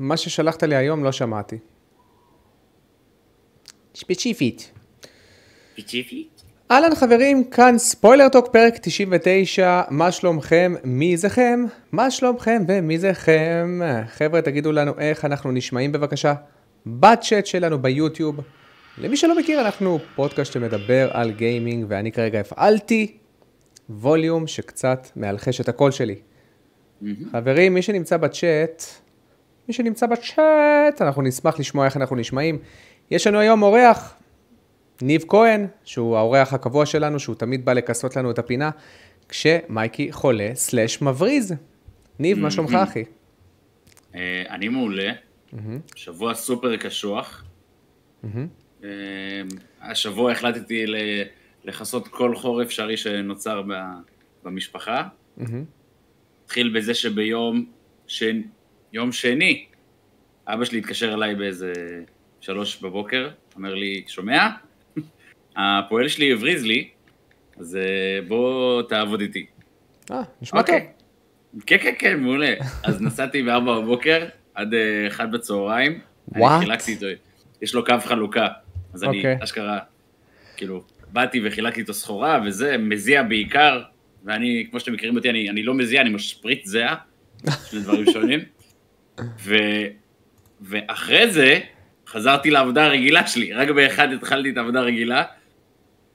מה ששלחת לי היום לא שמעתי. ספציפית. ספציפית? אהלן חברים, כאן ספוילר טוק פרק 99, מה שלומכם, מזגכם, מה שלומכם ומזגכם. חבר'ה, תגידו לנו איך אנחנו נשמעים בבקשה בצ'אט שלנו ביוטיוב. למי שלא מכיר, אנחנו פודקאסט שמדבר על gaming, ואני כרגע הפעלתי volume שקצת מאלחש את הקול שלי. חברים, מי שנמצא בצ'אט, מי שנמצא בצ'אט, אנחנו נשמח לשמוע איך אנחנו נשמעים. יש לנו היום אורח, ניב כהן, שהוא האורח הקבוע שלנו, שהוא תמיד בא לכסות לנו את הפינה, כשמייקי חולה סלאש מבריז. ניב, מה שלומך אחי? אה, אני מעולה, שבוע סופר קשוח. אה, השבוע החלטתי לכסות כל חור אפשרי שנוצר במשפחה. התחיל בזה שביום. יום שני, אבא שלי התקשר אליי באיזה שלוש בבוקר, אומר לי, שומע? הפועל שלי הבריז לי, אז אה, בוא תעבוד איתי. אה, נשמע טוב. אוקיי. כן, כן, כן, מעולה. אז נסעתי בארבע בבוקר עד אה, אחד בצהריים. אני What? חילקתי איתו, יש לו קו חלוקה. אז אני אוקיי. אשכרה, כאילו, באתי וחילקתי איתו סחורה וזה, מזיע בעיקר, ואני, כמו שאתם מכירים אותי, אני, אני לא מזיע, אני משפריץ זיעה, שני דברים שונים. ו, ואחרי זה, חזרתי לעבודה הרגילה שלי, רק באחד התחלתי את העבודה הרגילה,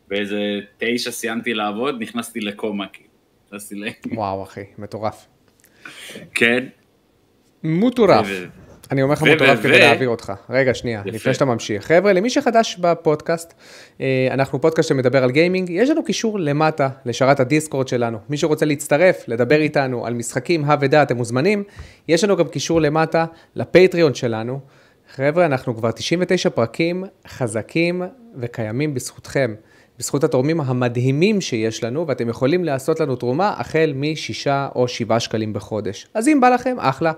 באיזה תשע סיימתי לעבוד, נכנסתי לקומה, כאילו. נכנסתי ל... וואו אחי, מטורף. כן. מטורף. אני אומר לך מטורף כדי להעביר אותך. רגע, שנייה, יפה. לפני שאתה ממשיך. חבר'ה, למי שחדש בפודקאסט, אה, אנחנו פודקאסט שמדבר על גיימינג, יש לנו קישור למטה לשרת הדיסקורד שלנו. מי שרוצה להצטרף, לדבר איתנו על משחקים, הא ודע, אתם מוזמנים. יש לנו גם קישור למטה לפטריון שלנו. חבר'ה, אנחנו כבר 99 פרקים חזקים וקיימים בזכותכם. בזכות התורמים המדהימים שיש לנו, ואתם יכולים לעשות לנו תרומה החל משישה או שבעה שקלים בחודש. אז אם בא לכם, אחלה.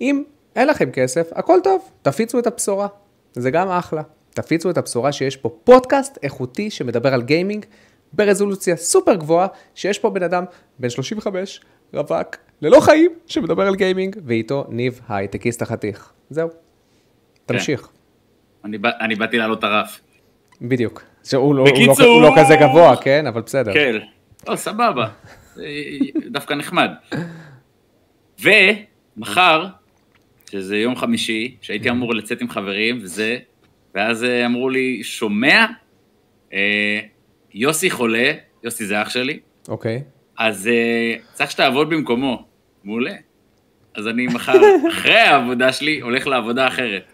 אם אין לכם כסף, הכל טוב, תפיצו את הבשורה. זה גם אחלה. תפיצו את הבשורה שיש פה פודקאסט איכותי שמדבר על gaming ברזולוציה סופר גבוהה, שיש פה בן אדם בן 35, רווק, ללא חיים, שמדבר על gaming, ואיתו ניב ההייטקיסט החתיך. זהו. תמשיך. אני, בא, אני באתי להעלות את הרף. בדיוק. שהוא לא, לא, הוא לא כזה גבוה, כן? אבל בסדר. כן. לא, סבבה. דווקא נחמד. ומחר, שזה יום חמישי, שהייתי אמור לצאת עם חברים וזה, ואז אה, אמרו לי, שומע? אה, יוסי חולה, יוסי זה אח שלי, אוקיי. אז אה, צריך שתעבוד במקומו. מעולה. אז אני מחר, אחרי העבודה שלי, הולך לעבודה אחרת.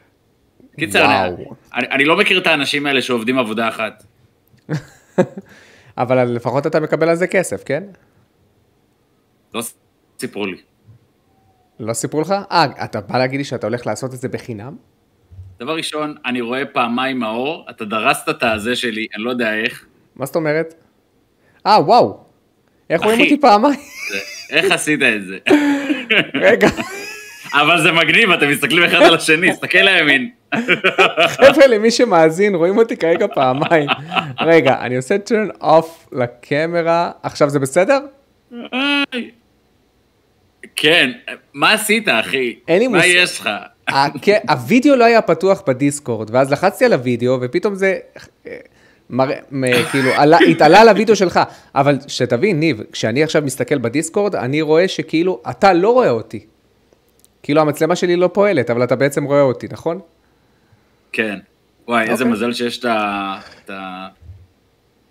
קיצר, אני. אני, אני לא מכיר את האנשים האלה שעובדים עבודה אחת. אבל לפחות אתה מקבל על זה כסף, כן? לא סיפרו לי. לא סיפרו לך? אה, אתה בא להגיד לי שאתה הולך לעשות את זה בחינם? דבר ראשון, אני רואה פעמיים מאור, אתה דרסת את הזה שלי, אני לא יודע איך. מה זאת אומרת? אה, וואו. איך רואים. אותי פעמיים? איך עשית את זה? רגע, אבל זה מגניב, אתם מסתכלים אחד על השני, תסתכל לימין. חבר'ה, למי שמאזין, רואים אותי כרגע פעמיים. רגע, אני עושה turn off לקמרה. עכשיו זה בסדר? כן, מה עשית, אחי? אין לי מושג. יש לך? הכ- הווידאו לא היה פתוח בדיסקורד, ואז לחצתי על הווידאו, ופתאום זה... אה, כאילו, עלה, התעלה על הווידאו שלך. אבל שתבין, ניב, כשאני עכשיו מסתכל בדיסקורד, אני רואה שכאילו, אתה לא רואה אותי. כאילו, המצלמה שלי לא פועלת, אבל אתה בעצם רואה אותי, נכון? כן. וואי, איזה אוקיי. מזל שיש את ה... את ה...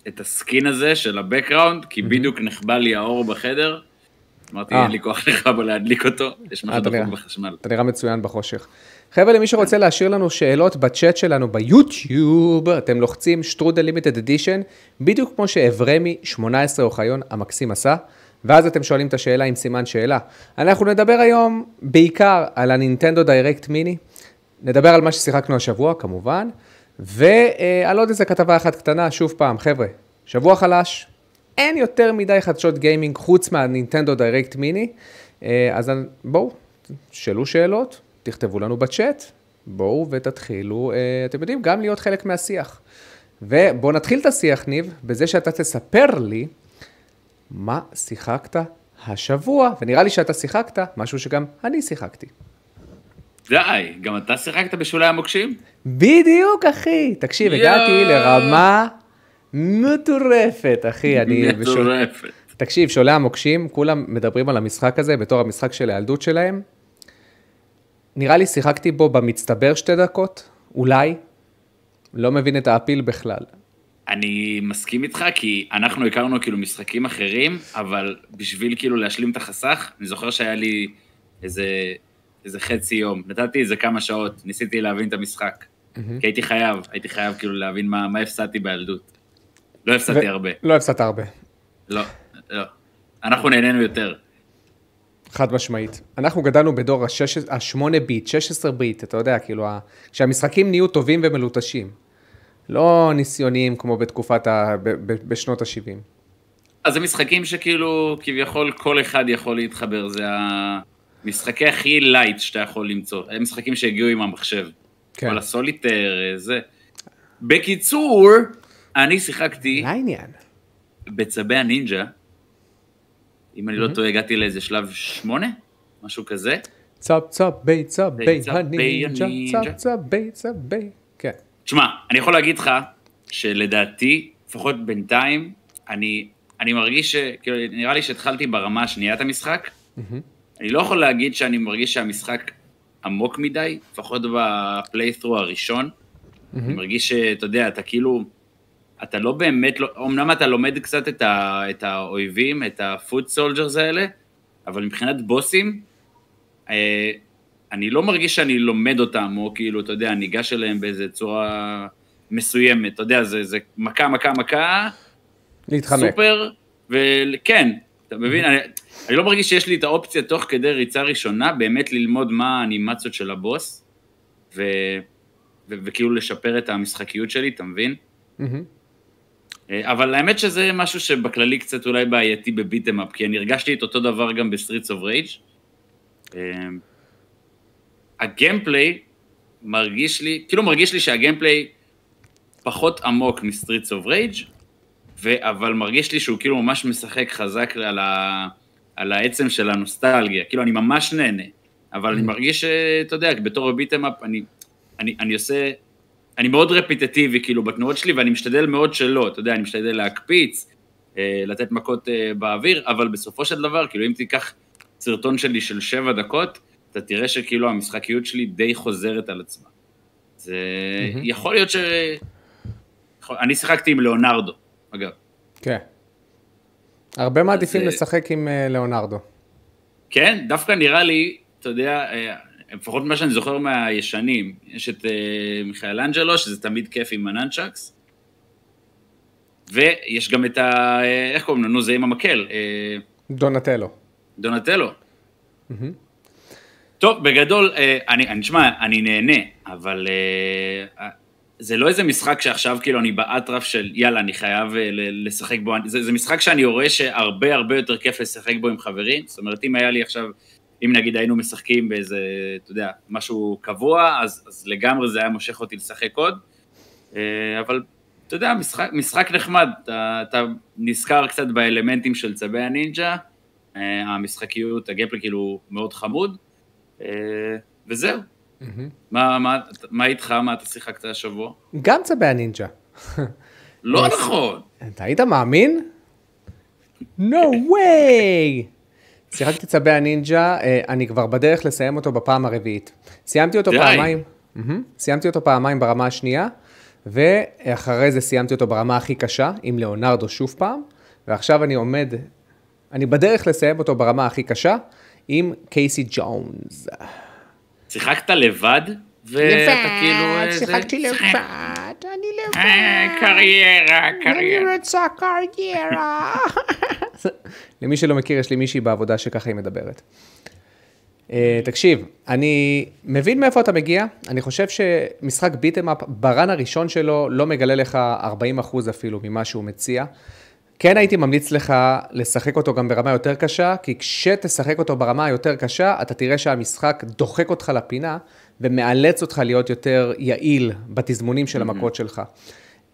את ה skin הזה של ה background, כי בדיוק נכבה לי האור בחדר. אמרתי, אה. אין לי כוח ללכת להדליק אותו, יש אה, משהו דפוק. בחשמל. אתה נראה מצוין בחושך. חבר'ה, למי שרוצה להשאיר לנו שאלות בצ'אט שלנו ביוטיוב, אתם לוחצים שטרודל limited edition, בדיוק כמו שאברמי 18 אוחיון המקסים עשה, ואז אתם שואלים את השאלה עם סימן שאלה. אנחנו נדבר היום בעיקר על הנינטנדו Direct Mini, נדבר על מה ששיחקנו השבוע כמובן, ועל עוד איזה כתבה אחת קטנה, שוב פעם, חבר'ה, שבוע חלש, אין יותר מדי חדשות gaming חוץ מהנינטנדו Direct Mini, אה, אז בואו, שאלו שאלות, תכתבו לנו בצ'אט, בואו ותתחילו, אה, אתם יודעים, גם להיות חלק מהשיח. ובואו נתחיל את השיח, ניב, בזה שאתה תספר לי מה שיחקת השבוע, ונראה לי שאתה שיחקת משהו שגם אני שיחקתי. די, גם אתה שיחקת בשולה המוקשים? בדיוק, אחי. תקשיב, הגעתי לרמה מטורפת, אחי. אני... מטורפת. תקשיב, שולי המוקשים, כולם מדברים על המשחק הזה בתור המשחק של הילדות שלהם. נראה לי שיחקתי בו במצטבר שתי דקות, אולי. לא מבין את האפיל בכלל. אני מסכים איתך, כי אנחנו הכרנו כאילו משחקים אחרים, אבל בשביל כאילו להשלים את החסך, אני זוכר שהיה לי איזה, איזה חצי יום, נתתי איזה כמה שעות, ניסיתי להבין את המשחק. Mm-hmm. כי הייתי חייב, הייתי חייב כאילו להבין מה, מה הפסדתי בילדות. לא הפסדתי הרבה. לא הפסדת הרבה. לא, לא. אנחנו נהנינו יותר. חד משמעית. אנחנו גדלנו בדור ה-8 ביט, 16 ביט, אתה יודע, כאילו, כשהמשחקים נהיו טובים ומלוטשים. לא ניסיוניים כמו בתקופת ה... בשנות ה-70. אז זה משחקים שכאילו, כביכול כל אחד יכול להתחבר, זה המשחקי הכי light שאתה יכול למצוא. הם משחקים שהגיעו עם המחשב. כן. כל הסוליטר, זה. בקיצור, אני שיחקתי... לעניין. בצבי הנינג'ה, אם אני לא טועה, הגעתי לאיזה שלב שמונה, משהו כזה. צב צב בי צב בי הנינג'ה, צב צב בי צב בי, כן. תשמע, אני יכול להגיד לך שלדעתי, לפחות בינתיים, אני, אני מרגיש ש... כאילו, נראה לי שהתחלתי ברמה השנייה את המשחק. אני לא יכול להגיד שאני מרגיש שהמשחק עמוק מדי, לפחות ב playthrough הראשון. אני מרגיש שאתה יודע, אתה כאילו... אתה לא באמת, לא, אמנם אתה לומד קצת את, ה, את האויבים, את ה foot soldiers האלה, אבל מבחינת בוסים, אה, אני לא מרגיש שאני לומד אותם, או כאילו, אתה יודע, ניגש אליהם באיזה צורה מסוימת, אתה יודע, זה, זה מכה, מכה, מכה, להתחמק. סופר, וכן, אתה מבין? אני, אני לא מרגיש שיש לי את האופציה תוך כדי ריצה ראשונה, באמת ללמוד מה האנימציות של הבוס, ו, ו, וכאילו לשפר את המשחקיות שלי, אתה מבין? אה, אבל האמת שזה משהו שבכללי קצת אולי בעייתי ב beat 'em up, כי אני הרגשתי את אותו דבר גם ב Streets of Rage. ה gameplay מרגיש לי, כאילו מרגיש לי שה gameplay פחות עמוק מ Streets of Rage, אבל מרגיש לי שהוא כאילו ממש משחק חזק על, ה, על העצב של הנוסטלגיה, כאילו אני ממש נהנה, אבל אני mm. מרגיש שאתה יודע, בתור beat 'em up, אני, אני, אני עושה, אני מאוד רפיטטיבי כאילו בתנועות שלי, ואני משתדל מאוד שלא, אתה יודע, אני משתדל להקפיץ, אה, לתת מכות אה, באוויר, אבל בסופו של דבר, כאילו אם תיקח סרטון שלי של שבע דקות, אתה תראה שכאילו המשחקיות שלי די חוזרת על עצמה. זה mm-hmm. יכול להיות ש... אני שיחקתי עם ליאונרדו, אגב. כן. הרבה מעדיפים זה... לשחק עם ליאונרדו. כן, דווקא נראה לי, אתה יודע, לפחות מה שאני זוכר מהישנים, יש את uh, מיכאל אנג'לו, שזה תמיד כיף עם הננצ'קס, ויש גם את ה... איך קוראים לו? נו, זה עם המקל. דונטלו. דונטלו. Mm-hmm. טוב, בגדול, אה, אני, אני, תשמע, אני נהנה, אבל אה, זה לא איזה משחק שעכשיו כאילו אני באטרף של יאללה, אני חייב אה, לשחק בו, זה, זה משחק שאני רואה שהרבה הרבה יותר כיף לשחק בו עם חברים, זאת אומרת, אם היה לי עכשיו, אם נגיד היינו משחקים באיזה, אתה יודע, משהו קבוע, אז, אז לגמרי זה היה מושך אותי לשחק עוד, אבל אתה יודע, משחק, משחק נחמד, אתה, אתה נזכר קצת באלמנטים של צבי הנינג'ה, המשחקיות, הגיימפלי כאילו מאוד חמוד, אה, וזהו. מה איתך? מה אתה שיחקת השבוע? גם צבי הנינג'ה. לא נכון. אתה היית מאמין? No way! שיחקתי צבי הנינג'ה, אה, אני כבר בדרך לסיים אותו בפעם הרביעית. סיימתי אותו פעמיים. סיימתי אותו פעמיים ברמה השנייה, ואחרי זה סיימתי אותו ברמה הכי קשה, עם ליאונרדו שוב פעם, ועכשיו אני עומד, אני בדרך לסיים אותו ברמה הכי קשה, עם קייסי ג'ונס. שיחקת לבד? ואתה כאילו... לבד, שיחקתי לבד, אני לבד. אה, קריירה, קריירה. אני רוצה קריירה. למי שלא מכיר, יש לי מישהי בעבודה שככה היא מדברת. Uh, תקשיב, אני מבין מאיפה אתה מגיע, אני חושב שמשחק ביטם-אפ ברן הראשון שלו לא מגלה לך 40 אחוז אפילו ממה שהוא מציע. כן הייתי ממליץ לך לשחק אותו גם ברמה יותר קשה, כי כשתשחק אותו ברמה היותר קשה, אתה תראה שהמשחק דוחק אותך לפינה ומאלץ אותך להיות יותר יעיל בתזמונים של המכות שלך.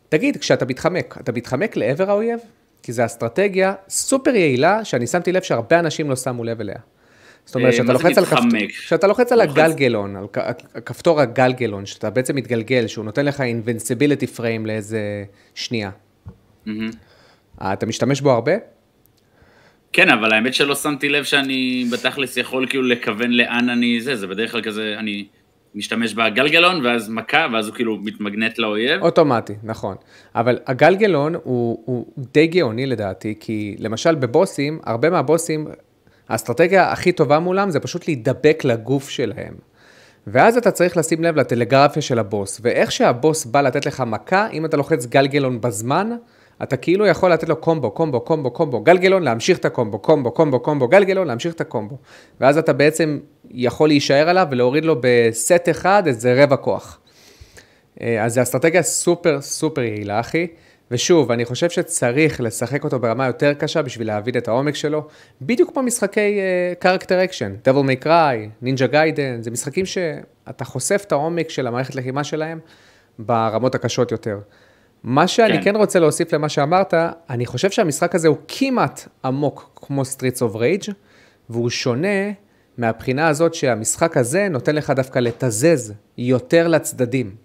תגיד, כשאתה מתחמק, אתה מתחמק לעבר האויב? כי זו אסטרטגיה סופר יעילה, שאני שמתי לב שהרבה אנשים לא שמו לב אליה. זאת אומרת, אה, שאתה לוחץ על? כפת... שאתה לוחץ על הגלגלון, על כפתור הגלגלון, שאתה בעצם מתגלגל, שהוא נותן לך invincibility frame לאיזה שנייה. אה, אתה משתמש בו הרבה? כן, אבל האמת שלא שמתי לב שאני בתכלס יכול כאילו לכוון לאן אני זה, זה בדרך כלל כזה, אני משתמש בגלגלון, ואז מכה, ואז הוא כאילו מתמגנט לאויב. אוטומטי, נכון. אבל הגלגלון הוא, הוא די גאוני לדעתי, כי למשל בבוסים, הרבה מהבוסים, האסטרטגיה הכי טובה מולם זה פשוט להידבק לגוף שלהם. ואז אתה צריך לשים לב לטלגרפיה של הבוס, ואיך שהבוס בא לתת לך מכה, אם אתה לוחץ גלגלון בזמן, אתה כאילו יכול לתת לו קומבו, קומבו, קומבו, קומבו, גלגלון, להמשיך את הקומבו, קומבו, קומבו, קומבו, גלגלון, להמשיך את הקומבו. ואז אתה בעצם יכול להישאר עליו ולהוריד לו בסט אחד איזה רבע כוח. אה, אז זו אסטרטגיה סופר סופר יעילה, אחי. ושוב, אני חושב שצריך לשחק אותו ברמה יותר קשה בשביל להבין את העומק שלו, בדיוק כמו משחקי character action, Devil May Cry, Ninja Gaiden, זה משחקים שאתה חושף את העומק של המערכת לחימה שלהם ברמות הקשות יותר. מה שאני כן. כן. כן רוצה להוסיף למה שאמרת, אני חושב שהמשחק הזה הוא כמעט עמוק כמו Streets of Rage, והוא שונה מהבחינה הזאת שהמשחק הזה נותן לך דווקא לתזז יותר לצדדים.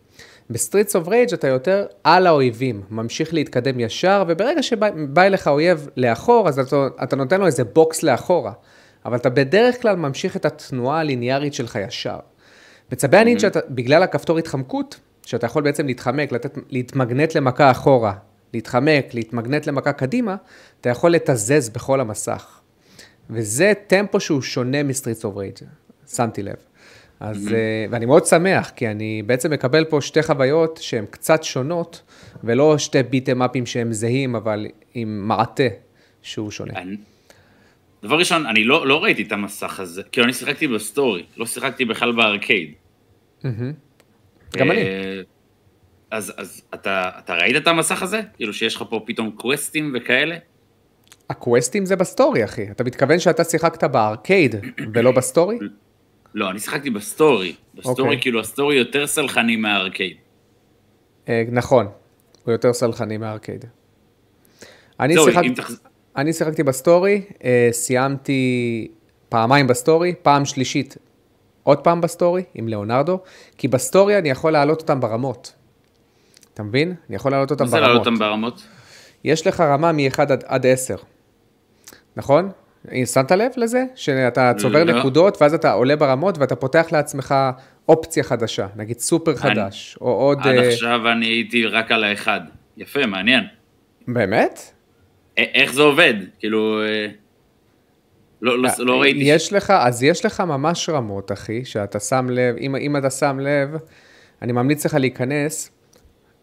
ב Streets of Rage אתה יותר על האויבים, ממשיך להתקדם ישר, וברגע שבא בא אליך אויב מאחור, אז אתה, אתה נותן לו איזה בוקס לאחורה. אבל אתה בדרך כלל ממשיך את התנועה הליניארית שלך ישר. הנינג'ה, אתה- בגלל הכפתור התחמקות, שאתה יכול בעצם להתחמק, לתת, להתמגנט למכה אחורה, להתחמק, להתמגנט למכה קדימה, אתה יכול לתזז בכל המסך. וזה טמפו שהוא שונה מ Streets of Rage, שמתי לב. אז, אה, ואני מאוד שמח, כי אני בעצם מקבל פה שתי חוויות שהן קצת שונות, ולא שתי beat 'em up ים שהם זהים, אבל עם מעטה שהוא שונה. אני- דבר ראשון, אני לא, לא ראיתי את המסך הזה, כאילו אני שיחקתי ב story, לא שיחקתי בכלל בארקייד. גם אני. אז, אז אתה, אתה ראית את המסך הזה? כאילו שיש לך פה פתאום קווסטים וכאלה? הקווסטים זה ב story, אחי. אתה מתכוון שאתה שיחקת בארקייד ולא ב story? לא, אני שיחקתי ב story. ב story, אוקיי. כאילו ה story יותר סלחני מהארקייד. אה, נכון, הוא יותר סלחני מהארקייד. אני, שיחק... תחז... אני שיחקתי ב story, אה, סיימתי פעמיים ב story, פעם שלישית עוד פעם ב story עם ליאונרדו, כי ב story אני יכול להעלות אותם ברמות. אתה מבין? אני יכול להעלות אותם מה זה ברמות. להעלות אותם ברמות? יש לך רמה מ-1 עד, עד 10, נכון? שמת לב לזה? שאתה צובר לא. נקודות ואז אתה עולה ברמות ואתה פותח לעצמך אופציה חדשה, נגיד סופר חדש, או עוד... עד אה, עכשיו אני הייתי רק על האחד. יפה, מעניין. באמת? א- איך זה עובד? כאילו... אה, לא, לא, לא ראיתי... אה, יש לך, אז יש לך ממש רמות, אחי, שאתה שם לב, אם, אם אתה שם לב, אני ממליץ לך להיכנס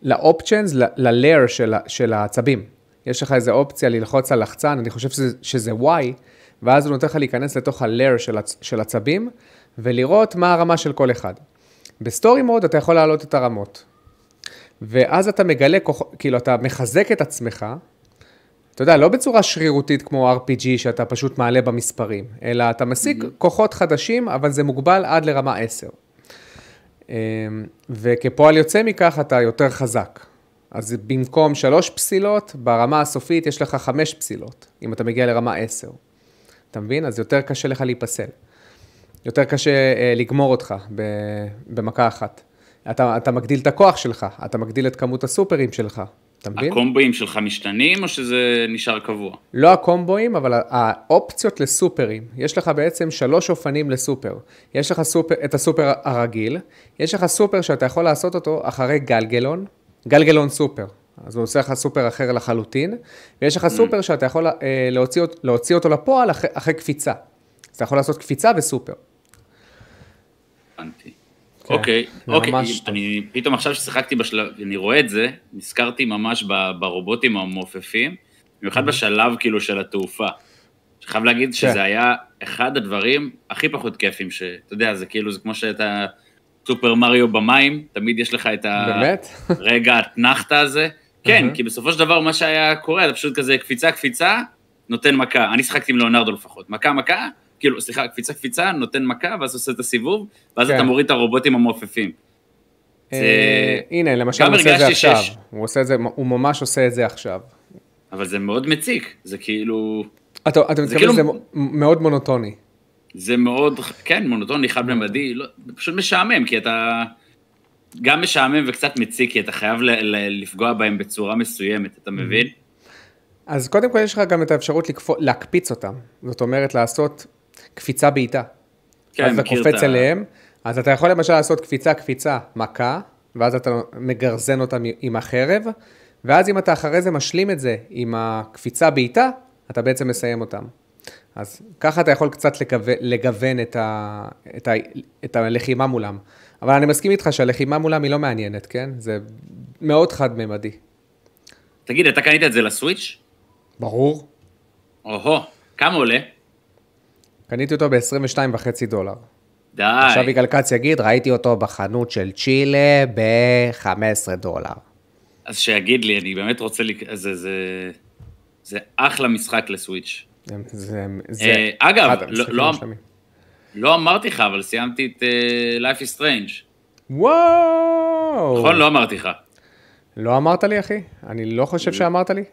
לאופצ'נס, ל-layer של, של העצבים. יש לך איזה אופציה ללחוץ על לחצן, אני חושב שזה, שזה Y, ואז הוא נותן לך להיכנס לתוך ה-layer של, הצ- של הצבים, ולראות מה הרמה של כל אחד. ב story mode אתה יכול להעלות את הרמות. ואז אתה מגלה, כאילו אתה מחזק את עצמך, אתה יודע, לא בצורה שרירותית כמו RPG שאתה פשוט מעלה במספרים, אלא אתה משיג כוחות חדשים, אבל זה מוגבל עד לרמה 10. אמ, וכפועל יוצא מכך אתה יותר חזק. אז במקום שלוש פסילות, ברמה הסופית יש לך חמש פסילות, אם אתה מגיע לרמה 10. אתה מבין? אז יותר קשה לך להיפסל. יותר קשה אה, לגמור אותך ב, במכה אחת. אתה, אתה מגדיל את הכוח שלך, אתה מגדיל את כמות הסופרים שלך, אתה מבין? הקומבואים שלך משתנים, או שזה נשאר קבוע? לא הקומבואים, אבל האופציות לסופרים. יש לך בעצם שלוש אופנים לסופר. יש לך סופר, את הסופר הרגיל, יש לך סופר שאתה יכול לעשות אותו אחרי גלגלון, גלגלון סופר. אז הוא עושה לך סופר אחר לחלוטין, ויש לך סופר שאתה יכול אה, להוציא, להוציא אותו לפועל אחרי, אחרי קפיצה. אז אתה יכול לעשות קפיצה וסופר. הבנתי. כן, אוקיי, אוקיי. אני פתאום עכשיו ששיחקתי בשלב, אני רואה את זה, נזכרתי ממש ברובוטים המעופפים, במיוחד בשלב כאילו של התעופה. חייב להגיד כן. שזה היה אחד הדברים הכי פחות כיפים, שאתה יודע, זה כאילו, זה כמו שאתה סופר מריו במים, תמיד יש לך את? הרגע האתנחתא הזה. כן. כי בסופו של דבר מה שהיה קורה, זה פשוט כזה קפיצה, קפיצה, נותן מכה. אני שיחקתי עם ליאונרדו לפחות. מכה, מכה, כאילו, סליחה, קפיצה, קפיצה, נותן מכה, ואז עושה את הסיבוב, ואז כן. אתה מוריד את הרובוטים המעופפים. אה, הנה, למשל הוא עושה את זה עכשיו. הוא עושה את זה, הוא ממש עושה את זה עכשיו. אבל זה מאוד מציק, זה כאילו... אתה, מתכוון כאילו- שזה מאוד מונוטוני. זה מאוד, כן, מונוטוני, חד-ממדי, לא, פשוט משעמם, כי אתה גם משעמם וקצת מציק, כי אתה חייב ל, ל, לפגוע בהם בצורה מסוימת, אתה מבין? אז קודם כל יש לך גם את האפשרות לקפו, להקפיץ אותם, זאת אומרת לעשות קפיצה בעיטה. כן, אז אתה קופץ את אליהם, אז אתה יכול למשל לעשות קפיצה, קפיצה, מכה, ואז אתה מגרזן אותם עם החרב, ואז אם אתה אחרי זה משלים את זה עם הקפיצה בעיטה, אתה בעצם מסיים אותם. אז ככה אתה יכול קצת לגוון, לגוון את, ה, את, ה, את הלחימה מולם. אבל אני מסכים איתך שהלחימה מולם היא לא מעניינת, כן? זה מאוד חד-ממדי. תגיד, אתה קנית את זה לסוויץ'? ברור. או-הו, כמה עולה? קניתי אותו ב-22.5 דולר. די. עכשיו יגאל כץ יגיד, ראיתי אותו בחנות של צ'ילה ב-15 דולר. אז שיגיד לי, אני באמת רוצה, לק... זה, זה, זה אחלה משחק לסוויץ'. זה, אה, אגב, לא- לא-. לא אמרתי לך, אבל סיימתי את uh, Life is Strange. וואו! נכון? לא אמרתי לך. לא אמרת לי, אחי? אני לא חושב שאמרת לי.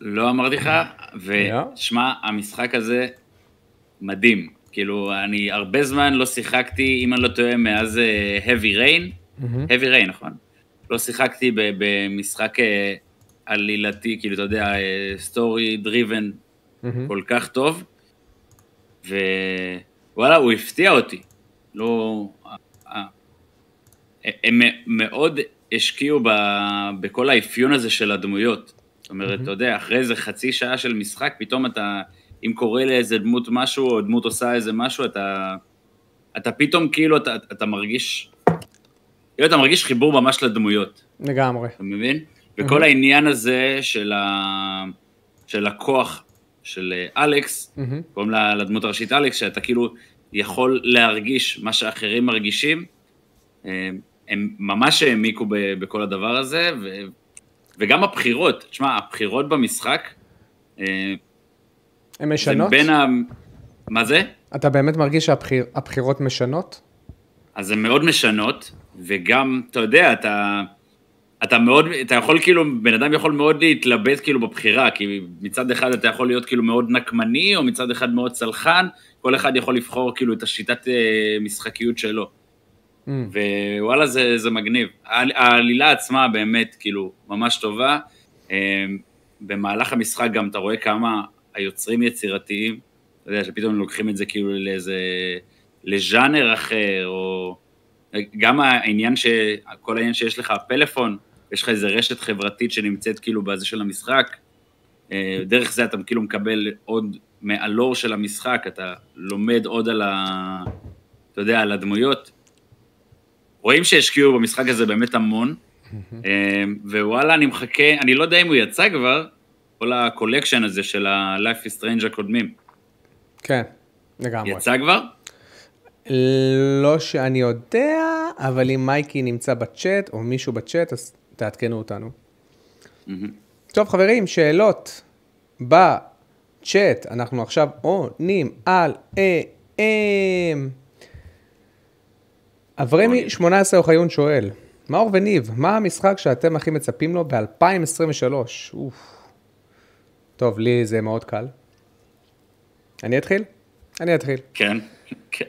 לא אמרתי לך, לא. ושמע, המשחק הזה מדהים. כאילו, אני הרבה זמן לא שיחקתי, אם אני לא טועה, מאז אה, Heavy Rain. Heavy Rain, נכון. לא שיחקתי במשחק אה, עלילתי, כאילו, אתה יודע, story driven כל כך טוב, ווואלה, הוא הפתיע אותי. לא... הם מאוד השקיעו ב- בכל האפיון הזה של הדמויות. זאת אומרת, אתה יודע, אחרי איזה חצי שעה של משחק, פתאום אתה, אם קורה לאיזה דמות משהו, או דמות עושה איזה משהו, אתה, אתה פתאום כאילו, אתה, אתה מרגיש, כאילו אתה מרגיש חיבור ממש לדמויות, לגמרי. אתה מבין? וכל העניין הזה של, ה, של הכוח של אה, אלכס. קוראים לה- לדמות הראשית אלכס, שאתה כאילו יכול להרגיש מה שאחרים מרגישים. אה, הם ממש העמיקו בכל הדבר הזה, ו, וגם הבחירות, תשמע, הבחירות במשחק, אה, הן זה משנות? בין ה... מה זה? אתה באמת מרגיש שהבחירות משנות? אז הן מאוד משנות, וגם, אתה יודע, אתה, אתה מאוד, אתה יכול כאילו, בן אדם יכול מאוד להתלבט כאילו בבחירה, כי מצד אחד אתה יכול להיות כאילו מאוד נקמני, או מצד אחד מאוד צלחן, כל אחד יכול לבחור כאילו את השיטת אה, משחקיות שלו. Mm. ווואלה, זה, זה מגניב. העל- העלילה עצמה באמת, כאילו, ממש טובה. אה, במהלך המשחק גם אתה רואה כמה היוצרים יצירתיים, אתה יודע, שפתאום לוקחים את זה כאילו לאיזה, לז'אנר אחר, או גם העניין ש... כל העניין שיש לך פלאפון, יש לך איזה רשת חברתית שנמצאת כאילו בזה של המשחק, אה, דרך זה אתה כאילו מקבל עוד מהלור של המשחק, אתה לומד עוד על ה... אתה יודע, על הדמויות. רואים שהשקיעו במשחק הזה באמת המון, אה, ווואלה, אני מחכה, אני לא יודע אם הוא יצא כבר, כל הקולקשן הזה של ה-Life is Strange הקודמים. כן, לגמרי. יצא כבר? לא שאני יודע, אבל אם מייקי נמצא בצ'אט, או מישהו בצ'אט, אז תעדכנו אותנו. טוב, חברים, שאלות בצ'אט. אנחנו עכשיו עונים על AM. אברמי 18 אוחיון שואל, מאור וניב, מה המשחק שאתם הכי מצפים לו ב-2023? אוף. טוב, לי זה מאוד קל. אני אתחיל? אני אתחיל. כן, כן.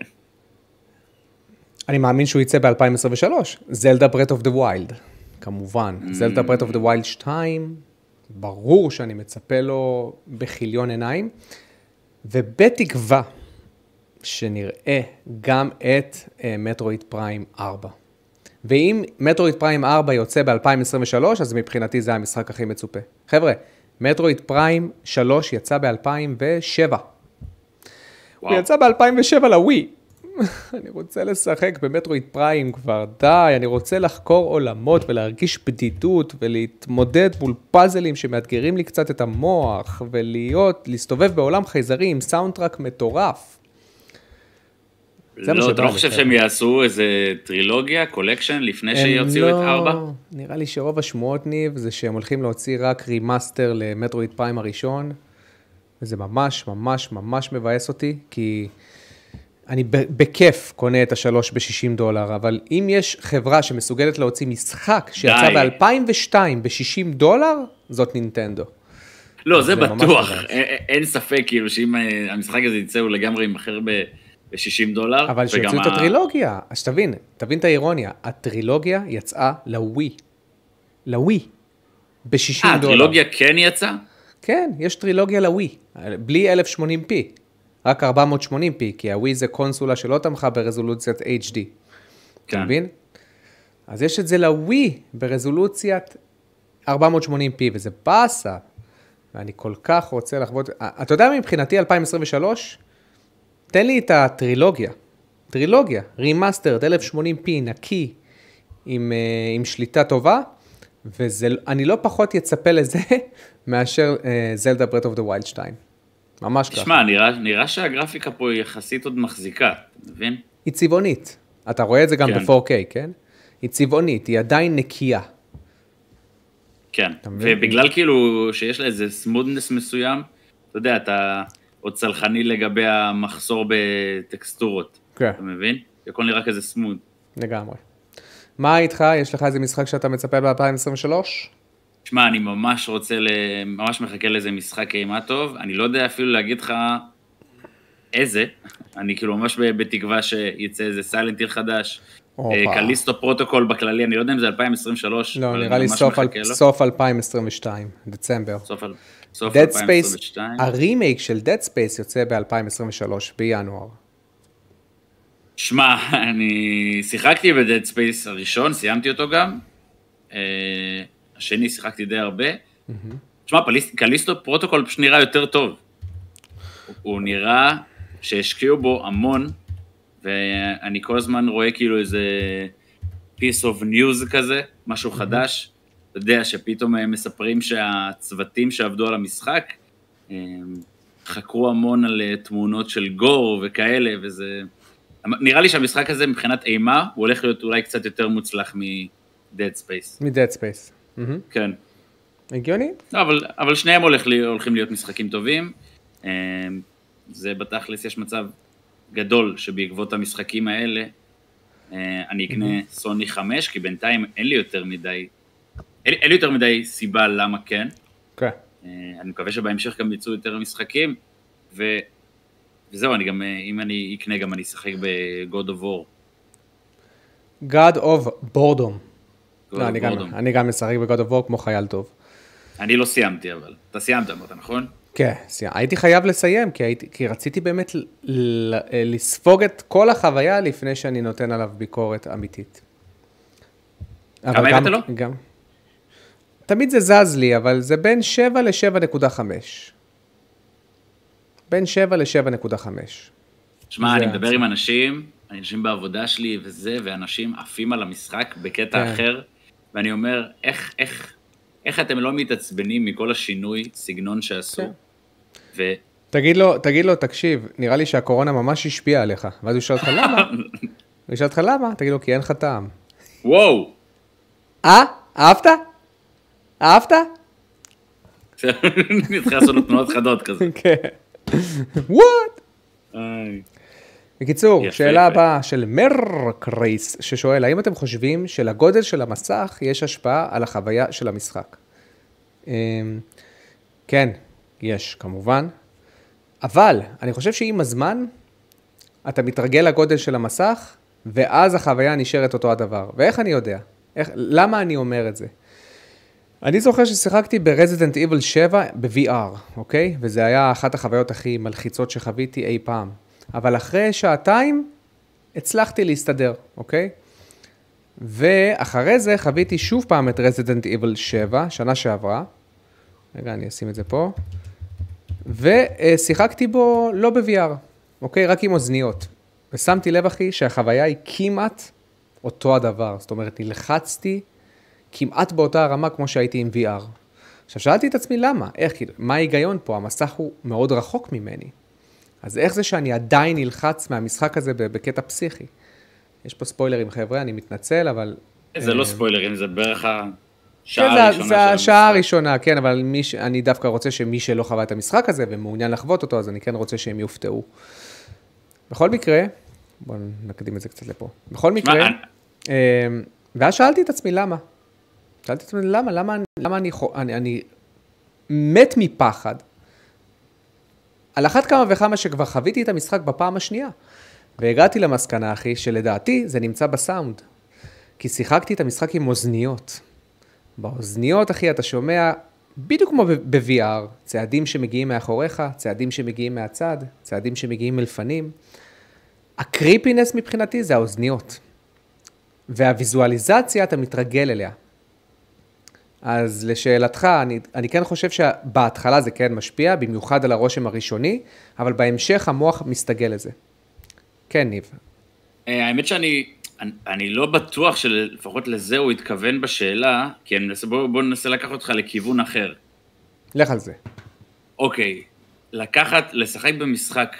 אני מאמין שהוא יצא ב-2023, Zelda Breath of the Wild, כמובן. Zelda Breath of the Wild 2, ברור שאני מצפה לו בכיליון עיניים, ובתקווה שנראה גם את מטרואיד פריים 4. ואם מטרואיד פריים 4 יוצא ב-2023, אז מבחינתי זה המשחק הכי מצופה. חבר'ה, מטרואיד פריים 3 יצא ב-2007. הוא. יצא ב-2007 לווי. אני רוצה לשחק במטרואיד פריים כבר, די, אני רוצה לחקור עולמות ולהרגיש בדידות ולהתמודד מול פאזלים שמאתגרים לי קצת את המוח ולהיות, להסתובב בעולם חייזרי עם סאונד טראק מטורף. לא, אתה לא חושב. שהם יעשו איזה טרילוגיה, collection, לפני שיוציאו את לא- ארבע? נראה לי שרוב השמועות, ניב, זה שהם הולכים להוציא רק remaster ל Metroid Prime הראשון, וזה ממש ממש ממש מבאס אותי, כי אני בכיף קונה את השלוש ב-60 דולר, אבל אם יש חברה שמסוגלת להוציא משחק שיצא די. ב-2002 ב-60 דולר, זאת נינטנדו. לא, זה זה בטוח, אין ספק כאילו שאם אה, המשחק הזה יצא הוא לגמרי יימכר ב- ב-60 דולר. אבל שיוציאו את הטרילוגיה, אז שתבין, תבין את האירוניה, הטרילוגיה יצאה לווי. לווי. ב-60 דולר. אה, הטרילוגיה כן יצאה? כן, יש טרילוגיה לווי, בלי 1080p, רק 480p, כי הווי זה קונסולה שלא תמכה ברזולוציית HD. כן. אתה מבין? אז יש את זה לווי ברזולוציית 480p, וזה באסה. ואני כל כך רוצה לחוות... אתה יודע מבחינתי 2023? תן לי את הטרילוגיה. טרילוגיה, remastered, 1080p, נקי, עם, uh, עם שליטה טובה, ואני לא פחות יצפה לזה מאשר Zelda Breath of the Wild 2. ממש ככה. תשמע, נראה, נראה שהגרפיקה פה יחסית עוד מחזיקה, אתה מבין? היא צבעונית. אתה רואה את זה גם כן. ב-4K, כן? היא צבעונית, היא עדיין נקייה. כן, ובגלל כאילו שיש לה איזה סמודנס מסוים, אתה יודע, אתה עוד צלחני לגבי המחסור בטקסטורות. כן. אתה מבין? הכל נראה כזה סמוד. לגמרי. מה איתך? יש לך איזה משחק שאתה מצפה ב-2023? שמע, אני ממש רוצה. ממש מחכה לאיזה משחק אימה טוב. אני לא יודע אפילו להגיד לך איזה. אני כאילו ממש בתקווה שיצא איזה Silent Hill חדש. אה, Callisto Protocol בכללי, אני לא יודע אם זה 2023. לא, נראה לי סוף, על... סוף 2022, דצמבר. סוף, סוף 2022. הרימייק של Dead Space יוצא ב-2023, בינואר. שמע, אני שיחקתי ב-Dead Space הראשון, סיימתי אותו גם. אה, השני שיחקתי די הרבה. שמע, Callisto Protocol פשוט נראה יותר טוב. הוא נראה שהשקיעו בו המון, ואני כל הזמן רואה כאילו איזה piece of news כזה, משהו חדש. אתה יודע, שפתאום הם מספרים שהצוותים שעבדו על המשחק, חקרו המון על אה, תמונות של גור וכאלה, וזה... נראה לי שהמשחק הזה מבחינת אימה, הוא הולך להיות אולי קצת יותר מוצלח מ-Dead Space. מ-Dead Space. כן. הגיוני? אבל, אבל שניהם הולך הולכים להיות משחקים טובים. אמ, זה בתכלס, יש מצב גדול שבעקבות המשחקים האלה, אה, אני אקנה סוני 5, כי בינתיים אין לי יותר מדי, אין, אין לי יותר מדי סיבה למה כן. כן. אה, אני מקווה שבהמשך גם יצאו יותר משחקים, ו... וזהו, אני גם, אם אני אקנה גם אני אשחק ב-God of War. God of Boredom. לא, אני גם, אני גם משחק ב-God of War כמו חייל טוב. אני לא סיימתי אבל. אתה סיימת אמרת, נכון? כן, סיימ. הייתי חייב לסיים, כי, הייתי, כי רציתי באמת ל, ל, לספוג את כל החוויה לפני שאני נותן עליו ביקורת אמיתית. כמה הבאת לו? גם. תמיד זה זז לי, אבל זה בין 7 ל-7.5. בין 7 ל-7.5. שמע, אני מדבר עם אנשים, אנשים בעבודה שלי וזה, ואנשים עפים על המשחק בקטע כן. אחר, ואני אומר, איך, איך, איך אתם לא מתעצבנים מכל השינוי סגנון שעשו? כן. ו... תגיד לו, תגיד לו, תקשיב, נראה לי שהקורונה ממש השפיעה עליך. ואז הוא ישאל אותך למה? הוא ישאל אותך למה? תגיד לו, כי אין לך טעם. וואו. אה? אהבת? אהבת? נתחיל לעשות לו תנועות חדות כזה. כן. What? בקיצור, יפה, שאלה יפה. הבאה של מרקרייס, ששואל, האם אתם חושבים שלגודל של המסך יש השפעה על החוויה של המשחק? אמ, כן, יש, כמובן. אבל, אני חושב שעם הזמן, אתה מתרגל לגודל של המסך, ואז החוויה נשארת אותו הדבר. ואיך אני יודע? איך, למה אני אומר את זה? אני זוכר ששיחקתי ב-Resident Evil 7 ב-VR, אוקיי? וזה היה אחת החוויות הכי מלחיצות שחוויתי אי פעם. אבל אחרי שעתיים הצלחתי להסתדר, אוקיי? ואחרי זה חוויתי שוב פעם את Resident Evil 7, שנה שעברה. רגע, אני אשים את זה פה. ושיחקתי בו לא ב-VR, אוקיי? רק עם אוזניות. ושמתי לב, אחי, שהחוויה היא כמעט אותו הדבר. זאת אומרת, נלחצתי כמעט באותה הרמה כמו שהייתי עם VR. עכשיו, שאלתי את עצמי למה, איך, מה ההיגיון פה? המסך הוא מאוד רחוק ממני. אז איך זה שאני עדיין נלחץ מהמשחק הזה בקטע פסיכי? יש פה ספוילרים, חבר'ה, אני מתנצל, אבל... זה לא אה, ספוילרים, זה בערך השעה כן, הראשונה זה השעה הראשונה, כן, אבל ש... אני דווקא רוצה שמי שלא חווה את המשחק הזה ומעוניין לחוות אותו, אז אני כן רוצה שהם יופתעו. בכל מקרה, בואו נקדים את זה קצת לפה. בכל מקרה, אה, ואז שאלתי את עצמי למה. שאלתי את עצמי למה, למה, למה אני, אני, אני מת מפחד על אחת כמה וכמה שכבר חוויתי את המשחק בפעם השנייה. והגעתי למסקנה, אחי, שלדעתי זה נמצא בסאונד. כי שיחקתי את המשחק עם אוזניות. באוזניות, אחי, אתה שומע בדיוק כמו ב-VR, צעדים שמגיעים מאחוריך, צעדים שמגיעים מהצד, צעדים שמגיעים מלפנים. הקריפינס מבחינתי זה האוזניות. והוויזואליזציה, אתה מתרגל אליה. אז לשאלתך, אני, אני כן חושב שבהתחלה זה כן משפיע, במיוחד על הרושם הראשוני, אבל בהמשך המוח מסתגל לזה. כן, ניב. אה, האמת שאני אני, אני לא בטוח שלפחות לזה הוא התכוון בשאלה, כי מנסה, בוא, בוא ננסה לקחת אותך לכיוון אחר. לך על זה. אוקיי, לקחת, לשחק במשחק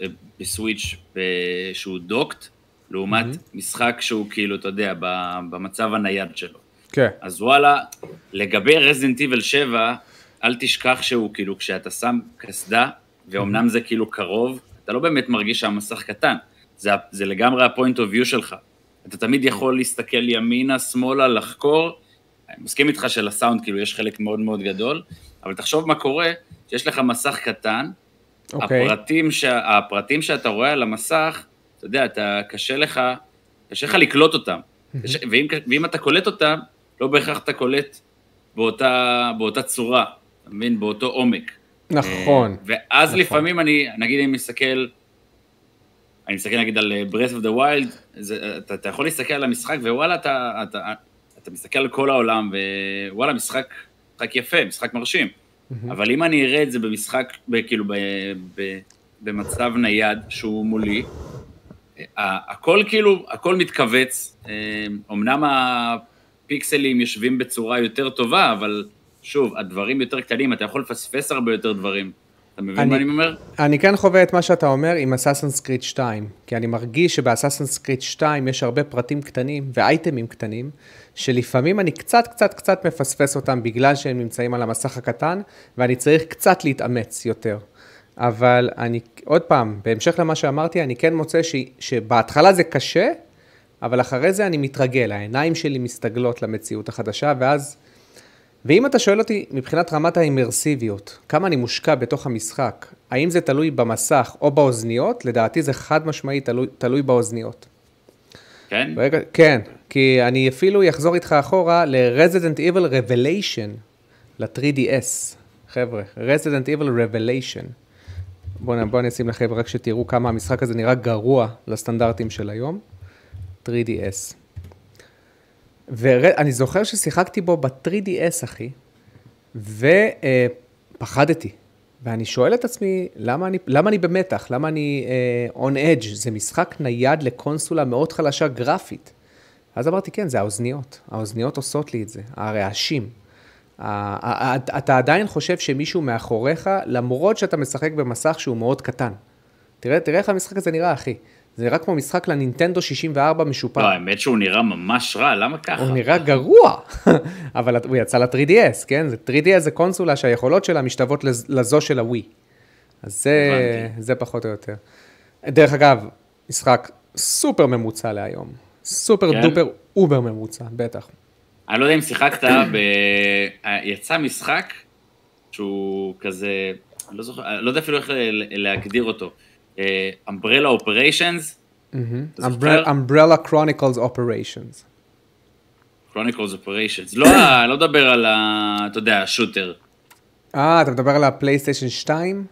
אה, ב Switch שהוא docked, לעומת mm-hmm. משחק שהוא כאילו, אתה יודע, במצב הנייד שלו. כן. אז וואלה, לגבי Resident Evil 7, אל תשכח שהוא כאילו, כשאתה שם קסדה, ואומנם mm-hmm. זה כאילו קרוב, אתה לא באמת מרגיש שהמסך קטן. זה, זה לגמרי ה point of view שלך. אתה תמיד יכול להסתכל ימינה, שמאלה, לחקור. אני מסכים איתך שלסאונד כאילו יש חלק מאוד מאוד גדול, אבל תחשוב מה קורה, שיש לך מסך קטן, okay. אוקיי. הפרטים, ש... הפרטים שאתה רואה על המסך, אתה יודע, אתה, קשה לך, קשה לך לקלוט אותם. קשה, ואם, ואם אתה קולט אותם, לא בהכרח אתה קולט באותה, באותה צורה, אתה מבין? באותו עומק. נכון. אה, ואז נכון. לפעמים אני, נגיד אני מסתכל, אני מסתכל נגיד על אה, Breath of the Wild, זה, אתה, יכול להסתכל על המשחק ווואלה, אתה, אתה, אתה מסתכל על כל העולם, ווואלה, משחק, משחק יפה, משחק מרשים. Mm-hmm. אבל אם אני אראה את זה במשחק, כאילו, ב, ב, במצב נייד שהוא מולי, אה, הכל כאילו, הכל מתכווץ, אמנם הפיקסלים יושבים בצורה יותר טובה, אבל שוב, הדברים יותר קטנים, אתה יכול לפספס הרבה יותר דברים. אתה מבין אני, מה אני אומר? אני כן חווה את מה שאתה אומר עם Assassin's Creed 2, כי אני מרגיש שב Assassin's Creed 2 יש הרבה פרטים קטנים ואייטמים קטנים, שלפעמים אני קצת קצת קצת מפספס אותם בגלל שהם נמצאים על המסך הקטן, ואני צריך קצת להתאמץ יותר. אבל אני, עוד פעם, בהמשך למה שאמרתי, אני כן מוצא ש, שבהתחלה זה קשה, אבל אחרי זה אני מתרגל, העיניים שלי מסתגלות למציאות החדשה, ואז ואם אתה שואל אותי מבחינת רמת האימרסיביות, כמה אני מושקע בתוך המשחק, האם זה תלוי במסך או באוזניות? לדעתי זה חד משמעי תלוי, תלוי באוזניות. כן? רגע, כן, כי אני אפילו אחזור איתך אחורה ל-Resident Evil Revelation, ל-3DS. חבר'ה, Resident Evil Revelation. בואו בוא אני אשים לכם רק שתראו כמה המשחק הזה נראה גרוע לסטנדרטים של היום. 3DS. ואני זוכר ששיחקתי בו ב-3DS, אחי, ופחדתי. ואני שואל את עצמי, למה אני, למה אני במתח? למה אני uh, on edge? זה משחק נייד לקונסולה מאוד חלשה גרפית. אז אמרתי, כן, זה האוזניות. האוזניות עושות לי את זה, הרעשים. אתה עדיין חושב שמישהו מאחוריך, למרות שאתה משחק במסך שהוא מאוד קטן. תראה, תראה איך המשחק הזה נראה, אחי. זה נראה כמו משחק לנינטנדו 64 משופר. לא, האמת שהוא נראה ממש רע, למה ככה? הוא נראה גרוע, אבל הוא יצא ל-3DS, כן? 3DS זה קונסולה שהיכולות שלה משתוות לזו של הווי. אז זה, זה פחות או יותר. דרך אגב, משחק סופר ממוצע להיום. סופר כן? duper over ממוצע, בטח. אני לא יודע אם שיחקת, ב... יצא משחק שהוא כזה, אני לא זוכר, לא יודע אפילו איך להגדיר אותו. Umbrella Operations. Umbrella Chronicles Operations. Chronicles Operations. לא, אני לא מדבר על ה... אתה יודע, ה shooter. אה, אתה מדבר על הפלייסטיישן 2?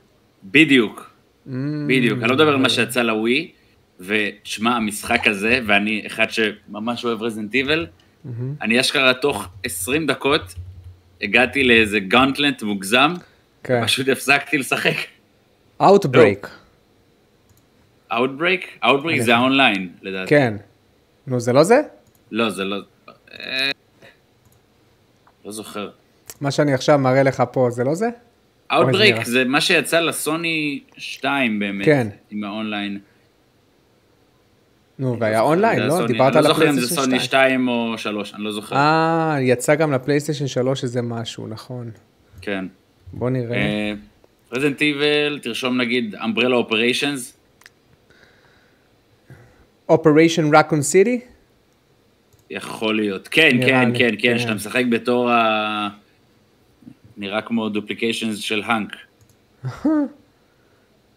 בדיוק. Mm. בדיוק. אני לא מדבר על מה שיצא לווי, ושמע, המשחק הזה, ואני אחד שממש אוהב Resident Evil, אני אשכרה תוך 20 דקות הגעתי לאיזה gauntlet מוגזם, כן. פשוט הפסקתי לשחק. Outbreak. Outbreak? Outbreak זה האונליין, לדעתי. כן. נו, זה לא זה? לא, זה לא... אה, לא זוכר. מה שאני עכשיו מראה לך פה, זה לא זה? Outbreak זה מה שיצא לסוני 2 באמת, כן. עם האונליין. נו, והיה אונליין, לא? דיברת על הפלייסטיישן 2. אני לא זוכר אם זה סוני 2 או 3, אני לא זוכר. אה, יצא גם לפלייסטיישן 3 איזה משהו, נכון. כן. בוא נראה. Resident Evil, תרשום נגיד Umbrella Operations. Operation Raccoon City? יכול להיות. כן, כן, לי, כן, כן, שאתה משחק בתור ה... נראה כמו דופליקיישנס של האנק.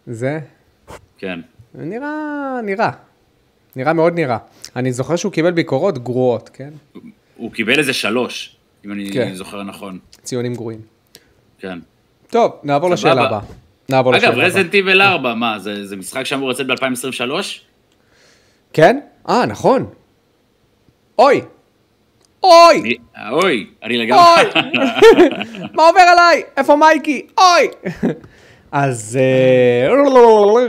זה? כן. נראה, נראה. נראה מאוד נראה. אני זוכר שהוא קיבל ביקורות גרועות, כן? הוא קיבל איזה שלוש, אם אני כן. זוכר נכון. ציונים גרועים. כן. טוב, נעבור. לשאלה הבאה. נעבור לשאלה אגב, הבאה. רזנט איבל 4, מה, זה זה משחק שאמור לצאת ב-2023? כן? אה, נכון. אוי! אוי! אוי, אני לגמרי... אוי! מה עובר עליי? איפה מייקי? אוי! אז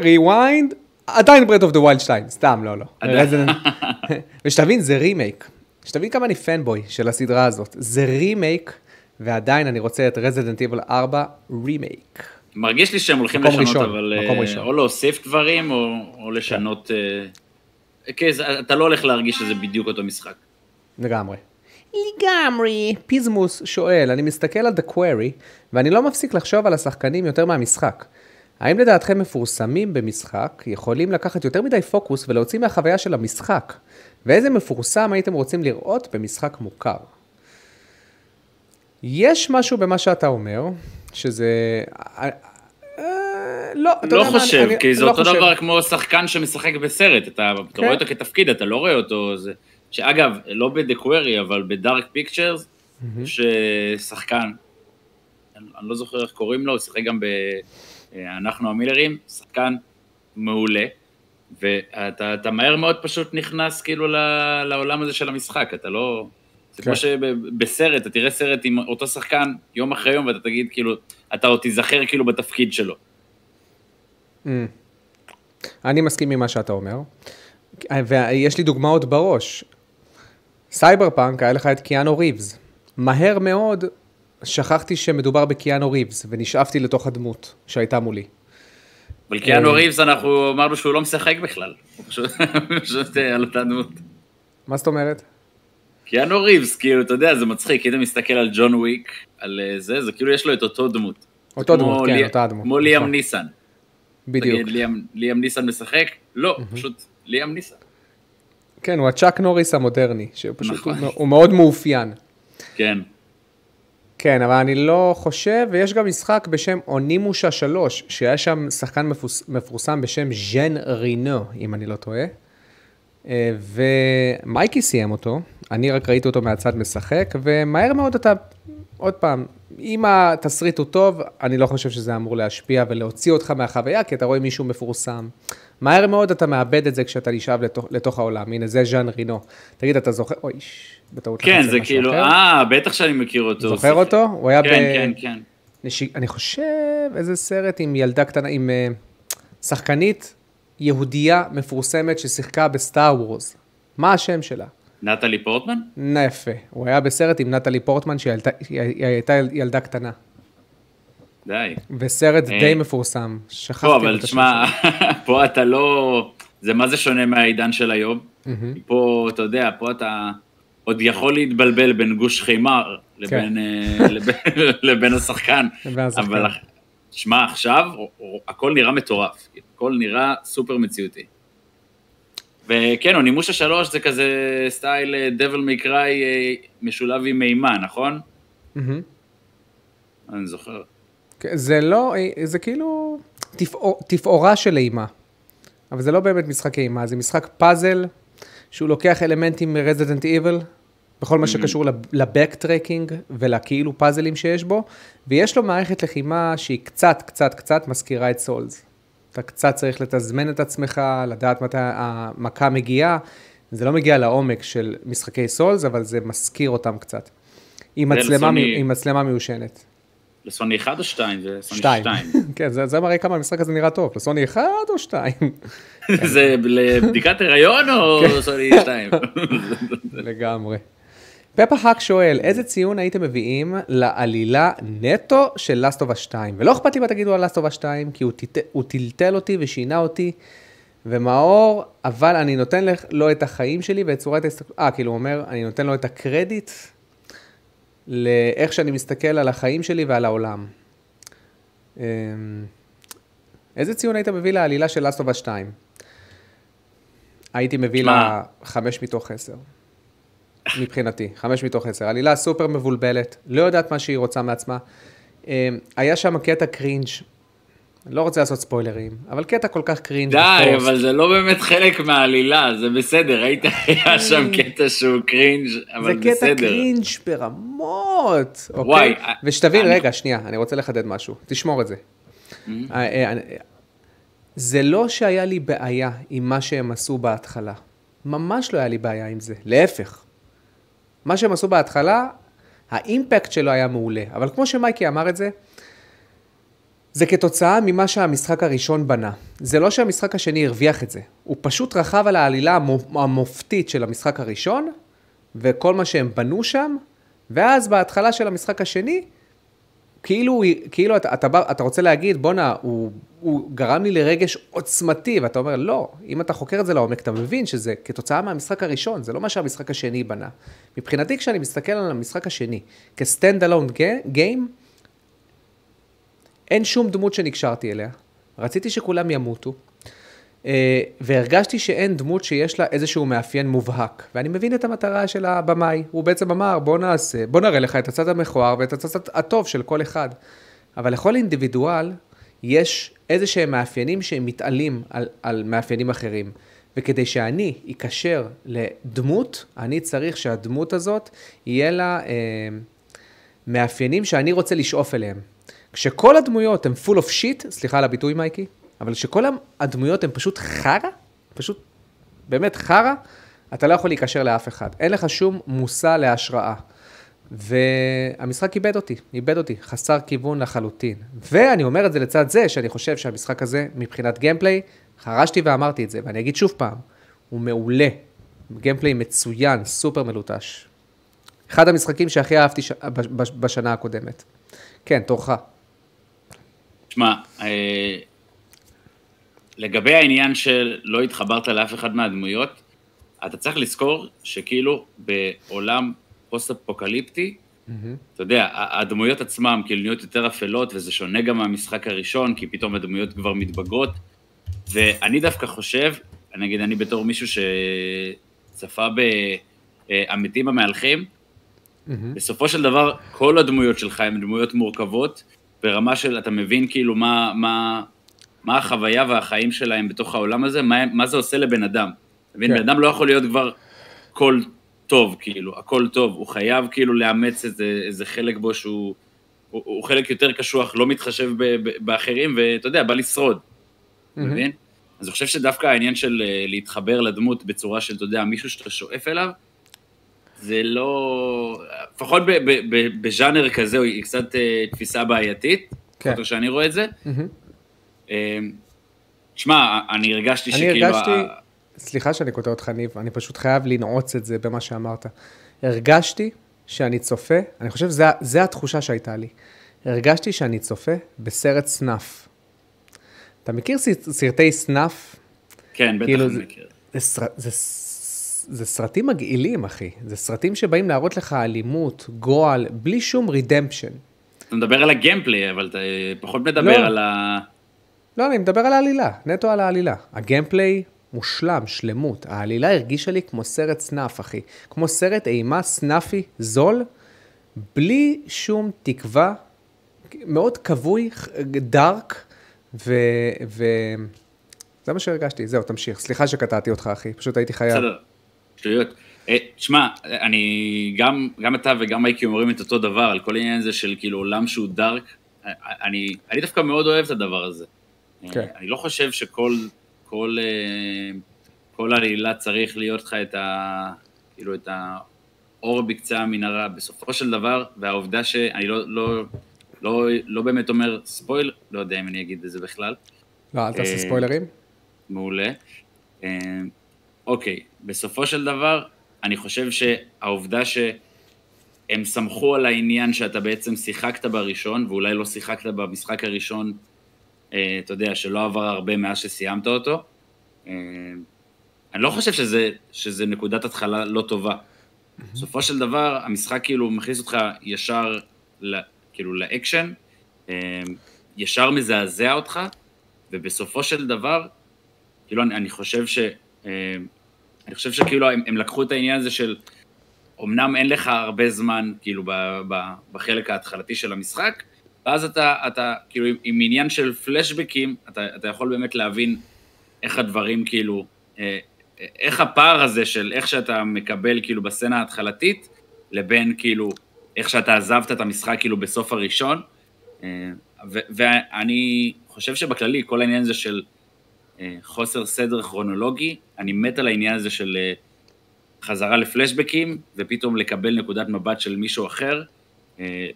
rewind, עדיין Breath of the Wild 2, סתם, לא, לא. ושתבין, זה רימייק. שתבין כמה אני fanboy של הסדרה הזאת. זה רימייק, ועדיין אני רוצה את Resident Evil 4 רימייק. מרגיש לי שהם הולכים לשנות, ראשון, אבל... מקום אה, ראשון. או להוסיף דברים, או או לשנות... אה, כן, אתה לא הולך להרגיש שזה בדיוק אותו משחק. לגמרי. לגמרי. פיזמוס שואל, אני מסתכל על The Quarry, ואני לא מפסיק לחשוב על השחקנים יותר מהמשחק. האם לדעתכם מפורסמים במשחק יכולים לקחת יותר מדי פוקוס ולהוציא מהחוויה של המשחק? ואיזה מפורסם הייתם רוצים לראות במשחק מוכר? יש משהו במה שאתה אומר, שזה... אה, אה, לא, אתה לא יודע מה, חושב, אני- כי זה לא אותו חושב. דבר כמו שחקן שמשחק בסרט, אתה אתה כן. רואה אותו כתפקיד, אתה לא רואה אותו, זה... שאגב, לא בדקווירי, אבל בדארק פיקצ'רס, יש אה, שחקן, אני אני לא זוכר איך קוראים לו, הוא שיחק גם ב... אה, המילרים, שחקן מעולה, ואתה אתה מהר מאוד פשוט נכנס כאילו ל- לעולם הזה של המשחק, אתה לא... זה כן. כמו שבסרט, אתה תראה סרט עם אותו שחקן יום אחרי יום, ואתה תגיד כאילו, אתה עוד תיזכר כאילו בתפקיד שלו. אני מסכים עם מה שאתה אומר, ויש לי דוגמאות בראש. סייבר פאנק, היה לך את קיאנו ריבס. מהר מאוד שכחתי שמדובר בקיאנו ריבס, ונשאפתי לתוך הדמות שהייתה מולי. אבל קיאנו אה. ריבס, אנחנו אמרנו שהוא לא משחק בכלל. הוא פשוט אה, על אותה דמות. מה זאת אומרת? קיאנו ריבס, כאילו, אתה יודע, זה מצחיק, אם אתה מסתכל על ג'ון וויק, על אה, זה, זה כאילו יש לו את אותו דמות. אותו דמות, כן, אותה דמות. כמו נכון. ליאם ניסן. בדיוק. תגיד, ליאם- ליאם ניסן משחק? לא, פשוט ליאם ניסן. כן, הוא הצ'אק נוריס המודרני, שפשוט נכון. הוא, הוא מאוד מאופיין. כן. כן, אבל אני לא חושב, ויש גם משחק בשם אונימושה 3, שהיה שם שחקן מפוס, מפורסם בשם ז'ן רינו, אם אני לא טועה. אה, ומייקי סיים אותו, אני רק ראיתי אותו מהצד משחק, ומהר מאוד אתה, עוד פעם, אם התסריט הוא טוב, אני לא חושב שזה אמור להשפיע ולהוציא אותך מהחוויה, כי אתה רואה מישהו מפורסם. מהר מאוד אתה מאבד את זה כשאתה נשאב לתוך, לתוך העולם. הנה, זה ז'אן רינו. תגיד, אתה זוכר? אוי, ש- בטעות כן, זה כאילו. אה, בטח שאני מכיר אותו. זוכר שיחק. אותו? הוא היה ב... כן, כן, כן. נש... אני חושב, איזה סרט עם ילדה קטנה, עם uh, שחקנית יהודייה מפורסמת ששיחקה בסטאר וורס. מה השם שלה? נטלי פורטמן? יפה. הוא היה בסרט עם נטלי פורטמן שהיא הייתה ילדה קטנה. די. וסרט אה. די מפורסם. שכחתי לא, את אבל השם תשמע, שלו. פה אתה לא... זה מה זה שונה מהעידן של היום. פה, אתה יודע, פה אתה עוד יכול להתבלבל בין גוש חימר לבין, אה, השחקן. לבין השחקן. אבל, שמע, עכשיו הכל נראה מטורף. הכל נראה סופר מציאותי. וכן, אונימושה שלוש זה כזה סטייל אה, דבל מקראי משולב עם מימה, נכון? מהמם. אני זוכר. כן, זה לא, זה כאילו תפאור- תפאורה של אימה. אבל זה לא באמת משחק אימה, זה משחק פאזל, שהוא לוקח אלמנטים מרזידנט איבל, בכל מה שקשור לבקטרקינג ולכאילו פאזלים שיש בו, ויש לו מערכת לחימה שהיא קצת, קצת, קצת מזכירה את סולס. אתה קצת צריך לתזמן את עצמך, לדעת מתי המכה מגיעה. זה לא מגיע לעומק של משחקי סולס, אבל זה מזכיר אותם קצת. עם מצלמה, לסוני- עם מצלמה מיושנת. לסוני 1 או 2? זה סוני שתיים. 2. כן, זה, זה מראה כמה המשחק הזה נראה טוב. לסוני אחד או שתיים? זה לבדיקת הריון או כן. סוני 2? לגמרי. פפה האק שואל, איזה ציון הייתם מביאים לעלילה נטו של Us 2? ולא אכפת לי מה תגידו על Us 2, כי הוא, טיט... הוא טלטל אותי ושינה אותי, ומאור, אבל אני נותן לו את החיים שלי ואת צורת ההסתכלות, אה, כאילו הוא אומר, אני נותן לו את הקרדיט לאיך שאני מסתכל על החיים שלי ועל העולם. אמ, איזה ציון היית מביא לעלילה של Us 2? הייתי מביא. לה חמש מתוך עשר. מבחינתי, חמש מתוך עשר. עלילה סופר מבולבלת, לא יודעת מה שהיא רוצה מעצמה. אמ, היה שם קטע cringe לא רוצה לעשות ספוילרים, אבל קטע כל כך cringe די, בפוסט. אבל זה לא באמת חלק מהעלילה, זה בסדר, היית, היה שם קטע שהוא cringe, אבל זה קטע בסדר. קרינג' ברמות, וואי, אוקיי? ושתבין, אני- רגע, שנייה, אני רוצה לחדד משהו, תשמור את זה. אה, אה, אה, זה לא שהיה לי בעיה עם מה שהם עשו בהתחלה. ממש לא היה לי בעיה עם זה, להפך. מה שהם עשו בהתחלה, האימפקט שלו היה מעולה. אבל כמו שמייקי אמר את זה, זה כתוצאה ממה שהמשחק הראשון בנה. זה לא שהמשחק השני הרוויח את זה. הוא פשוט רכב על העלילה המו- המופתית של המשחק הראשון, וכל מה שהם בנו שם, ואז בהתחלה של המשחק השני, כאילו, כאילו אתה, אתה, בא, אתה רוצה להגיד, בואנה, הוא, הוא גרם לי לרגש עוצמתי, ואתה אומר, לא, אם אתה חוקר את זה לעומק, אתה מבין שזה כתוצאה מהמשחק הראשון, זה לא מה שהמשחק השני בנה. מבחינתי, כשאני מסתכל על המשחק השני, כסטנד אלון גיים, אין שום דמות שנקשרתי אליה. רציתי שכולם ימותו, והרגשתי שאין דמות שיש לה איזשהו מאפיין מובהק. ואני מבין את המטרה של הבמאי. הוא בעצם אמר, בוא נעשה, בוא נראה לך את הצד המכוער ואת הצד הטוב של כל אחד. אבל לכל אינדיבידואל יש איזה שהם מאפיינים שהם מתעלים על, על מאפיינים אחרים. וכדי שאני אקשר לדמות, אני צריך שהדמות הזאת יהיה לה אה, מאפיינים שאני רוצה לשאוף אליהם. כשכל הדמויות הן full of shit, סליחה על הביטוי מייקי, אבל כשכל הדמויות הן פשוט חרא, פשוט באמת חרא, אתה לא יכול להיקשר לאף אחד. אין לך שום מושא להשראה. והמשחק איבד אותי, איבד אותי, חסר כיוון לחלוטין. ואני אומר את זה לצד זה, שאני חושב שהמשחק הזה, מבחינת gameplay, חרשתי ואמרתי את זה, ואני אגיד שוב פעם, הוא מעולה. gameplay מצוין, סופר מלוטש. אחד המשחקים שהכי אהבתי ש... בש- בשנה הקודמת. כן, תורך. תשמע, אה, לגבי העניין של לא התחברת לאף אחד מהדמויות, אתה צריך לזכור שכאילו בעולם פוסט-אפוקליפטי, אתה יודע, הדמויות עצמם כאילו נהיות יותר אפלות, וזה שונה גם מהמשחק הראשון, כי פתאום הדמויות כבר מתבגרות, ואני דווקא חושב, נגיד אני בתור מישהו שצפה בעמיתים המהלכים, בסופו של דבר, כל הדמויות שלך הן דמויות מורכבות, ברמה של אתה מבין כאילו מה, מה, מה החוויה והחיים שלהם בתוך העולם הזה, מה, מה זה עושה לבן אדם. אתה מבין? כן. בן אדם לא יכול להיות כבר קול טוב, כאילו, הכל טוב, הוא חייב כאילו לאמץ איזה, איזה חלק בו שהוא הוא, הוא חלק יותר קשוח, לא מתחשב ב, ב, באחרים, ואתה יודע, בא לשרוד, אתה מבין? אז אני חושב שדווקא העניין של אה, להתחבר לדמות בצורה של, אתה יודע, מישהו שאתה שואף אליו, זה לא... לפחות בז'אנר כזה, היא קצת אה, תפיסה בעייתית, כן. שאני רואה את זה. מהמם. אה, שמע, אני הרגשתי אני שכאילו... הרגשתי, ה- סליחה שאני קוטע אותך, ניב, אני פשוט חייב לנעוץ את זה במה שאמרת. הרגשתי שאני צופה, אני חושב שזו התחושה שהייתה לי. הרגשתי שאני צופה בסרט snuff. אתה מכיר סרט- סרטי snuff? כן, בטח כאילו אני זה- מכיר. זה. זה, ס- זה סרטים מגעילים, אחי. זה סרטים שבאים להראות לך אלימות, גועל, בלי שום redemption. אתה מדבר על ה gameplay, אבל אתה אה, פחות מדבר לא. על ה... לא, אני מדבר על העלילה, נטו על העלילה. ה gameplay מושלם, שלמות. העלילה הרגישה לי כמו סרט snuff, אחי. כמו סרט אימה סנאפי, זול, בלי שום תקווה, מאוד כבוי, דארק, ו... ו... זה מה שהרגשתי, זהו, תמשיך. סליחה שקטעתי אותך, אחי, פשוט הייתי חייב. בסדר, שטויות. אה, תשמע, אני, גם, גם אתה וגם מייקי אומרים את אותו דבר, על כל העניין הזה של כאילו עולם שהוא דארק, אה, אני, אני דווקא מאוד אוהב את הדבר הזה. כן. אה, אני לא חושב שכל כל, אה, כל עלילה צריך להיות לך את ה... כאילו את האור בקצה המנהרה. בסופו של דבר, והעובדה שאני לא, לא, לא, לא באמת אומר ספויל, לא יודע אם אני אגיד את זה בכלל, לא, אל תעשה אה, ספוילרים. מעולה. אוקיי, בסופו של דבר, אני חושב שהעובדה שהם סמכו על העניין שאתה בעצם שיחקת בראשון, ואולי לא שיחקת במשחק הראשון, אתה יודע, שלא עבר הרבה מאז שסיימת אותו, אה, אני לא חושב שזה, שזה נקודת התחלה לא טובה. בסופו של דבר, המשחק כאילו מכניס אותך ישר, כאילו לאקשן, אה, ישר מזעזע אותך, ובסופו של דבר, כאילו, אני, אני חושב ש... אה, אני חושב שכאילו הם, הם לקחו את העניין הזה של, אמנם אין לך הרבה זמן, כאילו, ב, ב, בחלק ההתחלתי של המשחק, ואז אתה, אתה כאילו, עם, עניין של פלשבקים, אתה, אתה יכול באמת להבין איך הדברים, כאילו, אה, איך הפער הזה של איך שאתה מקבל, כאילו, בסצנה ההתחלתית, לבין, כאילו, איך שאתה עזבת את המשחק, כאילו, בסוף הראשון. אה, ו- ואני חושב שבכללי, כל העניין הזה של אה, חוסר סדר כרונולוגי, אני מת על העניין הזה של אה, חזרה לפלשבקים, ופתאום לקבל נקודת מבט של מישהו אחר, אה,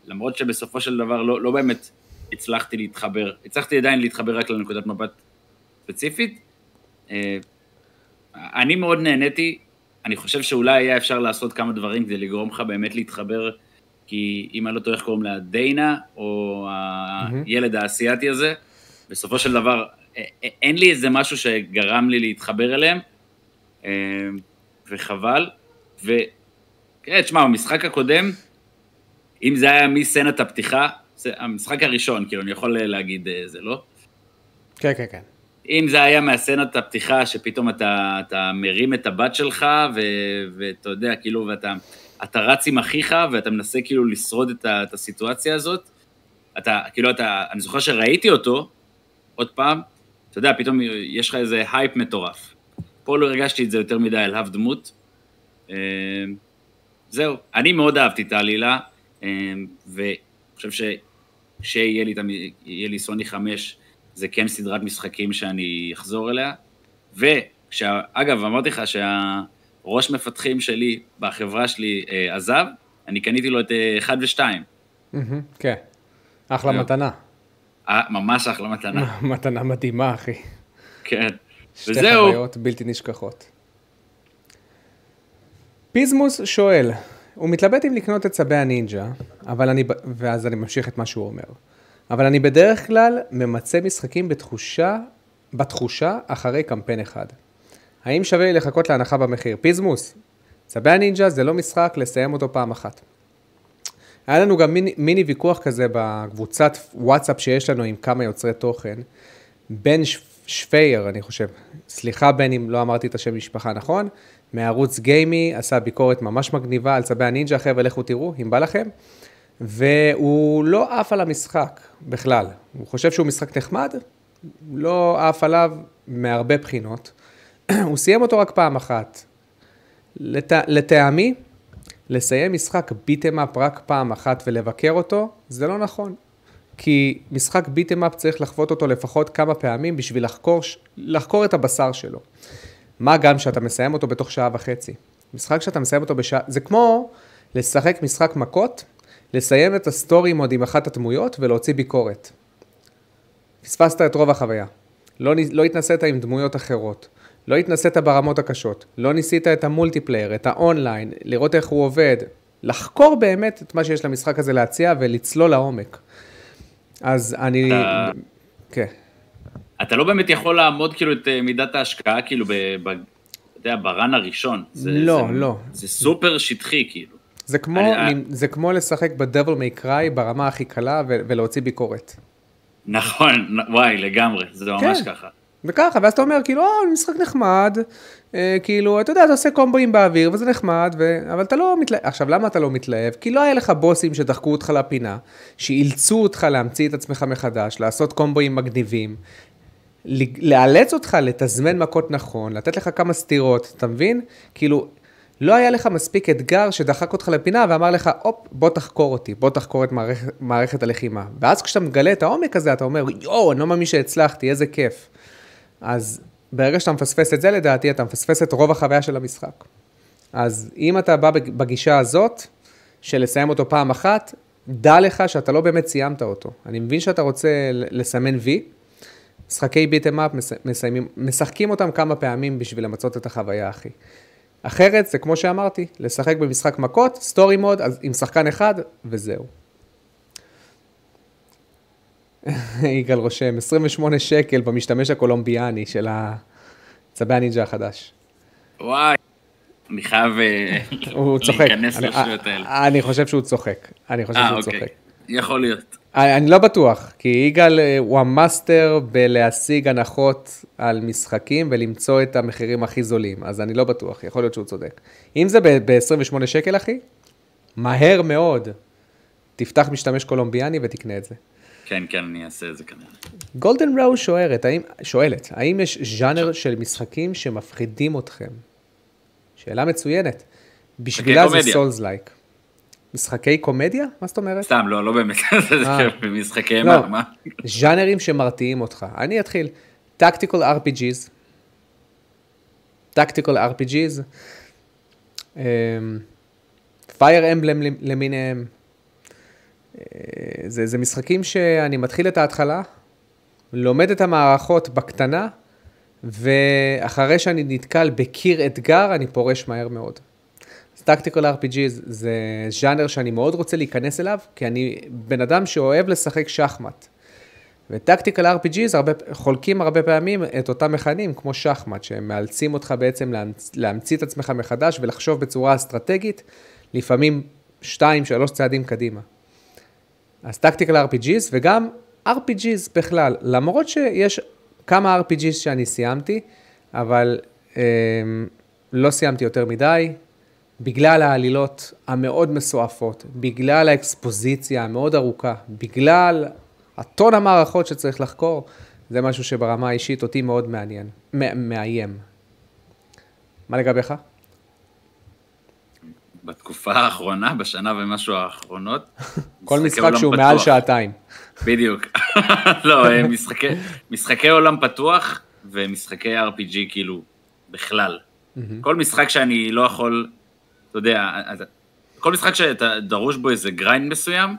למרות שבסופו של דבר לא, לא באמת הצלחתי להתחבר, הצלחתי עדיין להתחבר רק לנקודת מבט ספציפית. אני מאוד נהניתי, אני חושב שאולי היה אפשר לעשות כמה דברים כדי לגרום לך באמת להתחבר, כי אם אני לא טועה איך קוראים לה, דיינה, או הילד האסייתי הזה, בסופו של דבר אין לי איזה משהו שגרם לי להתחבר אליהם, אה, וחבל. וכן, תשמע, במשחק הקודם, אם זה היה מסצנת הפתיחה, זה המשחק הראשון, כאילו, אני יכול להגיד אה, זה, לא? כן, כן, כן. אם זה היה מהסצנת הפתיחה, שפתאום אתה, אתה מרים את הבת שלך, ו, ואתה יודע, כאילו, ואתה אתה רץ עם אחיך, ואתה מנסה כאילו לשרוד את, ה, את הסיטואציה הזאת, אתה, כאילו, אתה, אני זוכר שראיתי אותו, עוד פעם, אתה יודע, פתאום יש לך איזה הייפ מטורף. פה לא הרגשתי את זה יותר מדי אליו דמות. אה, זהו, אני מאוד אהבתי את העלילה, ואני חושב שכשיהיה לי, לי סוני 5, זה כן סדרת משחקים שאני אחזור אליה. ואגב, אמרתי לך שהראש מפתחים שלי בחברה שלי אה, עזב, אני קניתי לו את 1 ו-2. כן, אחלה מתנה. אה, ממש אחלה מתנה. מתנה מדהימה, אחי. כן. שתי וזהו. חוויות בלתי נשכחות. פיזמוס שואל, הוא מתלבט אם לקנות את צבי הנינג'ה, אבל אני, ואז אני ממשיך את מה שהוא אומר. אבל אני בדרך כלל ממצה משחקים בתחושה, בתחושה אחרי קמפיין אחד. האם שווה לי לחכות להנחה במחיר? פיזמוס, צבי הנינג'ה זה לא משחק לסיים אותו פעם אחת. היה לנו גם מיני, מיני ויכוח כזה בקבוצת וואטסאפ שיש לנו עם כמה יוצרי תוכן. בן שפייר, אני חושב, סליחה בן אם לא אמרתי את השם משפחה נכון, מערוץ גיימי, עשה ביקורת ממש מגניבה על צבי הנינג'ה, חבר'ה, לכו תראו, אם בא לכם. והוא לא עף על המשחק בכלל. הוא חושב שהוא משחק נחמד, לא עף עליו מהרבה בחינות. הוא סיים אותו רק פעם אחת. לת... לטעמי, לסיים משחק ביטם אפ רק פעם אחת ולבקר אותו, זה לא נכון. כי משחק beat 'em up צריך לחוות אותו לפחות כמה פעמים בשביל לחקור, לחקור את הבשר שלו. מה גם שאתה מסיים אותו בתוך שעה וחצי. משחק שאתה מסיים אותו בשעה, זה כמו לשחק משחק מכות, לסיים את ה story mode עם אחת הדמויות ולהוציא ביקורת. פספסת את רוב החוויה. לא, לא התנסית עם דמויות אחרות. לא התנסית ברמות הקשות, לא ניסית את ה multiplayer, את האונליין, לראות איך הוא עובד, לחקור באמת את מה שיש למשחק הזה להציע ולצלול לעומק. אז אני... כן. אתה לא באמת יכול לעמוד כאילו את אה, מידת ההשקעה כאילו ב... ב... אתה יודע, ברן הראשון. זה, לא, זה, לא. זה סופר שטחי כאילו. זה כמו, אני, זה כמו לשחק ב-Devil May Cry ברמה הכי קלה ולהוציא ביקורת. נכון, וואי, לגמרי, זה ממש כן. ככה. וככה, ואז אתה אומר, כאילו, או, אה, משחק נחמד, אה, כאילו, אתה יודע, אתה עושה קומבואים באוויר, וזה נחמד, ו... אבל אתה לא מתלהב. עכשיו, למה אתה לא מתלהב? כי לא היה לך בוסים שדחקו אותך לפינה, שאילצו אותך להמציא את עצמך מחדש, לעשות קומבואים מגניבים, לאלץ אותך לתזמן מכות נכון, לתת לך כמה סטירות, אתה מבין? כאילו, לא היה לך מספיק אתגר שדחק אותך לפינה ואמר לך, הופ, בוא תחקור אותי, בוא תחקור את מערכת, מערכת הלחימה. ואז כשאתה מגלה את העומק הזה, אתה אומר, יואו, אני לא מאמין שהצלחתי, איזה כיף. אז ברגע שאתה מפספס את זה, לדעתי, אתה מפספס את רוב החוויה של המשחק. אז אם אתה בא בגישה הזאת, של לסיים אותו פעם אחת, דע לך שאתה לא באמת סיימת אותו. אני מבין שאתה רוצה לסמן וי, משחקי ביטם אפ מסיימים, משחקים אותם כמה פעמים בשביל למצות את החוויה, אחי. אחרת זה כמו שאמרתי, לשחק במשחק מכות, סטורי מוד, עם שחקן אחד, וזהו. יגאל רושם, 28 שקל במשתמש הקולומביאני של הצבי הנינג'ה החדש. וואי, אני חייב אה, להיכנס לשטויות האלה. אני חושב שהוא צוחק, אני חושב שהוא אוקיי. צוחק. יכול להיות. אני לא בטוח, כי יגאל אה, הוא המאסטר בלהשיג הנחות על משחקים ולמצוא את המחירים הכי זולים, אז אני לא בטוח, יכול להיות שהוא צודק. אם זה ב-28 שקל, אחי, מהר מאוד, תפתח משתמש קולומביאני ותקנה את זה. כן, כן, אני אעשה את זה כנראה. גולדן ראו שואלת, האם, שואלת, האם יש ז'אנר של משחקים שמפחידים אתכם? שאלה מצוינת. בשבילה זה souls-like. משחקי קומדיה? מה זאת אומרת? סתם, לא, לא באמת, אה. משחקי לא, מה? מה? ז'אנרים שמרתיעים אותך. אני אתחיל. tactical RPGs. טקטיקל RPGs. פייר אמבלם למיניהם. אה, זה, זה משחקים שאני מתחיל את ההתחלה, לומד את המערכות בקטנה, ואחרי שאני נתקל בקיר אתגר, אני פורש מהר מאוד. טקטיקל RPG זה ז'אנר שאני מאוד רוצה להיכנס אליו, כי אני בן אדם שאוהב לשחק שחמט. וטקטיקל RPGs הרבה, חולקים הרבה פעמים את אותם מכנים כמו שחמט, שהם מאלצים אותך בעצם להמצ, להמציא את עצמך מחדש ולחשוב בצורה אסטרטגית, לפעמים 2-3 צעדים קדימה. אז טקטיקל RPGs וגם RPGs בכלל, למרות שיש כמה RPGs שאני סיימתי, אבל אה, לא סיימתי יותר מדי, בגלל העלילות המאוד מסועפות, בגלל האקספוזיציה המאוד ארוכה, בגלל הטון המערכות שצריך לחקור, זה משהו שברמה האישית אותי מאוד מעניין, מאיים. מה לגביך? בתקופה האחרונה, בשנה ומשהו האחרונות. כל משחק שהוא פתוח. מעל שעתיים. בדיוק. לא, אה, משחקי, משחקי עולם פתוח ומשחקי RPG כאילו בכלל. כל משחק שאני לא יכול, אתה יודע, כל משחק שאתה דרוש בו איזה grind מסוים,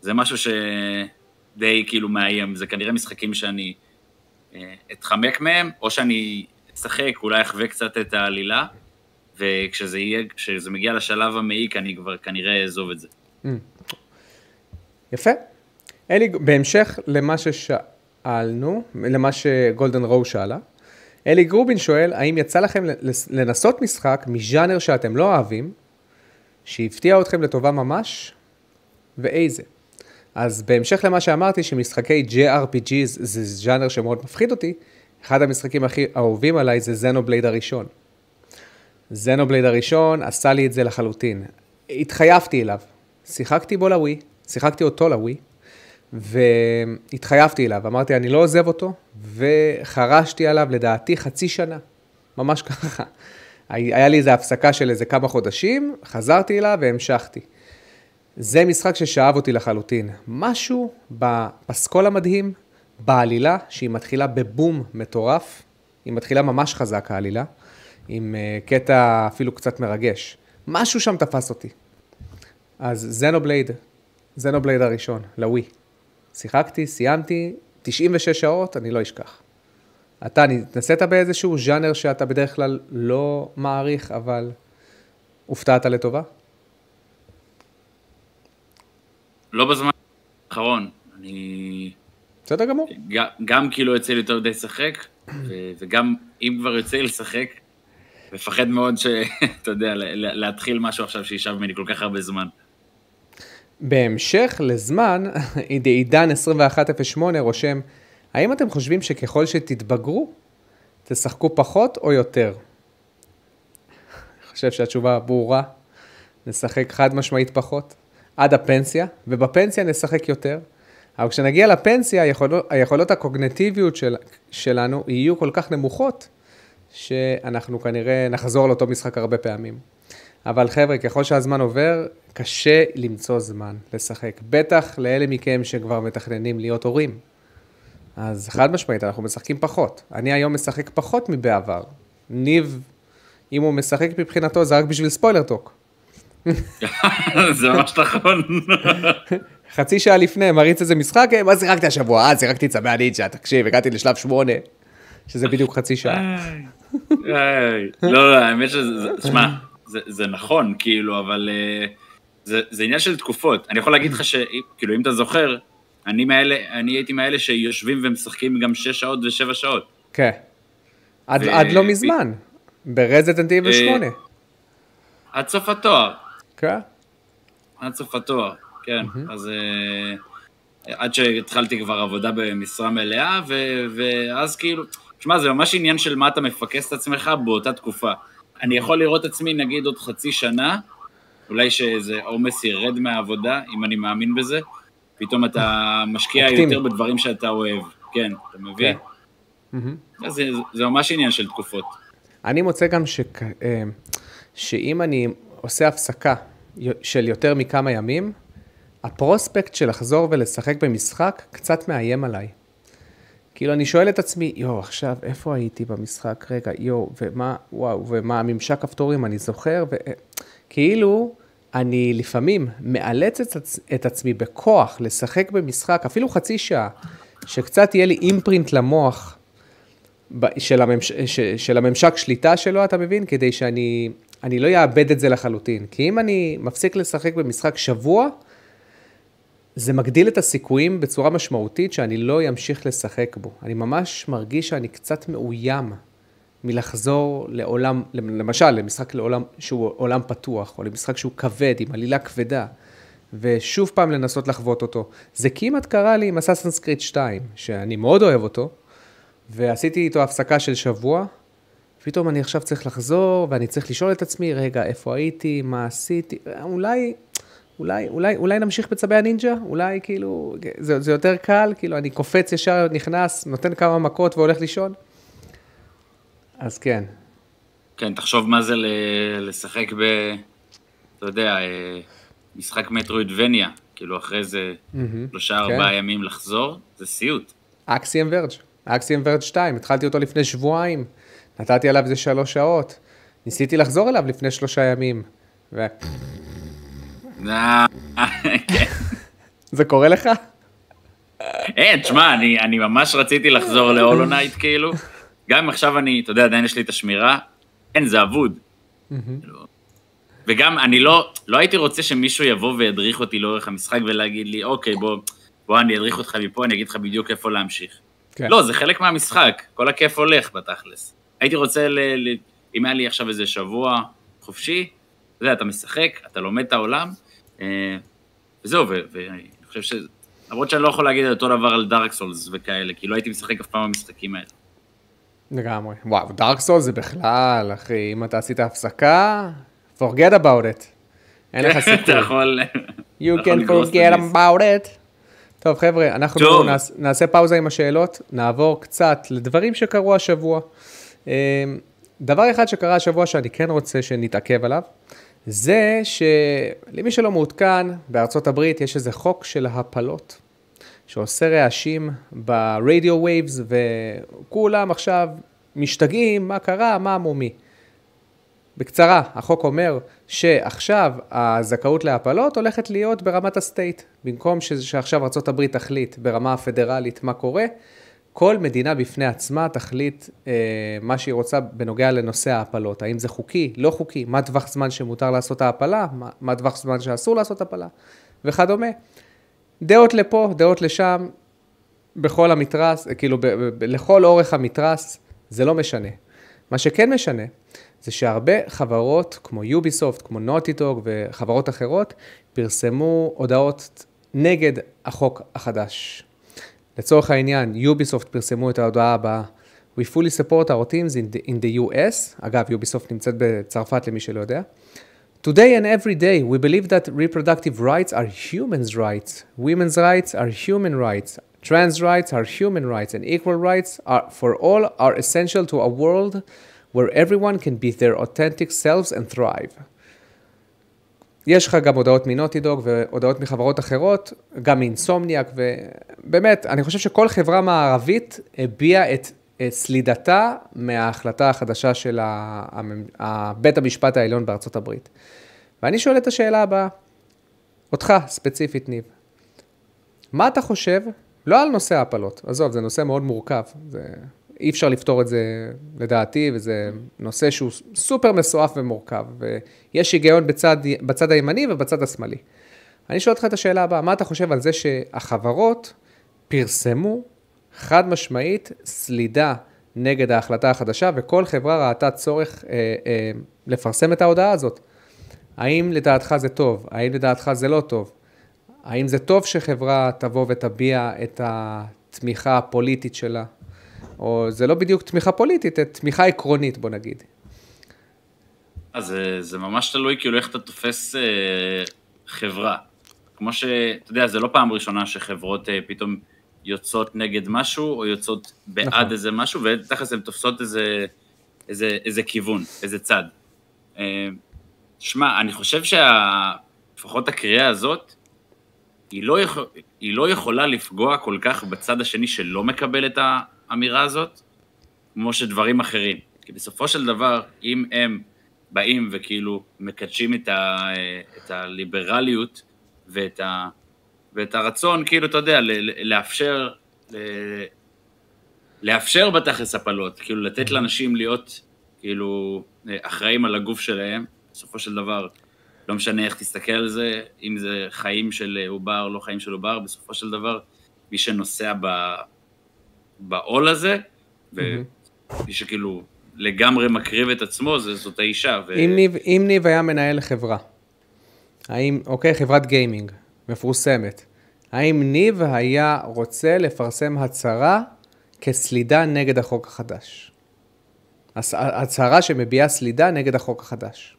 זה משהו שדי כאילו מאיים. זה כנראה משחקים שאני אה, אתחמק מהם, או שאני אשחק, אולי אחווה קצת את העלילה. וכשזה יהיה, כשזה מגיע לשלב המעיק, אני כבר כנראה אעזוב את זה. Mm. יפה. אלי, בהמשך למה ששאלנו, למה שגולדן רואו שאלה, אלי גרובין שואל, האם יצא לכם לנסות משחק מז'אנר שאתם לא אוהבים, שהפתיע אתכם לטובה ממש, ואיזה? אז בהמשך למה שאמרתי, שמשחקי JRPGs זה ז'אנר שמאוד מפחיד אותי, אחד המשחקים הכי אהובים עליי זה זנובלייד הראשון. זנובלייד הראשון עשה לי את זה לחלוטין. התחייבתי אליו. שיחקתי בו לווי, שיחקתי אותו לווי, והתחייבתי אליו. אמרתי, אני לא עוזב אותו, וחרשתי עליו לדעתי חצי שנה. ממש ככה. היה לי איזו הפסקה של איזה כמה חודשים, חזרתי אליו והמשכתי. זה משחק ששאב אותי לחלוטין. משהו בפסקול המדהים, בעלילה, שהיא מתחילה בבום מטורף, היא מתחילה ממש חזק העלילה. עם אה, קטע אפילו קצת מרגש. משהו שם תפס אותי. אז זנובלייד, זנובלייד הראשון, לווי. שיחקתי, סיימתי, 96 שעות, אני לא אשכח. אתה התנסית באיזשהו ז'אנר שאתה בדרך כלל לא מעריך, אבל הופתעת לטובה? לא בזמן האחרון. אני... בסדר גמור. גם, גם כאילו יוצא לי יותר מדי לשחק, וגם אם כבר יוצא לי לשחק, מפחד מאוד שאתה יודע, להתחיל משהו עכשיו שישב ממני כל כך הרבה זמן. בהמשך לזמן, עידן 2108 רושם, האם אתם חושבים שככל שתתבגרו, תשחקו פחות או יותר? אני חושב שהתשובה ברורה, נשחק חד משמעית פחות, עד הפנסיה, ובפנסיה נשחק יותר. אבל כשנגיע לפנסיה, היכולות, היכולות הקוגנטיביות של, שלנו יהיו כל כך נמוכות, שאנחנו כנראה נחזור לאותו משחק הרבה פעמים. אבל חבר'ה, ככל שהזמן עובר, קשה למצוא זמן לשחק. בטח לאלה מכם שכבר מתכננים להיות הורים. אז חד משמעית, אנחנו משחקים פחות. אני היום משחק פחות מבעבר. ניב, אם הוא משחק מבחינתו, זה רק בשביל ספוילר טוק. זה ממש נכון. חצי שעה לפני, מריץ איזה משחק, מה שיחקתי השבוע? אה, שיחקתי צמא הנינג'ה, תקשיב, הגעתי לשלב שמונה, שזה בדיוק חצי שעה. לא, לא, האמת שזה, שמע, זה נכון, כאילו, אבל אה, זה עניין של תקופות. אני יכול להגיד לך שכאילו, אם אתה זוכר, אני מאלה, אני הייתי מאלה שיושבים ומשחקים גם שש שעות ושבע שעות. כן. עד לא מזמן, ברזידנט איבל 8. עד סוף התואר. כן. עד סוף התואר, כן. אז אה, עד שהתחלתי כבר עבודה במשרה מלאה, ואז כאילו, תשמע, זה ממש עניין של מה אתה מפקס את עצמך באותה תקופה. אני יכול לראות עצמי, נגיד, עוד חצי שנה, אולי שאיזה עומס ירד מהעבודה, אם אני מאמין בזה, פתאום אתה משקיע. יותר בדברים שאתה אוהב. כן, אתה מבין? כן. זה, זה ממש עניין של תקופות. אני מוצא גם שכ- אה, שאם אני עושה הפסקה של יותר מכמה ימים, הפרוספקט של לחזור ולשחק במשחק קצת מאיים עליי. כאילו, אני שואל את עצמי, יואו, עכשיו, איפה הייתי במשחק? רגע, יואו, ומה, וואו, ומה הממשק כפתורים, אני זוכר, וכאילו, אני לפעמים מאלץ את, עצ- את עצמי בכוח לשחק במשחק, אפילו חצי שעה, שקצת יהיה לי אימפרינט למוח של, הממש... ש... של הממשק שליטה שלו, אתה מבין? כדי שאני אני לא אאבד את זה לחלוטין. כי אם אני מפסיק לשחק במשחק שבוע, זה מגדיל את הסיכויים בצורה משמעותית שאני לא אמשיך לשחק בו. אני ממש מרגיש שאני קצת מאוים מלחזור לעולם, למשל, למשחק לעולם שהוא עולם פתוח, או למשחק שהוא כבד, עם עלילה כבדה, ושוב פעם לנסות לחוות אותו. זה כמעט קרה לי עם אסאסנס קריט 2, שאני מאוד אוהב אותו, ועשיתי איתו הפסקה של שבוע, פתאום אני עכשיו צריך לחזור, ואני צריך לשאול את עצמי, רגע, איפה הייתי, מה עשיתי, אולי, אולי, אולי, אולי נמשיך בצבי הנינג'ה? אולי כאילו, זה, זה יותר קל, כאילו אני קופץ ישר, נכנס, נותן כמה מכות והולך לישון? אז כן. כן, תחשוב מה זה ל- לשחק ב... אתה יודע, אה, משחק מטרואידבניה, כאילו אחרי זה שלושה ארבעה ימים לחזור, זה סיוט. אקסיאם ורג', אקסיאם ורג' 2, התחלתי אותו לפני שבועיים, נתתי עליו איזה שלוש שעות, ניסיתי לחזור אליו לפני שלושה ימים, ו... אה, כן. זה קורה לך? אין, תשמע, אני, אני ממש רציתי לחזור ל Hollow Knight, כאילו. גם אם עכשיו אני, אתה יודע, עדיין יש לי את השמירה, אין, זה אבוד. וגם, אני לא, לא הייתי רוצה שמישהו יבוא וידריך אותי לאורך המשחק ולהגיד לי, אוקיי, בוא, בוא אני אדריך אותך מפה, אני אגיד לך בדיוק איפה להמשיך. כן. לא, זה חלק מהמשחק, כל הכיף הולך בתכלס. הייתי רוצה, ל, ל, אם היה לי עכשיו איזה שבוע חופשי, אתה יודע, אתה משחק, אתה לומד את העולם, אה, וזהו, ו- ואני חושב ש... למרות שאני לא יכול להגיד אותו דבר על דארק סולס וכאלה, כי לא הייתי משחק אף פעם במשחקים האלה. לגמרי. וואו, דארק סול זה בכלל, אחי, אם אתה עשית הפסקה, forget about it. אין לך אתה סיכוי. יכול... You אתה יכול can לגרוס את forget about it. טוב, חבר'ה, אנחנו טוב. נעש, נעשה פאוזה עם השאלות, נעבור קצת לדברים שקרו השבוע. אה, דבר אחד שקרה השבוע שאני כן רוצה שנתעכב עליו, זה שלמי שלא מעודכן, בארצות הברית יש איזה חוק של הפלות, שעושה רעשים ב radio waves, וכולם עכשיו משתגעים, מה קרה, מה מומו. בקצרה, החוק אומר שעכשיו הזכאות להפלות הולכת להיות ברמת ה state. במקום שעכשיו ארה"ב תחליט ברמה הפדרלית מה קורה, כל מדינה בפני עצמה תחליט אה, מה שהיא רוצה בנוגע לנושא ההפלות. האם זה חוקי, לא חוקי, מה טווח זמן שמותר לעשות ההפלה, מה, מה טווח זמן שאסור לעשות הפלה, וכדומה. דעות לפה, דעות לשם, בכל המתרס, כאילו ב- ב- ב- לכל אורך המתרס, זה לא משנה. מה שכן משנה, זה שהרבה חברות כמו יוביסופט, כמו נוטיטוג וחברות אחרות, פרסמו הודעות נגד החוק החדש. לצורך העניין, יוביסופט פרסמו את ההודעה הבאה. We fully support our teams in the, in the US, אגב, יוביסופט נמצאת בצרפת למי שלא יודע. Today and every day, we believe that reproductive rights are human's rights. Women's rights are human rights. Trans rights are human rights, and equal rights are, for all are essential to a world where everyone can be their authentic selves and thrive. יש לך גם הודעות מנוטידוג והודעות מחברות אחרות, גם מאינסומניאק, ובאמת, אני חושב שכל חברה מערבית הביעה את סלידתה מההחלטה החדשה של בית המשפט העליון בארצות הברית. ואני שואל את השאלה הבאה, אותך ספציפית, ניב, מה אתה חושב, לא על נושא ההפלות, עזוב, זה נושא מאוד מורכב, זה, אי אפשר לפתור את זה לדעתי, וזה נושא שהוא סופר מסועף ומורכב, ויש היגיון בצד, בצד הימני ובצד השמאלי. אני שואל אותך את השאלה הבאה, מה אתה חושב על זה שהחברות פרסמו חד משמעית סלידה נגד ההחלטה החדשה, וכל חברה ראתה צורך אה, אה, לפרסם את ההודעה הזאת. האם לדעתך זה טוב? האם לדעתך זה לא טוב? האם זה טוב שחברה תבוא ותביע את התמיכה הפוליטית שלה? או זה לא בדיוק תמיכה פוליטית, זה תמיכה עקרונית, בוא נגיד. אז זה, זה ממש תלוי כאילו איך אתה תופס אה, חברה. כמו שאתה יודע, זה לא פעם ראשונה שחברות אה, פתאום יוצאות נגד משהו, או יוצאות בעד נכון. איזה משהו, ותכלס הן תופסות איזה, איזה, איזה כיוון, איזה צד. אה, שמע, אני חושב שלפחות הקריאה הזאת, היא לא, יכול, היא לא יכולה לפגוע כל כך בצד השני שלא מקבל את האמירה הזאת, כמו שדברים אחרים. כי בסופו של דבר, אם הם באים וכאילו מקדשים את, ה, את הליברליות ואת, ה, ואת הרצון, כאילו, אתה יודע, לאפשר, לאפשר בתכלס הפלות, כאילו לתת לאנשים להיות, כאילו, אחראים על הגוף שלהם, בסופו של דבר, לא משנה איך תסתכל על זה, אם זה חיים של עובר, לא חיים של עובר, בסופו של דבר, מי שנוסע בעול הזה, ומי שכאילו לגמרי מקריב את עצמו, זה, זאת האישה. ו... אם, ניב, אם ניב היה מנהל חברה, האם, אוקיי, חברת גיימינג, מפורסמת, האם ניב היה רוצה לפרסם הצהרה כסלידה נגד החוק החדש? הצהרה שמביעה סלידה נגד החוק החדש.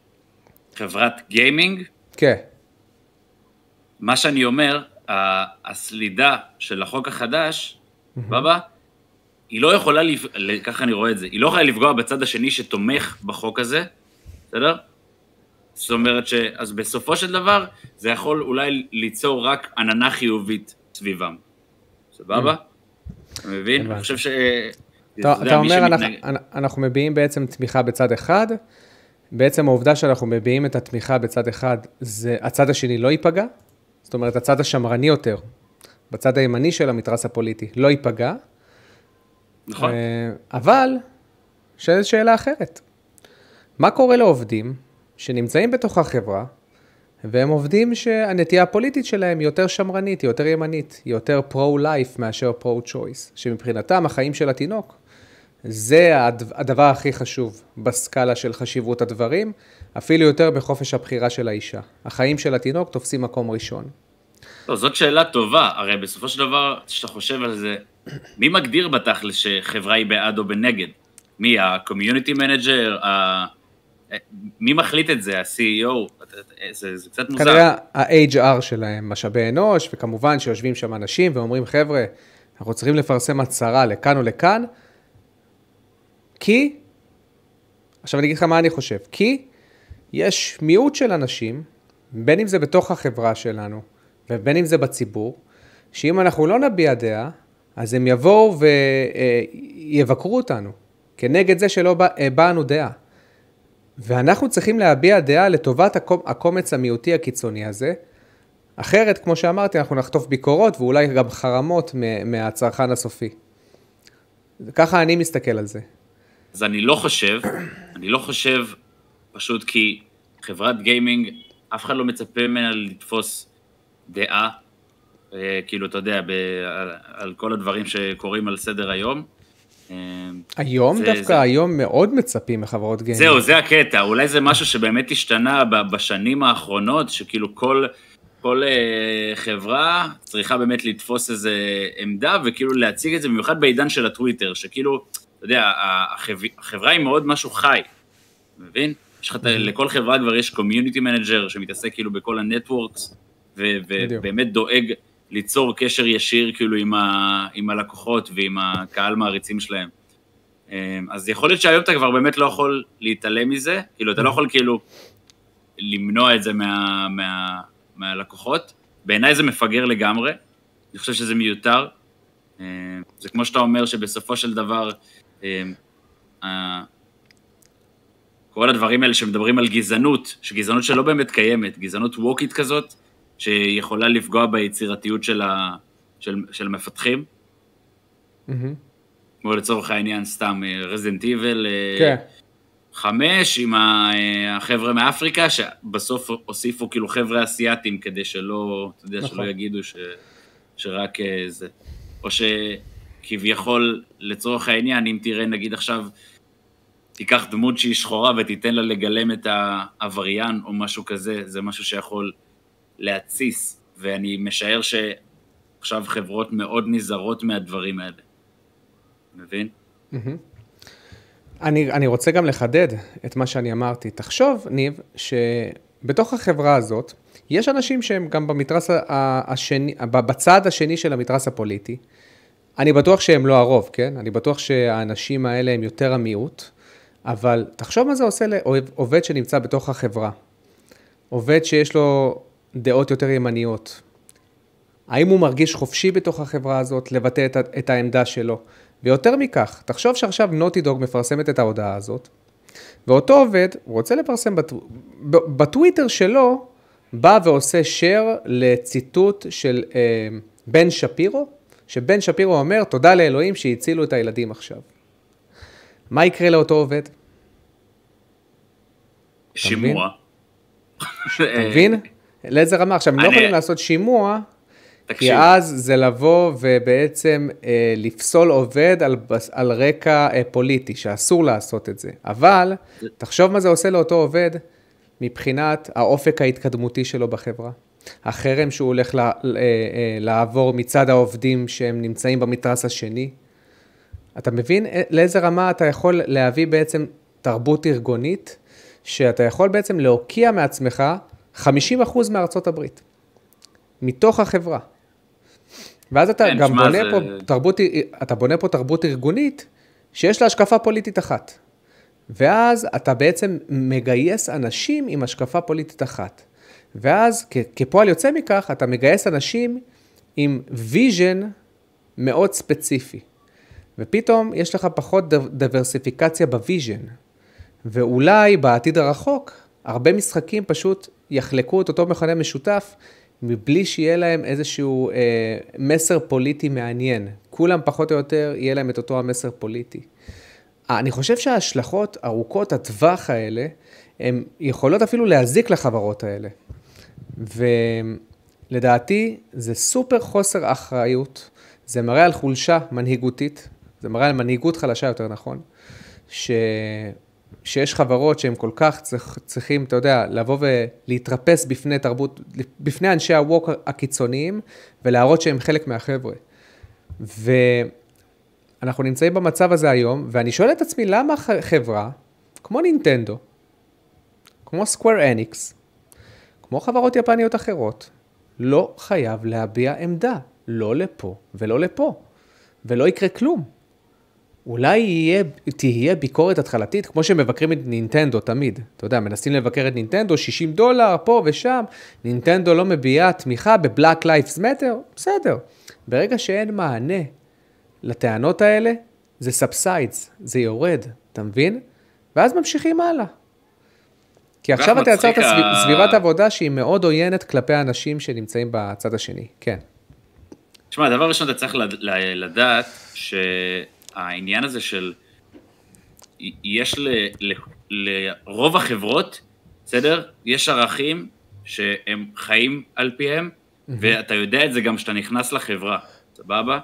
חברת גיימינג? כן. מה שאני אומר, הסלידה של החוק החדש, בבא, היא לא יכולה, ככה אני רואה את זה, היא לא יכולה לפגוע בצד השני שתומך בחוק הזה, בסדר? זאת אומרת ש... אז בסופו של דבר, זה יכול אולי ליצור רק עננה חיובית סביבם. סבבה? אתה מבין? אני חושב ש... אתה אומר, אנחנו מביעים בעצם תמיכה בצד אחד, בעצם העובדה שאנחנו מביעים את התמיכה בצד אחד, זה הצד השני לא ייפגע, זאת אומרת, הצד השמרני יותר, בצד הימני של המתרס הפוליטי, לא ייפגע. נכון. אה, אבל, שואלת שאלה אחרת. מה קורה לעובדים שנמצאים בתוך החברה, והם עובדים שהנטייה הפוליטית שלהם היא יותר שמרנית, היא יותר ימנית, היא יותר פרו-לייף מאשר פרו-צ'וייס, שמבחינתם החיים של התינוק זה הדבר הכי חשוב בסקאלה של חשיבות הדברים, אפילו יותר בחופש הבחירה של האישה. החיים של התינוק תופסים מקום ראשון. לא, זאת שאלה טובה, הרי בסופו של דבר, כשאתה חושב על זה, מי מגדיר בתכל'ס שחברה היא בעד או בנגד? מי, ה-community manager, ה... מי מחליט את זה, ה-CEO? זה, זה קצת מוזר. כנראה ה-HR שלהם, משאבי אנוש, וכמובן שיושבים שם אנשים ואומרים, חבר'ה, אנחנו צריכים לפרסם הצהרה לכאן או לכאן, כי, עכשיו אני אגיד לך מה אני חושב, כי יש מיעוט של אנשים, בין אם זה בתוך החברה שלנו, ובין אם זה בציבור, שאם אנחנו לא נביע דעה, אז הם יבואו ויבקרו אותנו, כנגד זה שלא הבענו דעה. ואנחנו צריכים להביע דעה לטובת הקומץ המיעוטי הקיצוני הזה, אחרת, כמו שאמרתי, אנחנו נחטוף ביקורות ואולי גם חרמות מהצרכן הסופי. ככה אני מסתכל על זה. אז אני לא חושב, אני לא חושב, פשוט כי חברת גיימינג, אף אחד לא מצפה ממנה לתפוס דעה, אה, כאילו, אתה יודע, על, על כל הדברים שקורים על סדר היום. אה, היום זה, דווקא, זה... היום מאוד מצפים מחברות גיימינג. זהו, זה הקטע, אולי זה משהו שבאמת השתנה בשנים האחרונות, שכאילו כל, כל uh, חברה צריכה באמת לתפוס איזה עמדה, וכאילו להציג את זה, במיוחד בעידן של הטוויטר, שכאילו, אתה יודע, החברה היא מאוד משהו חי, מבין? יש לך, לכל חברה כבר יש community manager שמתעסק כאילו בכל ה networks, ובאמת דואג ליצור קשר ישיר כאילו עם, ה, עם הלקוחות ועם הקהל מעריצים שלהם. אממ, אז יכול להיות שהיום אתה כבר באמת לא יכול להתעלם מזה, כאילו אתה לא יכול כאילו למנוע את זה מה, מה, מהלקוחות. בעיניי זה מפגר לגמרי, אני חושב שזה מיותר. אמ, זה כמו שאתה אומר שבסופו של דבר, אמ, כל הדברים האלה שמדברים על גזענות, שגזענות שלא באמת קיימת, גזענות ווקית כזאת, שיכולה לפגוע ביצירתיות של, ה, של, של המפתחים. Mm-hmm. כמו לצורך העניין, סתם רזידנט איבל אה, כן. חמש עם אה, החבר'ה מאפריקה, שבסוף הוסיפו כאילו חבר'ה אסיאתים כדי שלא, אתה יודע, נכון. שלא יגידו ש, שרק אה, זה. או שכביכול, לצורך העניין, אם תראה נגיד עכשיו, תיקח דמות שהיא שחורה ותיתן לה לגלם את העבריין או משהו כזה, זה משהו שיכול להתסיס, ואני משער שעכשיו חברות מאוד נזהרות מהדברים האלה. מבין? אני, אני רוצה גם לחדד את מה שאני אמרתי. תחשוב, ניב, בתוך החברה הזאת, יש אנשים שהם גם במתרס השני, בצד השני של המתרס הפוליטי. אני בטוח שהם לא הרוב, כן? אני בטוח שהאנשים האלה הם יותר המיעוט, אבל תחשוב מה זה עושה לעובד שנמצא בתוך החברה. עובד שיש לו דעות יותר ימניות. האם הוא מרגיש חופשי בתוך החברה הזאת לבטא את, את העמדה שלו? ויותר מכך, תחשוב שעכשיו נוטי דוג מפרסמת את ההודעה הזאת, ואותו עובד רוצה לפרסם בטו... בטוויטר שלו, בא ועושה share לציטוט של אה, בן שפירו, שבן שפירו אומר, תודה לאלוהים שהצילו את הילדים עכשיו. מה יקרה לאותו עובד? שימוע. אתה מבין? לאיזה רמה? עכשיו, הם לא יכולים לעשות שימוע, תקשיב. כי אז זה לבוא ובעצם אה, לפסול עובד על, על רקע אה, פוליטי, שאסור לעשות את זה. אבל, תחשוב מה זה עושה לאותו עובד מבחינת האופק ההתקדמותי שלו בחברה. החרם שהוא הולך לה, אה, אה, לעבור מצד העובדים שהם נמצאים במתרס השני. אתה מבין לאיזה רמה אתה יכול להביא בעצם תרבות ארגונית, שאתה יכול בעצם להוקיע מעצמך 50% מארצות הברית, מתוך החברה. ואז אתה כן, גם בונה זה... פה תרבות, אתה בונה פה תרבות ארגונית שיש לה השקפה פוליטית אחת. ואז אתה בעצם מגייס אנשים עם השקפה פוליטית אחת. ואז כפועל יוצא מכך, אתה מגייס אנשים עם vision מאוד ספציפי. ופתאום יש לך פחות דיברסיפיקציה ב vision. ואולי בעתיד הרחוק, הרבה משחקים פשוט יחלקו את אותו מכנה משותף, מבלי שיהיה להם איזשהו אה, מסר פוליטי מעניין. כולם פחות או יותר יהיה להם את אותו המסר פוליטי. אני חושב שההשלכות ארוכות הטווח האלה, הן יכולות אפילו להזיק לחברות האלה. ולדעתי זה סופר חוסר אחריות, זה מראה על חולשה מנהיגותית, זה מראה על מנהיגות חלשה יותר נכון, ש... שיש חברות שהן כל כך צריך, צריכים, אתה יודע, לבוא ולהתרפס בפני תרבות, בפני אנשי הווק הקיצוניים, ולהראות שהם חלק מהחבר'ה. ואנחנו נמצאים במצב הזה היום, ואני שואל את עצמי, למה חברה, כמו נינטנדו, כמו סקוואר אניקס, כמו חברות יפניות אחרות, לא חייב להביע עמדה, לא לפה ולא לפה, ולא יקרה כלום. אולי יהיה, תהיה ביקורת התחלתית, כמו שמבקרים את נינטנדו תמיד. אתה יודע, מנסים לבקר את נינטנדו, 60 דולר, פה ושם, נינטנדו לא מביעה תמיכה ב-Black Lives Matter, בסדר. ברגע שאין מענה לטענות האלה, זה subsides, זה יורד, אתה מבין? ואז ממשיכים הלאה. כי עכשיו אתה יצרת ה... סביבת עבודה שהיא מאוד עוינת כלפי האנשים שנמצאים בצד השני, כן. תשמע, דבר ראשון אתה צריך לדעת שהעניין הזה של, יש ל, ל, לרוב החברות, בסדר? יש ערכים שהם חיים על פיהם, ואתה יודע את זה גם כשאתה נכנס לחברה, סבבה?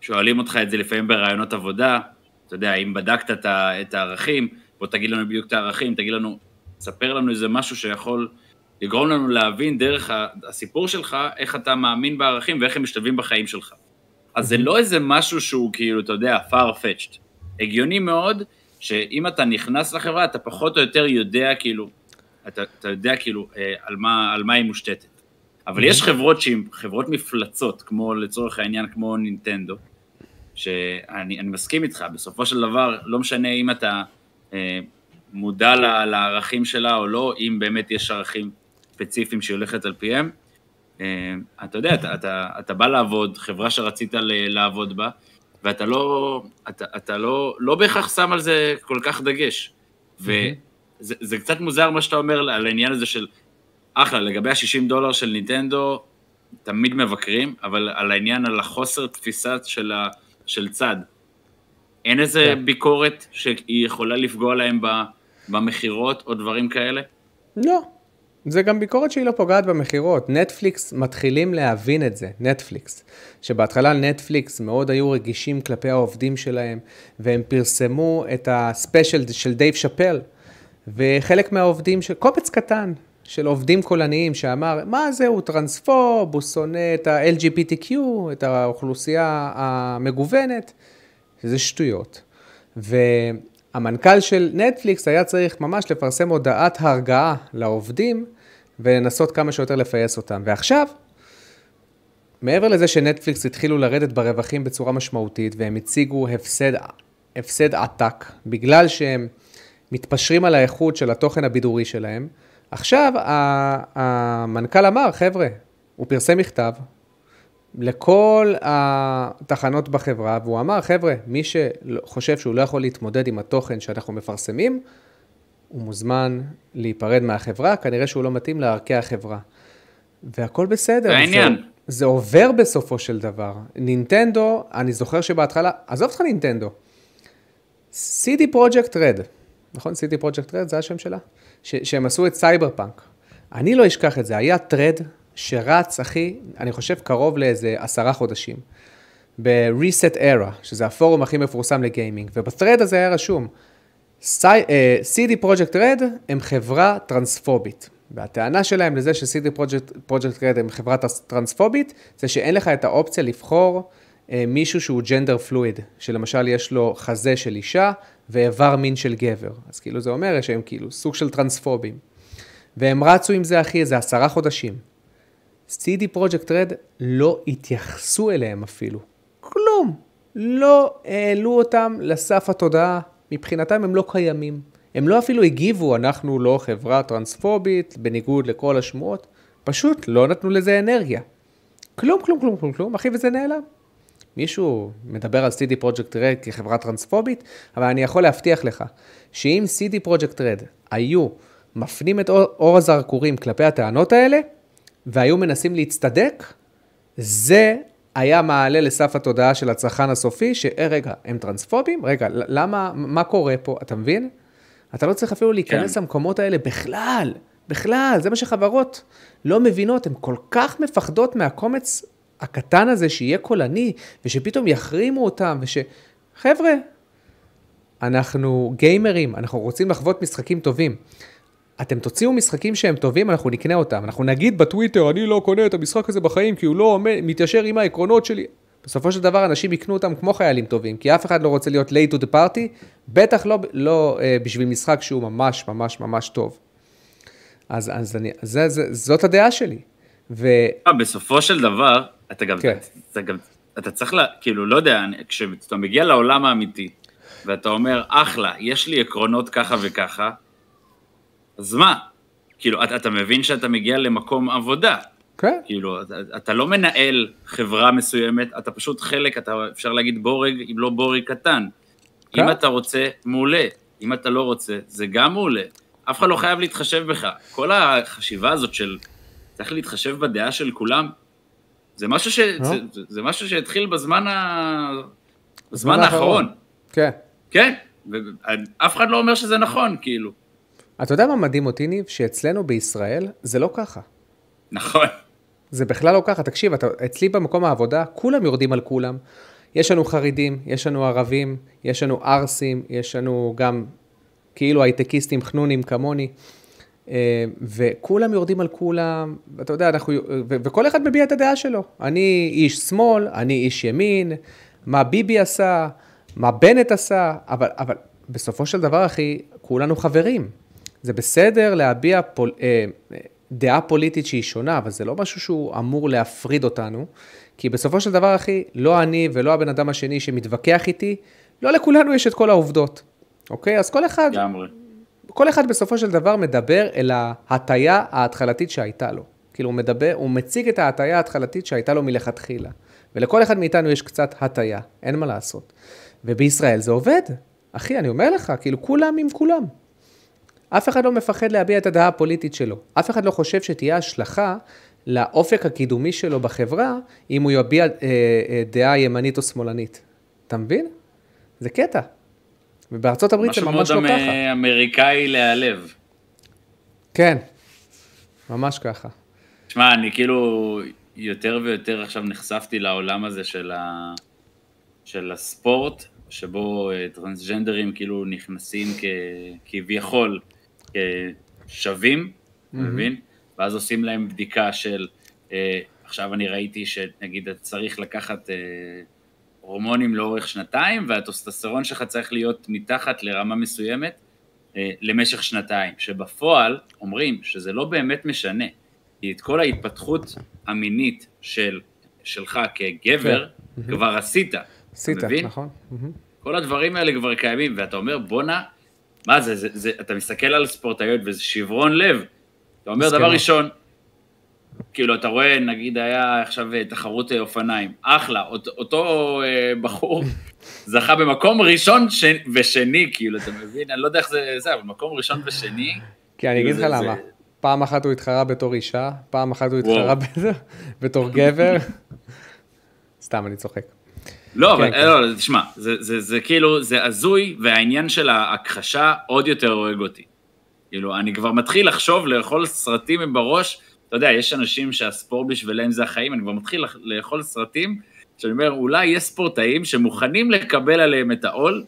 שואלים אותך את זה לפעמים ברעיונות עבודה, אתה יודע, אם בדקת את הערכים, בוא תגיד לנו בדיוק את הערכים, תגיד לנו תספר לנו איזה משהו שיכול לגרום לנו להבין דרך הסיפור שלך, איך אתה מאמין בערכים ואיך הם משתלבים בחיים שלך. אז זה לא איזה משהו שהוא כאילו, אתה יודע, far-fetched. הגיוני מאוד, שאם אתה נכנס לחברה, אתה פחות או יותר יודע כאילו, אתה, אתה יודע כאילו אה, על מה, על מה היא מושתתת. אבל יש חברות שהן חברות מפלצות, כמו לצורך העניין, כמו נינטנדו, שאני מסכים איתך, בסופו של דבר, לא משנה אם אתה אה, מודע לערכים שלה או לא, אם באמת יש ערכים ספציפיים שהיא הולכת על פיהם. אה, אתה יודע, אתה, אתה, אתה בא לעבוד, חברה שרצית לעבוד בה, ואתה לא, אתה, אתה לא, לא בהכרח שם על זה כל כך דגש. וזה קצת מוזר מה שאתה אומר על העניין הזה של, אחלה, לגבי ה-60 דולר של ניטנדו, תמיד מבקרים, אבל על העניין, על החוסר תפיסה של, ה, של צד. אין איזה כן. ביקורת שהיא יכולה לפגוע להם. במכירות או דברים כאלה? לא. זה גם ביקורת שהיא לא פוגעת במכירות. נטפליקס מתחילים להבין את זה, נטפליקס. שבהתחלה נטפליקס מאוד היו רגישים כלפי העובדים שלהם, והם פרסמו את ה special של דייב שאפל, וחלק מהעובדים, של, קובץ קטן של עובדים קולניים שאמר, מה זה, הוא טרנספוב, הוא שונא את ה-LGBTQ, את האוכלוסייה המגוונת, זה שטויות. ו... המנכ"ל של נטפליקס היה צריך ממש לפרסם הודעת הרגעה לעובדים ולנסות כמה שיותר לפייס אותם. ועכשיו, מעבר לזה שנטפליקס התחילו לרדת ברווחים בצורה משמעותית והם הציגו הפסד, הפסד עתק בגלל שהם מתפשרים על האיכות של התוכן הבידורי שלהם, עכשיו המנכ"ל אמר, חבר'ה, הוא פרסם מכתב לכל התחנות בחברה, והוא אמר, חבר'ה, מי שחושב שהוא לא יכול להתמודד עם התוכן שאנחנו מפרסמים, הוא מוזמן להיפרד מהחברה, כנראה שהוא לא מתאים לערכי החברה. והכל בסדר. העניין. זה, זה עובר בסופו של דבר. נינטנדו, אני זוכר שבהתחלה, עזוב אותך נינטנדו, CD Projekt Red, נכון? CD Projekt Red זה השם שלה? ש- שהם עשו את סייבר פאנק. אני לא אשכח את זה, היה thread שרץ, אחי, אני חושב קרוב לאיזה עשרה חודשים, ב-ResetEra, שזה הפורום הכי מפורסם לגיימינג, וב thread הזה היה רשום, uh, CD Projekt Red הם חברה טרנספובית. והטענה שלהם לזה ש-CD Projekt, Projekt Red הם חברה טרנספובית, זה שאין לך את האופציה לבחור uh, מישהו שהוא ג'נדר פלואיד, שלמשל יש לו חזה של אישה ואיבר מין של גבר. אז כאילו זה אומר שהם כאילו סוג של טרנספובים. והם רצו עם זה, אחי, איזה עשרה חודשים. CD Project Red לא התייחסו אליהם אפילו. כלום. לא העלו אותם לסף התודעה. מבחינתם הם לא קיימים. הם לא אפילו הגיבו, אנחנו לא חברה טרנספובית, בניגוד לכל השמועות. פשוט לא נתנו לזה אנרגיה. כלום, כלום, כלום, כלום, כלום, אחי, וזה נעלם. מישהו מדבר על CD Project Red כחברה טרנספובית, אבל אני יכול להבטיח לך שאם CD Project Red היו מפנים את אור, אור הזרקורים כלפי הטענות האלה, והיו מנסים להצטדק, זה היה מעלה לסף התודעה של הצרכן הסופי, שרגע, הם טרנספובים? רגע, למה, מה קורה פה? אתה מבין? אתה לא צריך אפילו להיכנס כן. למקומות האלה בכלל, בכלל, זה מה שחברות לא מבינות, הן כל כך מפחדות מהקומץ הקטן הזה שיהיה קולני, ושפתאום יחרימו אותם, וש... חבר'ה, אנחנו גיימרים, אנחנו רוצים לחוות משחקים טובים. אתם תוציאו משחקים שהם טובים, אנחנו נקנה אותם. אנחנו נגיד בטוויטר, אני לא קונה את המשחק הזה בחיים, כי הוא לא מתיישר עם העקרונות שלי. בסופו של דבר אנשים יקנו אותם כמו חיילים טובים, כי אף אחד לא רוצה להיות late to the party, בטח לא, לא uh, בשביל משחק שהוא ממש ממש ממש טוב. אז, אז אני, זה, זה, זאת הדעה שלי. ו... אה, בסופו של דבר, אתה גם, כן. אתה, גם, אתה צריך, לה, כאילו, לא יודע, כשאתה מגיע לעולם האמיתי, ואתה אומר, אחלה, יש לי עקרונות ככה וככה, אז מה? כאילו, אתה, אתה מבין שאתה מגיע למקום עבודה. כן. כאילו, אתה, אתה לא מנהל חברה מסוימת, אתה פשוט חלק, אתה אפשר להגיד בורג, אם לא בורג קטן. כן. אם אתה רוצה, מעולה. אם אתה לא רוצה, זה גם מעולה. אף אחד לא חייב להתחשב בך. כל החשיבה הזאת של צריך להתחשב בדעה של כולם, זה משהו, ש... לא. זה, זה משהו שהתחיל בזמן, ה... בזמן האחרון. כן. כן, ואף אחד לא אומר שזה נכון, כאילו. אתה יודע מה מדהים אותי, ניב? שאצלנו בישראל זה לא ככה. נכון. זה בכלל לא ככה. תקשיב, אתה, אצלי במקום העבודה, כולם יורדים על כולם. יש לנו חרדים, יש לנו ערבים, יש לנו ערסים, יש לנו גם כאילו הייטקיסטים חנונים כמוני, אה, וכולם יורדים על כולם, ואתה יודע, אנחנו, ו- וכל אחד מביע את הדעה שלו. אני איש שמאל, אני איש ימין, מה ביבי עשה, מה בנט עשה, אבל, אבל בסופו של דבר, אחי, כולנו חברים. זה בסדר להביע פול, אה, דעה פוליטית שהיא שונה, אבל זה לא משהו שהוא אמור להפריד אותנו, כי בסופו של דבר, אחי, לא אני ולא הבן אדם השני שמתווכח איתי, לא לכולנו יש את כל העובדות, אוקיי? אז כל אחד, גמרי. כל אחד בסופו של דבר מדבר אל ההטייה ההתחלתית שהייתה לו. כאילו הוא מדבר, הוא מציג את ההטייה ההתחלתית שהייתה לו מלכתחילה. ולכל אחד מאיתנו יש קצת הטייה, אין מה לעשות. ובישראל זה עובד. אחי, אני אומר לך, כאילו כולם עם כולם. אף אחד לא מפחד להביע את הדעה הפוליטית שלו. אף אחד לא חושב שתהיה השלכה לאופק הקידומי שלו בחברה, אם הוא יביע אה, אה, דעה ימנית או שמאלנית. אתה מבין? זה קטע. ובארצות הברית זה ממש לא ככה. משהו מאוד אמריקאי להיעלב. כן, ממש ככה. שמע, אני כאילו יותר ויותר עכשיו נחשפתי לעולם הזה של, ה... של הספורט, שבו אה, טרנסג'נדרים כאילו נכנסים כ... כביכול כשווים, mm-hmm. מבין? ואז עושים להם בדיקה של, אה, עכשיו אני ראיתי שנגיד צריך לקחת אה, הורמונים לאורך שנתיים, והטוסטסטרון שלך צריך להיות מתחת לרמה מסוימת אה, למשך שנתיים, שבפועל אומרים שזה לא באמת משנה, כי את כל ההתפתחות המינית של, שלך כגבר כן. כבר עשית, עשית, מבין? נכון. כל הדברים האלה כבר קיימים, ואתה אומר, בואנה, מה זה, זה, זה, אתה מסתכל על ספורטאיות וזה שברון לב. אתה אומר, דבר ראשון, כאילו, אתה רואה, נגיד היה עכשיו אה, תחרות אה, אופניים, אחלה, אותו, אותו אה, בחור זכה במקום ראשון ש... ושני, כאילו, אתה מבין? אני לא יודע איך זה, זה, אבל מקום ראשון ושני. כי אני אגיד לך למה. פעם אחת הוא התחרה בתור אישה, פעם אחת הוא התחרה בתור גבר. סתם, אני צוחק. לא, כן, אבל כן. לא, תשמע, זה, זה, זה כאילו, זה הזוי, והעניין של ההכחשה עוד יותר הורג אותי. כאילו, אני כבר מתחיל לחשוב, לאכול סרטים בראש, אתה יודע, יש אנשים שהספורט בשבילם זה החיים, אני כבר מתחיל לאכול סרטים, שאני אומר, אולי יש ספורטאים שמוכנים לקבל עליהם את העול,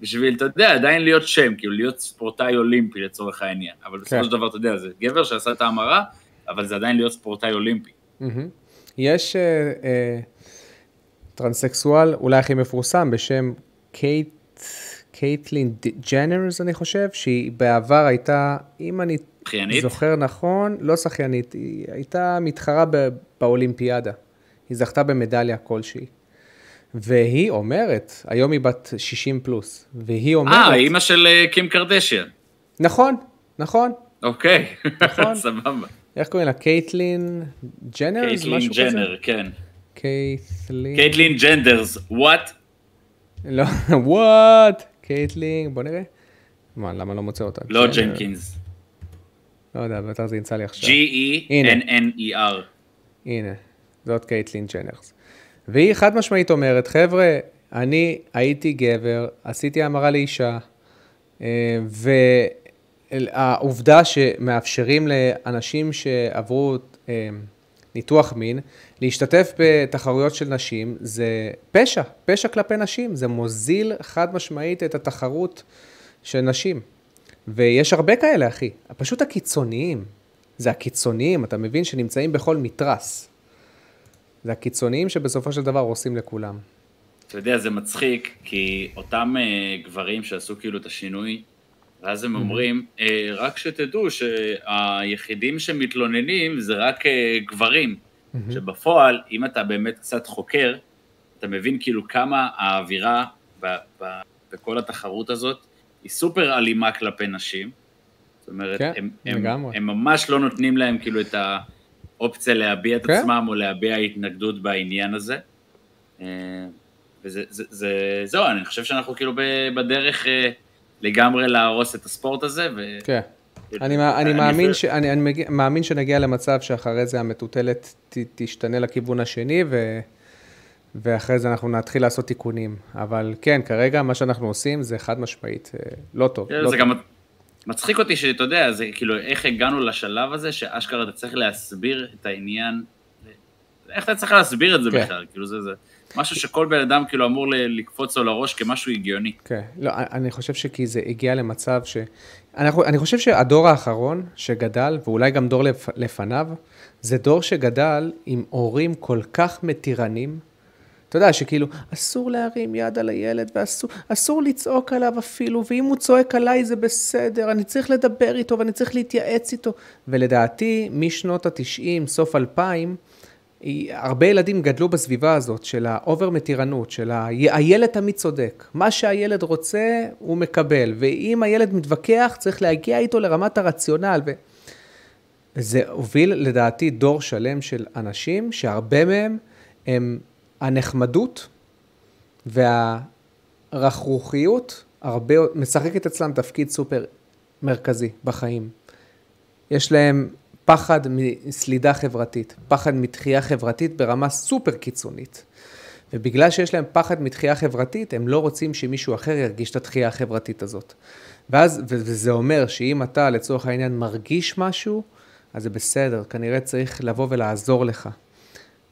בשביל, אתה יודע, עדיין להיות שם, כאילו להיות ספורטאי אולימפי לצורך העניין. אבל כן. בסופו של דבר, אתה יודע, זה גבר שעשה את ההמרה, אבל זה עדיין להיות ספורטאי אולימפי. יש uh, uh, טרנסקסואל אולי הכי מפורסם בשם קייט, קייטלין ג'נרס, אני חושב, שהיא בעבר הייתה, אם אני שחיינית? זוכר נכון, לא שחיינית, היא הייתה מתחרה באולימפיאדה. היא זכתה במדליה כלשהי. והיא אומרת, היום היא בת 60 פלוס, והיא אומרת... אה, אימא של אה, קים קרדשיאן. נכון, נכון. אוקיי, נכון. סבבה. איך קוראים לה? קייטלין ג'נרס? קייטלין ג'נר, כן. קייטלין... קייטלין ג'נדרס, what? לא, what? קייטלין, בוא נראה. מה, למה לא מוצא אותה? לא ג'נקינס. לא יודע, בטח זה ימצא לי עכשיו. G-E-N-N-E-R. הנה, זאת קייטלין ג'נרס. והיא חד משמעית אומרת, חבר'ה, אני הייתי גבר, עשיתי המרה לאישה, אה, והעובדה שמאפשרים לאנשים שעברו אה, ניתוח מין, להשתתף בתחרויות של נשים, זה פשע, פשע כלפי נשים, זה מוזיל חד משמעית את התחרות של נשים. ויש הרבה כאלה, אחי. פשוט הקיצוניים. זה הקיצוניים, אתה מבין, שנמצאים בכל מתרס. זה הקיצוניים שבסופו של דבר עושים לכולם. אתה יודע, זה מצחיק, כי אותם uh, גברים שעשו כאילו את השינוי, ואז הם אומרים, uh, רק שתדעו שהיחידים שמתלוננים זה רק uh, גברים. שבפועל, אם אתה באמת קצת חוקר, אתה מבין כאילו כמה האווירה בכל התחרות הזאת היא סופר אלימה כלפי נשים. זאת אומרת, כן, הם, הם, הם ממש לא נותנים להם כאילו את האופציה להביע את כן. עצמם או להביע התנגדות בעניין הזה. אה, וזה, זה, זה, זהו, אני חושב שאנחנו כאילו בדרך אה, לגמרי להרוס את הספורט הזה. ו... כן. אני, אני, אני, מאמין ש, אני, אני מאמין שנגיע למצב שאחרי זה המטוטלת ת, תשתנה לכיוון השני, ו... ואחרי זה אנחנו נתחיל לעשות תיקונים. אבל כן, כרגע מה שאנחנו עושים זה חד משמעית אה, לא טוב. לא זה טוב. גם מצחיק אותי שאתה יודע, זה כאילו, איך הגענו לשלב הזה, שאשכרה אתה צריך להסביר את העניין, איך אתה צריך להסביר את זה כן. בכלל? כאילו זה, זה משהו שכל בן אדם כאילו אמור לקפוץ לו לראש כמשהו הגיוני. כן, לא, אני חושב שכי זה הגיע למצב ש... אני חושב שהדור האחרון שגדל, ואולי גם דור לפ, לפניו, זה דור שגדל עם הורים כל כך מתירנים, אתה יודע שכאילו, אסור להרים יד על הילד ואסור לצעוק עליו אפילו, ואם הוא צועק עליי זה בסדר, אני צריך לדבר איתו ואני צריך להתייעץ איתו. ולדעתי, משנות התשעים, סוף אלפיים, הרבה ילדים גדלו בסביבה הזאת של ה over מתירנות, של ה... הילד תמיד צודק. מה שהילד רוצה, הוא מקבל. ואם הילד מתווכח, צריך להגיע איתו לרמת הרציונל. ו... וזה הוביל לדעתי דור שלם של אנשים, שהרבה מהם הם הנחמדות והרכרוכיות הרבה, משחקת אצלם תפקיד סופר מרכזי בחיים. יש להם פחד מסלידה חברתית, פחד מתחייה חברתית ברמה סופר קיצונית. ובגלל שיש להם פחד מתחייה חברתית, הם לא רוצים שמישהו אחר ירגיש את התחייה החברתית הזאת. ואז, וזה אומר שאם אתה לצורך העניין מרגיש משהו, אז זה בסדר, כנראה צריך לבוא ולעזור לך.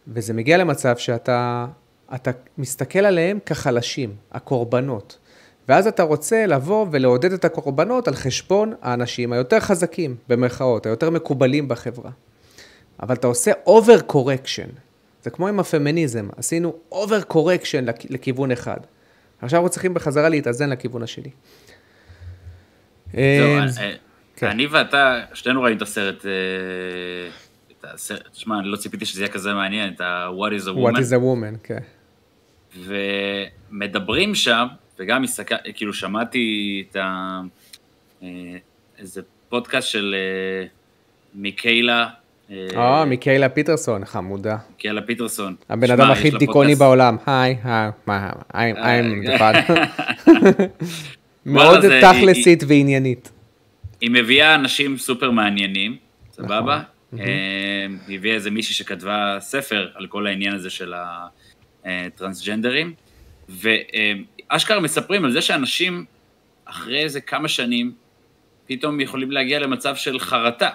וזה מגיע למצב שאתה אתה מסתכל עליהם כחלשים, הקורבנות. ואז אתה רוצה לבוא ולעודד את הקורבנות על חשבון האנשים היותר חזקים, במרכאות, היותר מקובלים בחברה. אבל אתה עושה over correction. זה כמו עם הפמיניזם, עשינו over correction לכיוון אחד. עכשיו אנחנו צריכים בחזרה להתאזן לכיוון השני. זהו, אה, אה, כן. אני ואתה, שנינו ראינו את הסרט, אה, את הסרט, שמע, אני לא ציפיתי שזה יהיה כזה מעניין, את ה-What is a What woman, is a woman, כן. ומדברים שם, וגם הסתכל, כאילו שמעתי את ה... אה, איזה פודקאסט של אה, מיקיילה, אה, מיקיילה פיטרסון, חמודה. מיקיילה פיטרסון. הבן אדם הכי דיכאוני בעולם. היי, היי, מה, I'm I'm the father. מאוד תכלסית ועניינית. היא מביאה אנשים סופר מעניינים, סבבה? אה, היא הביאה איזה מישהי שכתבה ספר על כל העניין הזה של הטרנסג'נדרים, ואשכרה מספרים על זה שאנשים, אחרי איזה כמה שנים, פתאום יכולים להגיע למצב של חרטה.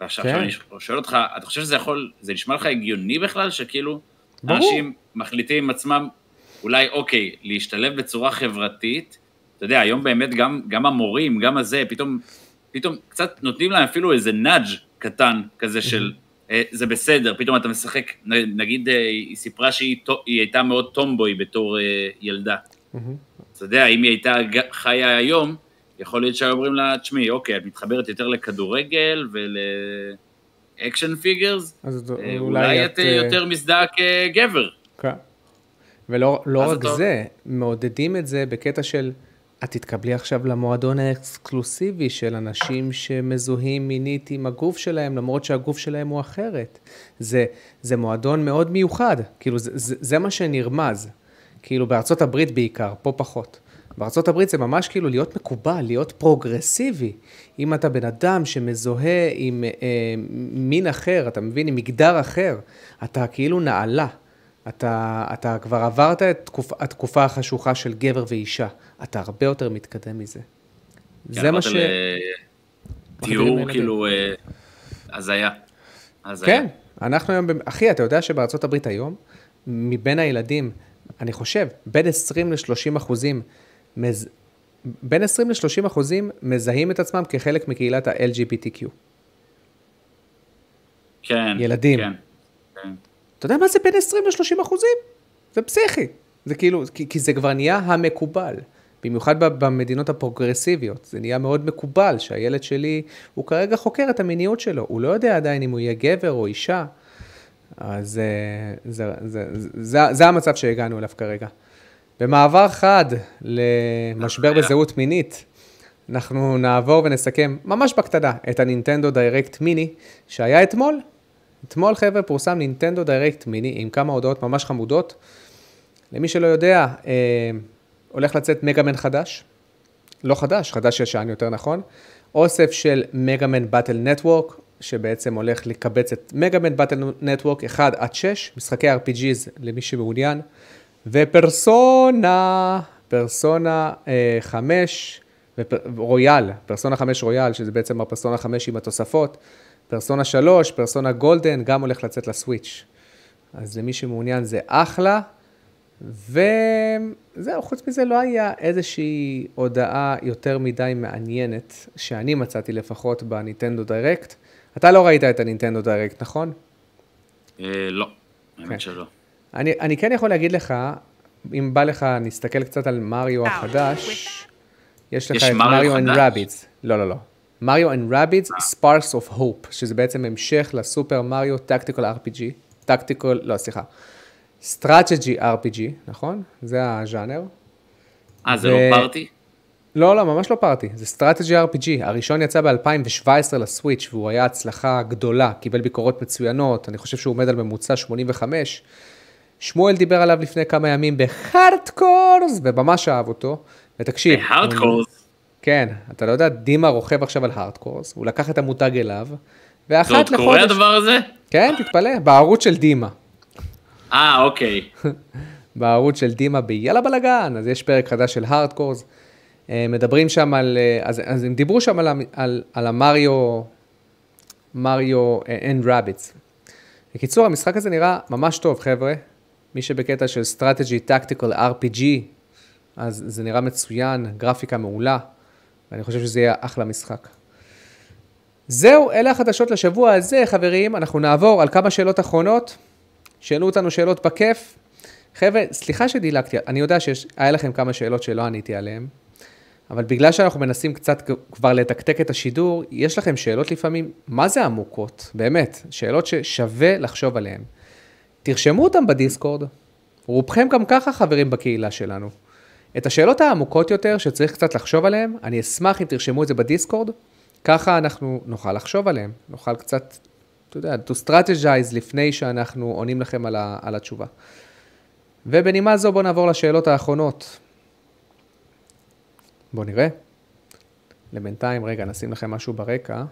ועכשיו כן. אני שואל אותך, אתה חושב שזה יכול, זה נשמע לך הגיוני בכלל, שכאילו, ברור. אנשים מחליטים עם עצמם, אולי, אוקיי, להשתלב בצורה חברתית, אתה יודע, היום באמת גם, גם המורים, גם הזה, פתאום, פתאום קצת נותנים להם אפילו איזה nudge קטן כזה של, אה, זה בסדר, פתאום אתה משחק, נגיד, אה, היא סיפרה שהיא היא הייתה מאוד tomboy בתור אה, ילדה. אתה יודע, אם היא הייתה חיה היום, יכול להיות שהיו אומרים לה, תשמעי, אוקיי, את מתחברת יותר לכדורגל ול action figures, אה, אולי אולי את אה, אה, יותר מזדהה כגבר. כן. ולא לא רק אתה- זה, מעודדים את זה בקטע של, את תתקבלי עכשיו למועדון האקסקלוסיבי של אנשים שמזוהים מינית עם הגוף שלהם, למרות שהגוף שלהם הוא אחרת. זה, זה מועדון מאוד מיוחד, כאילו זה, זה, זה מה שנרמז. כאילו בארצות הברית בעיקר, פה פחות. בארצות הברית זה ממש כאילו להיות מקובל, להיות פרוגרסיבי. אם אתה בן אדם שמזוהה עם אה, מין אחר, אתה מבין, עם מגדר אחר, אתה כאילו נעלה. אתה, אתה כבר עברת את תקופ, התקופה החשוכה של גבר ואישה. אתה הרבה יותר מתקדם מזה. זה מה ש... כן, תיאור לילדים. כאילו אה, הזיה. כן, אנחנו היום, אחי, אתה יודע שבארצות הברית היום, מבין הילדים, אני חושב, בין 20 ל-30 אחוזים, מז... בין 20 ל-30 אחוזים מזהים את עצמם כחלק מקהילת ה-LGBTQ. כן. ילדים. כן. כן. אתה יודע מה זה בין 20 ל-30 אחוזים? זה פסיכי. זה כאילו, כי, כי זה כבר נהיה המקובל. במיוחד במדינות הפרוגרסיביות. זה נהיה מאוד מקובל שהילד שלי, הוא כרגע חוקר את המיניות שלו. הוא לא יודע עדיין אם הוא יהיה גבר או אישה. אז אה, זה, זה, זה, זה, זה המצב שהגענו אליו כרגע. במעבר חד למשבר בזהות מינית, אנחנו נעבור ונסכם ממש בקטנה את הנינטנדו דיירקט מיני שהיה אתמול. אתמול חבר'ה פורסם נינטנדו דיירקט מיני עם כמה הודעות ממש חמודות. למי שלא יודע, אה, הולך לצאת מגאמן חדש. לא חדש, חדש ישן יותר נכון. אוסף של מגאמן באטל נטוורק, שבעצם הולך לקבץ את מגאמן באטל נטוורק 1 עד 6, משחקי RPGs למי שמעוניין, ופרסונה, פרסונה אה, 5, ופר, Royal, Persona 5 Royal, שזה בעצם הפרסונה 5 עם התוספות, פרסונה 3, Persona Golden, גם הולך לצאת ל Switch. אז למי שמעוניין זה אחלה. וזהו, חוץ מזה לא היה איזושהי הודעה יותר מדי מעניינת, שאני מצאתי לפחות ב Nintendo Direct. אתה לא ראית את ה Nintendo Direct, נכון? אה, לא, כן. האמת שלא. אני, אני כן יכול להגיד לך, אם בא לך, נסתכל קצת על Mario החדש. יש לך את Mario and? Rabbids. לא, לא, לא. Mario and Rabbids, Sparks of Hope, שזה בעצם המשך ל Super Mario tactical RPG. tactical, לא, סליחה. strategy RPG, נכון? זה הז'אנר. אה, זה לא party? לא, לא, ממש לא party, זה strategy RPG. הראשון יצא ב-2017 ל Switch והוא היה הצלחה גדולה, קיבל ביקורות מצוינות, אני חושב שהוא עומד על ממוצע 85. שמואל דיבר עליו לפני כמה ימים בהארדקורס, וממש אהב אותו. ותקשיב, הארדקורס. כן, אתה לא יודע, דימה רוכב עכשיו על הארדקורס, הוא לקח את המותג אליו, זה ואחת עוד קורה לחודש... הדבר הזה? כן, תתפלא, בערוץ של דימה. אה, אוקיי. בערוץ של דימה ביאללה בלאגן, אז יש פרק חדש של הארדקורס. אה, מדברים שם על, אה, אז, אז הם דיברו שם על, על, על המריו, Mario and Rabbids. בקיצור, המשחק הזה נראה ממש טוב, חבר'ה. מי שבקטע של strategy tactical RPG, אז זה נראה מצוין, גרפיקה מעולה, ואני חושב שזה יהיה אחלה משחק. זהו, אלה החדשות לשבוע הזה, חברים. אנחנו נעבור על כמה שאלות אחרונות. שאלו אותנו שאלות בכיף. חבר'ה, סליחה שדילגתי, אני יודע שהיה לכם כמה שאלות שלא עניתי עליהן, אבל בגלל שאנחנו מנסים קצת כבר לתקתק את השידור, יש לכם שאלות לפעמים, מה זה עמוקות? באמת, שאלות ששווה לחשוב עליהן. תרשמו אותן בדיסקורד, רובכם גם ככה חברים בקהילה שלנו. את השאלות העמוקות יותר, שצריך קצת לחשוב עליהן, אני אשמח אם תרשמו את זה בדיסקורד, ככה אנחנו נוכל לחשוב עליהן, נוכל קצת, אתה יודע, to strategize לפני שאנחנו עונים לכם על, ה, על התשובה. ובנימה זו בואו נעבור לשאלות האחרונות. בואו נראה. לבינתיים, רגע, נשים לכם משהו ברקע,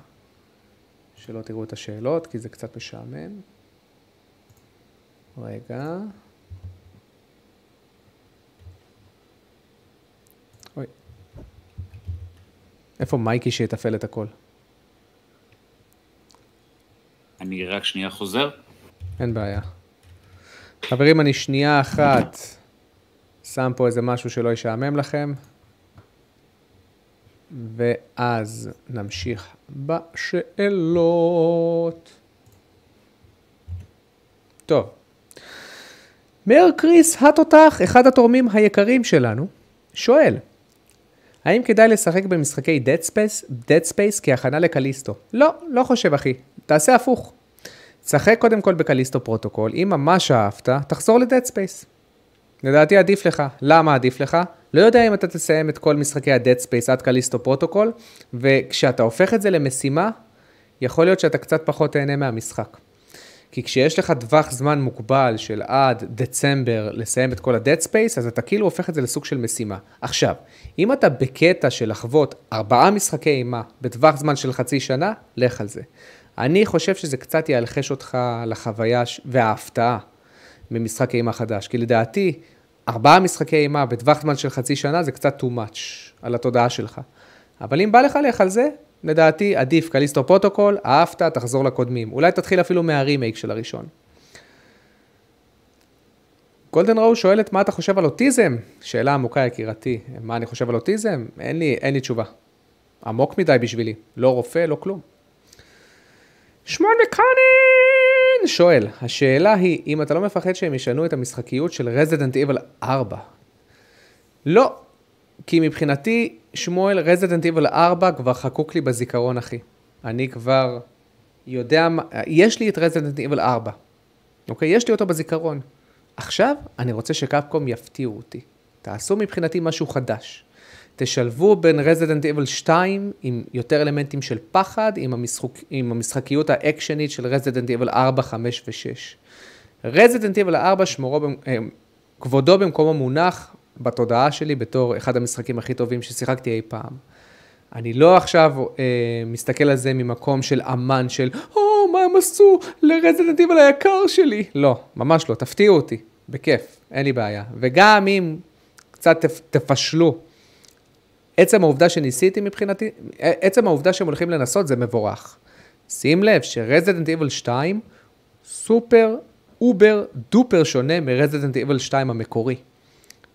שלא תראו את השאלות, כי זה קצת משעמם. רגע. אוי. איפה מייקי שיתפעל את הכל? אני רק שנייה חוזר. אין בעיה. חברים, אני שנייה אחת שם פה איזה משהו שלא ישעמם לכם, ואז נמשיך בשאלות. טוב. מאיר קריס התותח, אחד התורמים היקרים שלנו, שואל, האם כדאי לשחק במשחקי Dead Space, Dead Space כהכנה לקליסטו? לא, לא חושב אחי, תעשה הפוך. שחק קודם כל ב Callisto Protocol, אם ממש אהבת, תחזור ל Dead Space. לדעתי עדיף לך. למה עדיף לך? לא יודע אם אתה תסיים את כל משחקי ה Dead Space עד Callisto Protocol, וכשאתה הופך את זה למשימה, יכול להיות שאתה קצת פחות תהנה מהמשחק. כי כשיש לך טווח זמן מוגבל של עד דצמבר לסיים את כל ה-Dead Space, אז אתה כאילו הופך את זה לסוג של משימה. עכשיו, אם אתה בקטע של לחוות ארבעה משחקי אימה בטווח זמן של חצי שנה, לך על זה. אני חושב שזה קצת ילחש אותך לחוויה וההפתעה במשחק אימה חדש, כי לדעתי, ארבעה משחקי אימה בטווח זמן של חצי שנה זה קצת too much על התודעה שלך. אבל אם בא לך לך על זה, לדעתי עדיף Callisto Protocol, אהבת, תחזור לקודמים. אולי תתחיל אפילו מהרימייק של הראשון. גולדן ראו שואלת מה אתה חושב על אוטיזם? שאלה עמוקה יקירתי, מה אני חושב על אוטיזם? אין לי, אין לי תשובה. עמוק מדי בשבילי, לא רופא, לא כלום. שמואל מקאנן שואל, השאלה היא, אם אתה לא מפחד שהם ישנו את המשחקיות של Resident Evil 4? לא, כי מבחינתי, שמואל, Resident Evil 4 כבר חקוק לי בזיכרון, אחי. אני כבר יודע יש לי את Resident Evil 4, אוקיי? יש לי אותו בזיכרון. עכשיו, אני רוצה ש Capcom יפתיעו אותי. תעשו מבחינתי משהו חדש. תשלבו בין Resident Evil 2 עם יותר אלמנטים של פחד, עם, המשחק, עם המשחקיות האקשנית של Resident Evil 4, 5 ו-6. Resident Evil 4 שמורו, אה, כבודו במקומו מונח בתודעה שלי בתור אחד המשחקים הכי טובים ששיחקתי אי פעם. אני לא עכשיו אה, מסתכל על זה ממקום של אמן של, או, oh, מה הם עשו ל Resident Evil היקר שלי? לא, ממש לא, תפתיעו אותי, בכיף, אין לי בעיה. וגם אם קצת תפשלו עצם העובדה שניסיתי מבחינתי, עצם העובדה שהם הולכים לנסות זה מבורך. שים לב ש Resident Evil 2 super over duper שונה מ Resident Evil 2 המקורי.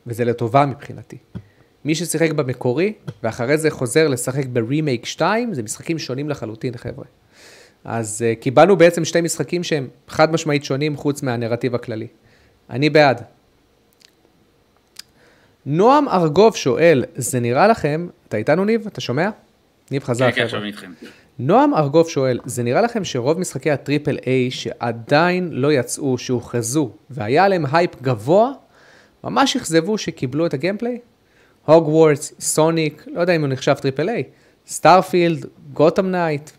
וזה לטובה מבחינתי. מי ששיחק במקורי, ואחרי זה חוזר לשחק ברימייק 2, זה משחקים שונים לחלוטין, חבר'ה. אז אה, קיבלנו בעצם שתי משחקים שהם חד משמעית שונים חוץ מהנרטיב הכללי. אני בעד. נועם ארגוב שואל, זה נראה לכם, אתה איתנו ניב? אתה שומע? ניב חזר. כן, כן, עכשיו איתכם. נועם ארגוב שואל, זה נראה לכם שרוב משחקי ה triple A שעדיין לא יצאו, שהוכרזו, והיה עליהם הייפ גבוה, ממש אכזבו שקיבלו את ה gameplay? Hogwarts, Sonic, לא יודע אם הוא נחשב triple A, Starfield, Gotham Knights.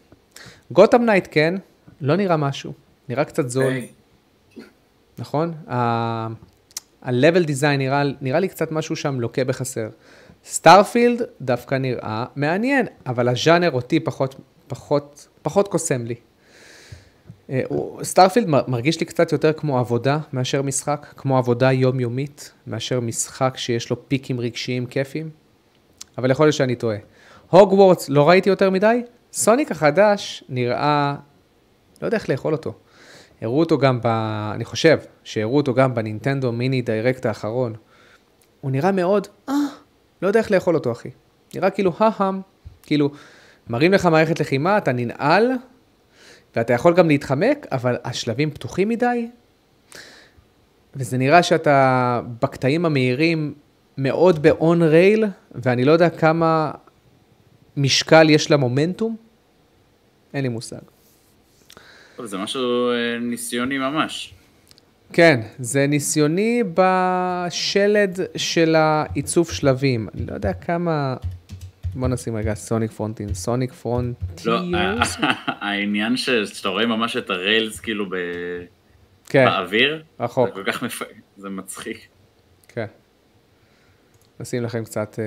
Gotham Knights כן, לא נראה משהו, נראה קצת זול. נכון? ה-level design נראה, נראה לי קצת משהו שם לוקה בחסר. Starfield דווקא נראה מעניין, אבל הז'אנר אותי פחות, פחות, פחות קוסם לי. אה, Starfield מרגיש לי קצת יותר כמו עבודה מאשר משחק, כמו עבודה יומיומית מאשר משחק שיש לו פיקים רגשיים כיפיים, אבל יכול להיות שאני טועה. הוגוורטס לא ראיתי יותר מדי, סוניק החדש נראה, לא יודע איך לאכול אותו. הראו אותו גם ב... אני חושב שהראו אותו גם בנינטנדו מיני דיירקט האחרון. הוא נראה מאוד, אה, לא יודע איך לאכול אותו, אחי. נראה כאילו, ההם, כאילו, מראים לך מערכת לחימה, אתה ננעל, ואתה יכול גם להתחמק, אבל השלבים פתוחים מדי. וזה נראה שאתה בקטעים המהירים מאוד ב-on rail, ואני לא יודע כמה משקל יש למומנטום, אין לי מושג. טוב, זה משהו אה, ניסיוני ממש. כן, זה ניסיוני בשלד של העיצוב שלבים. אני לא יודע כמה... בוא נשים רגע סוניק פרונטיר, סוניק פרונטירס. לא, העניין שאתה רואה ממש את ה-rails כאילו ב... כן, באוויר, רחוק. זה כל כך מפ... זה מצחיק. כן. נשים לכם קצת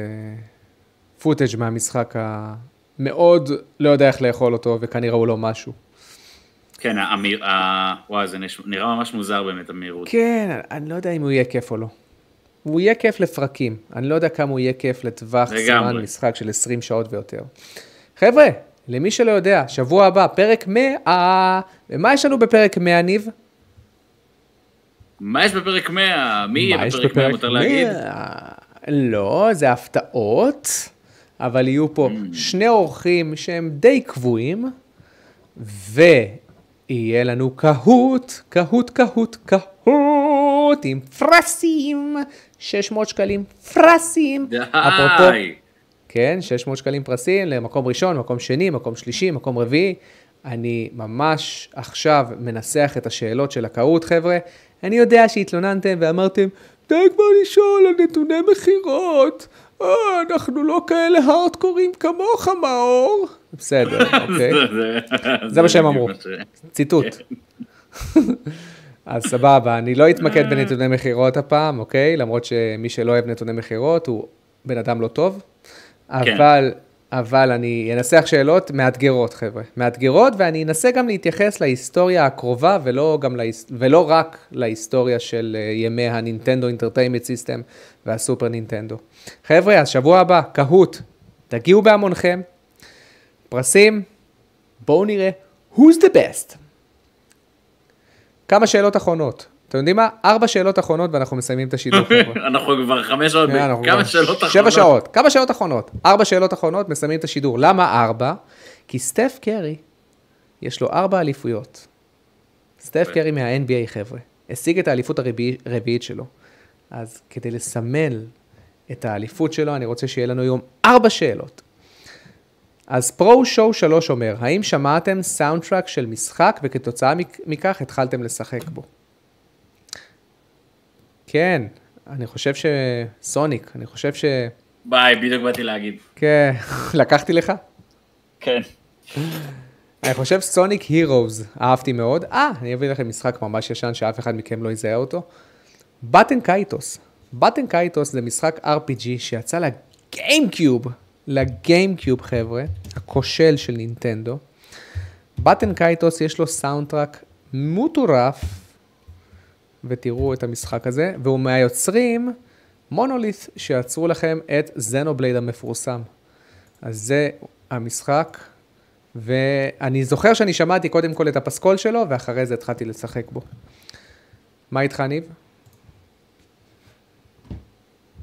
פוטאג' מהמשחק המאוד לא יודע איך לאכול אותו, וכנראה הוא לא משהו. כן, המהיר... ה... וואי, זה נש... נראה ממש מוזר באמת, המהירות. כן, אני לא יודע אם הוא יהיה כיף או לא. הוא יהיה כיף לפרקים, אני לא יודע כמה הוא יהיה כיף לטווח. זמן משחק של 20 שעות ויותר. חבר'ה, למי שלא יודע, שבוע הבא, פרק 100, ומה יש לנו בפרק 100, ניב? מה יש בפרק 100? מי יהיה בפרק 100, מותר להגיד? 100? לא, זה הפתעות, אבל יהיו פה Mm. שני אורחים שהם די קבועים, ויהיה לנו קהוט, קהוט, קהוט, קהוט, עם פרסים, 600 שקלים פרסים. אפרופו, די! כן, 600 שקלים פרסים למקום ראשון, מקום שני, מקום שלישי, מקום רביעי. אני ממש עכשיו מנסח את השאלות של הקהוט, חבר'ה. אני יודע שהתלוננתם ואמרתם, די כבר לשאול על נתוני מכירות. אה, אנחנו לא כאלה הארדקורים כמוך, מאור. בסדר, אוקיי. זה מה שהם אמרו. ציטוט. אז סבבה, אני לא אתמקד בנתוני מכירות הפעם, אוקיי? למרות שמי שלא אוהב נתוני מכירות הוא בן אדם לא טוב. כן. אבל, אבל אני אנסח שאלות מאתגרות, חבר'ה. מאתגרות, ואני אנסה גם להתייחס להיסטוריה הקרובה, ולא, גם להיס... ולא רק להיסטוריה של אה, ימי הנינטנדו אינטרטיימנט סיסטם והסופר נינטנדו. חבר'ה, אז שבוע הבא, קהוט, תגיעו בהמונכם, פרסים, בואו נראה who's the best. כמה שאלות אחרונות. אתם יודעים מה? ארבע שאלות אחרונות ואנחנו מסיימים את השידור. אנחנו כבר חמש שעות, אנחנו כמה שאלות אחרונות. שבע שעות, כמה שאלות אחרונות. ארבע שאלות אחרונות, מסיימים את השידור. למה ארבע? כי סטף קרי, יש לו ארבע אליפויות. סטף כן. קרי מה-NBA, חבר'ה. השיג את האליפות הרביעי- הרביעית שלו. אז כדי לסמל את האליפות שלו, אני רוצה שיהיה לנו היום ארבע שאלות. אז פרו שואו 3 אומר, האם שמעתם סאונד טראק של משחק וכתוצאה מכ- מכך התחלתם לשחק בו? כן, אני חושב שסוניק, אני חושב ש... ביי, בדיוק באתי להגיד. כן, לקחתי לך? כן. אני חושב סוניק הירוז, אהבתי מאוד. אה, אני אביא לכם משחק ממש ישן שאף אחד מכם לא יזהה אותו. בטן קייטוס. בטן קייטוס זה משחק RPG שיצא לגיימקיוב, לגיימקיוב חבר'ה, הכושל של נינטנדו. בטן קייטוס יש לו סאונדטראק מטורף, ותראו את המשחק הזה, והוא מהיוצרים מונולית' שיצרו לכם את זנובלייד המפורסם. אז זה המשחק, ואני זוכר שאני שמעתי קודם כל את הפסקול שלו, ואחרי זה התחלתי לשחק בו. מה איתך, ניב?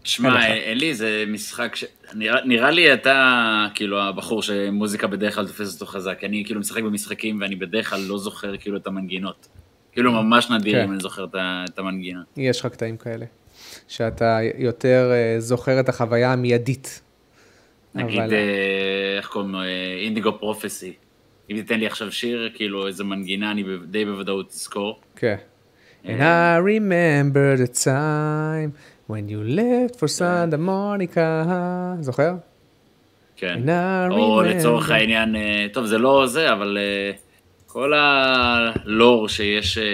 שמע, לך. אלי, זה משחק ש... נראה, נראה לי אתה, כאילו, הבחור שמוזיקה בדרך כלל תופס אותו חזק. אני כאילו משחק במשחקים ואני בדרך כלל לא זוכר כאילו את המנגינות. כאילו ממש נדיר כן. אם אני זוכר את המנגינה. יש לך קטעים כאלה, שאתה יותר אה, זוכר את החוויה המיידית. נגיד, אבל- אה, איך קוראים לו? אה, אינדיגו פרופסי. אם תיתן לי עכשיו שיר, כאילו איזה מנגינה, אני די בוודאות אזכור. כן. And I remember the time when you left for Santa Monica. זוכר? כן. או. לצורך העניין, אה, טוב, זה לא זה, אבל אה, כל הלור שיש אה,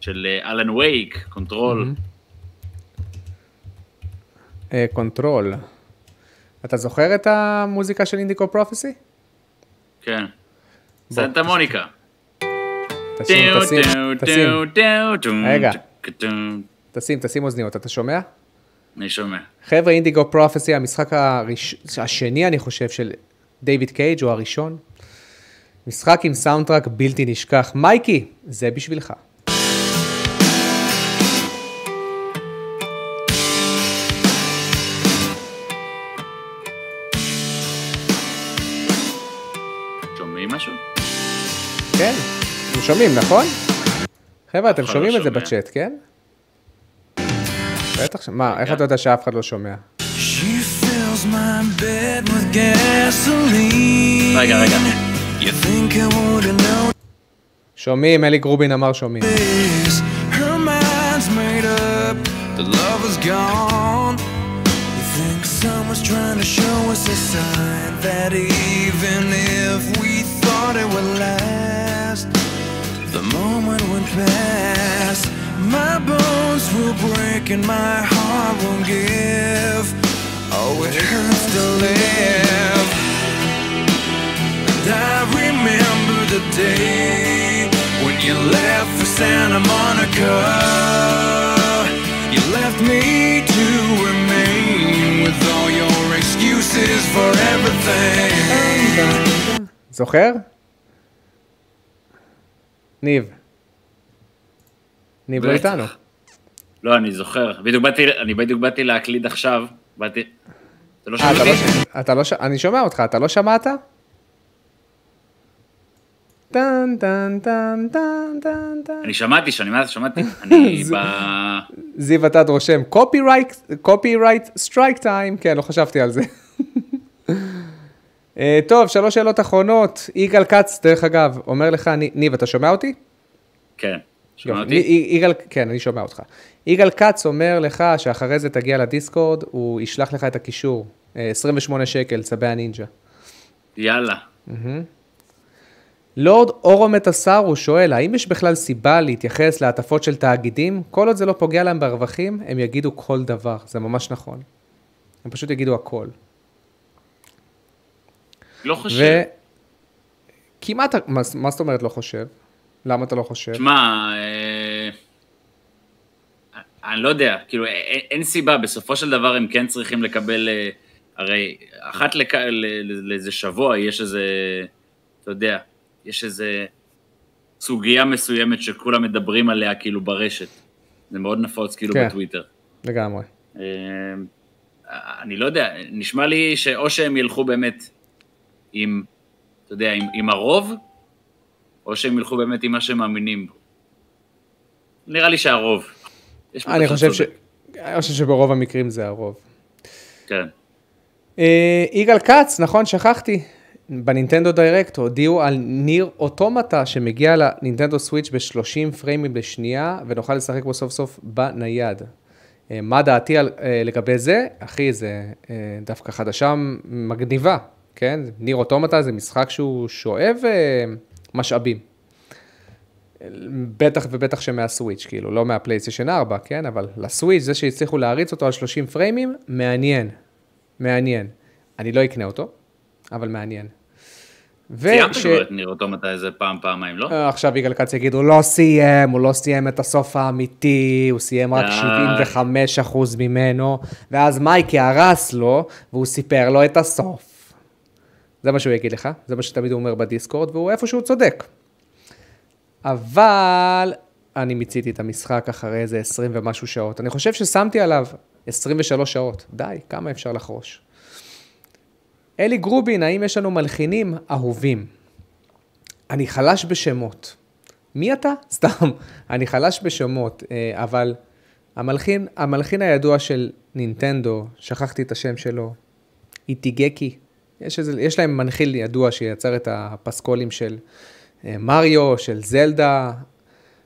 של אלן וייק, קונטרול, קונטרול. אתה זוכר את המוזיקה של אינדיגו פרופסי? כן. סנטה מוניקה. תשים, תשים, תשים, רגע. תשים, תשים אוזניות, אתה שומע? אני שומע. חבר'ה, אינדיגו פרופסי, המשחק הראש... השני, אני חושב, של דיוויד קייג' הוא הראשון. משחק עם סאונדטראק בלתי נשכח. מייקי, זה בשבילך. שומעים משהו? כן, אתם שומעים, נכון? חבר'ה, אתם שומעים לא את זה. בצ'אט, כן? בטח, ש- מה, איך אתה יודע שאף אחד לא שומע? She fills my bed with gasoline. רגע, רגע. You think I wouldn't know שומעים, אלי גרובין אמר שומעים. the love is gone. You think someone's trying to show us a sign that even if we thought it would last, the moment would pass. My bones will break and my heart won't give. Oh, it hurts to live. And I remember the day when you left for Santa Monica. You left me to remain with all your excuses for everything. זוכר? ניב. ניב לא. איתנו. לא, אני זוכר. בדיוק באתי, אני בדיוק באתי להקליד עכשיו. באתי... אתה לא אה, שומע אתה אותי? לא אתה לא ש... אני שומע אותך, אתה לא שמעת? טן טן טן טן טן טן. אני שמעתי, שמעתי, שמעתי. אני ב... זיו עתד רושם, קופי רייט, סטרייק טיים, כן, לא חשבתי על זה. אה, טוב, שלוש שאלות אחרונות. יגאל כץ, דרך אגב, אומר לך, ני- ניב, אתה שומע אותי? כן, שומע. אותי? יגאל, כן, אני שומע אותך. יגאל כץ אומר לך שאחרי זה תגיע לדיסקורד, הוא ישלח לך את הקישור. אה, 28 שקל, צבי הנינג'ה. יאללה. לורד אורו מטסרו שואל, האם יש בכלל סיבה להתייחס להטפות של תאגידים? כל עוד זה לא פוגע להם ברווחים, הם יגידו כל דבר. זה ממש נכון. הם פשוט יגידו הכל. לא חושב. וכמעט, מה, מה זאת אומרת לא חושב? למה אתה לא חושב? שמע, אה, אני לא יודע, כאילו, אין, אין סיבה, בסופו של דבר הם כן צריכים לקבל, אה, הרי אחת לכ... לאיזה שבוע יש איזה, אתה יודע, יש איזה סוגיה מסוימת שכולם מדברים עליה כאילו ברשת. זה מאוד נפוץ כאילו כן. בטוויטר. לגמרי. אה, אני לא יודע, נשמע לי שאו שהם ילכו באמת עם, אתה יודע, עם, עם הרוב, או שהם ילכו באמת עם מה שהם מאמינים בו. נראה לי שהרוב. אני חושב, ש... אני חושב שברוב המקרים זה הרוב. כן. אה, יגאל כץ, נכון, שכחתי. בנינטנדו דיירקט הודיעו על ניר אוטומטה שמגיע לנינטנדו סוויץ' ב-30 פריימים בשנייה ונוכל לשחק בו סוף סוף בנייד. אה, מה דעתי על, אה, לגבי זה? אחי, זה אה, דווקא חדשה מגניבה, כן? ניר אוטומטה זה משחק שהוא שואב משאבים. בטח ובטח שמהסוויץ', כאילו, לא מהפלייסטיישן 4, כן? אבל לסוויץ', זה שהצליחו להריץ אותו על 30 פריימים, מעניין. מעניין. אני לא אקנה אותו, אבל מעניין. סיימת וש- כבר את ניר אוטומטה איזה פעם, פעמיים, לא? אה, עכשיו יגאל כץ יגיד, הוא לא סיים, הוא לא סיים את הסוף האמיתי, הוא סיים רק די. 75% ממנו, ואז מייקי הרס לו, והוא סיפר לו את הסוף. זה מה שהוא יגיד לך, זה מה שתמיד הוא אומר בדיסקורד, והוא איפשהו צודק. אבל אני מיציתי את המשחק אחרי איזה 20 ומשהו שעות. אני חושב ששמתי עליו 23 שעות. די, כמה אפשר לחרוש? אלי גרובין, האם יש לנו מלחינים אהובים? אני חלש בשמות. מי אתה? סתם. אני חלש בשמות, אה, אבל המלחין, המלחין הידוע של נינטנדו, שכחתי את השם שלו, איטיגקי. יש, איזה, יש להם מנחיל ידוע שיצר את הפסקולים של אה, מריו, של זלדה.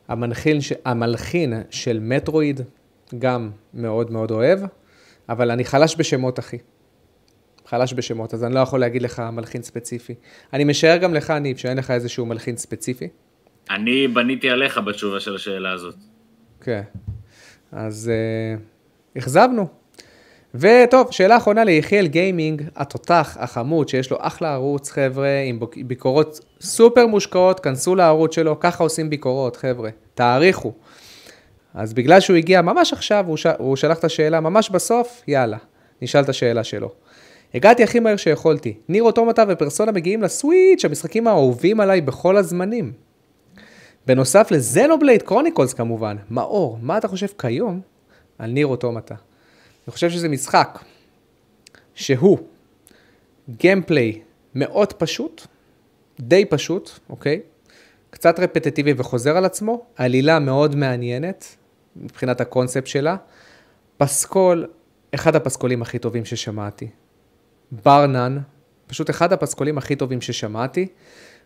המנחין, ש- המלחין של מטרואיד, גם מאוד מאוד אוהב, אבל אני חלש בשמות, אחי. חלש בשמות, אז אני לא יכול להגיד לך מלחין ספציפי. אני משער גם לך, ניב, שאין לך איזשהו מלחין ספציפי. אני בניתי עליך בתשובה של השאלה הזאת. כן. אז uh, אכזבנו. וטוב, שאלה אחרונה ליחיאל גיימינג, התותח, החמוד, שיש לו אחלה ערוץ, חבר'ה, עם ביקורות סופר מושקעות, כנסו לערוץ שלו, ככה עושים ביקורות, חבר'ה, תעריכו. אז בגלל שהוא הגיע ממש עכשיו, הוא, ש... הוא שלח את השאלה ממש בסוף, יאללה, נשאל את השאלה שלו. הגעתי הכי מהר שיכולתי. ניר אוטומטה ופרסונה מגיעים לסוויץ', המשחקים האהובים עליי בכל הזמנים. בנוסף לזינובלייד קרוניקולס כמובן, מאור, מה אתה חושב כיום על ניר אוטומטה? אני חושב שזה משחק שהוא gameplay מאוד פשוט, די פשוט, אוקיי? קצת רפטטיבי וחוזר על עצמו, עלילה מאוד מעניינת מבחינת הקונספט שלה, פסקול, אחד הפסקולים הכי טובים ששמעתי. ברנן, פשוט אחד הפסקולים הכי טובים ששמעתי,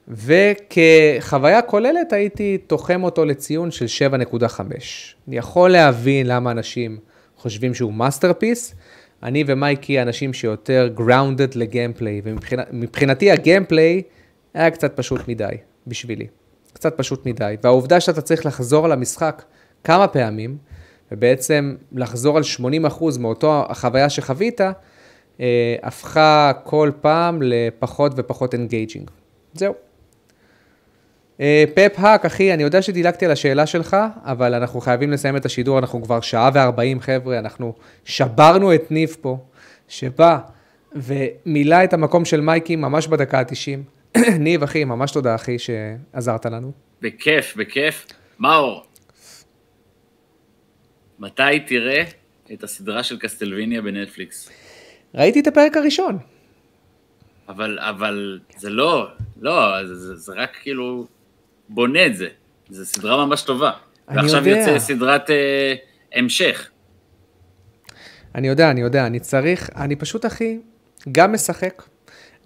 וכחוויה כוללת הייתי תוחם אותו לציון של 7.5. אני יכול להבין למה אנשים חושבים שהוא masterpiece, אני ומייקי אנשים שיותר grounded ל-gameplay, ומבחינתי ה-gameplay היה קצת פשוט מדי בשבילי. קצת פשוט מדי. והעובדה שאתה צריך לחזור על המשחק כמה פעמים, ובעצם לחזור על 80% מאותו החוויה שחווית, אה, הפכה כל פעם לפחות ופחות engaging. זהו. אה, פפ האק, אחי, אני יודע שדילגתי על השאלה שלך, אבל אנחנו חייבים לסיים את השידור, אנחנו כבר שעה וארבעים, חבר'ה, אנחנו שברנו את ניב פה, שבא ומילא את המקום של מייקי ממש בדקה ה-90. ניב, אחי, ממש תודה, אחי, שעזרת לנו. בכיף, בכיף. מאור, מתי תראה את הסדרה של קסטלוויניה בנטפליקס? ראיתי את הפרק הראשון. אבל, אבל זה לא, לא, זה, זה רק כאילו בונה את זה. זו סדרה ממש טובה. ועכשיו יודע. יוצא סדרת אה, המשך. אני יודע, אני יודע, אני צריך, אני פשוט, אחי, גם משחק,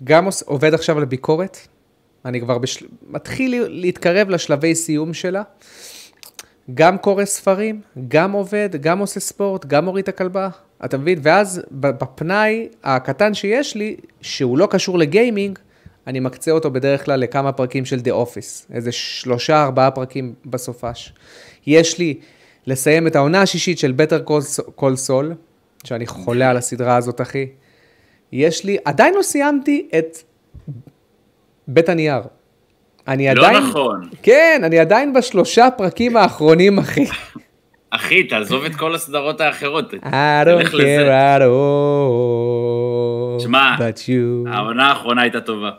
גם עובד עכשיו על ביקורת, אני כבר בשל... מתחיל להתקרב לשלבי סיום שלה, גם קורא ספרים, גם עובד, גם עושה ספורט, גם מוריד את הכלבה, אתה מבין? ואז בפנאי הקטן שיש לי, שהוא לא קשור לגיימינג, אני מקצה אותו בדרך כלל לכמה פרקים של The Office, איזה שלושה, ארבעה פרקים בסופש. יש לי לסיים את העונה השישית של Better Call Saul, שאני חולה על הסדרה הזאת, אחי. יש לי, עדיין לא סיימתי את בית הנייר. אני לא עדיין... נכון. כן, אני עדיין בשלושה פרקים האחרונים, אחי. אחי, תעזוב את כל הסדרות האחרות. I don't care at all, שמע. העונה האחרונה הייתה טובה.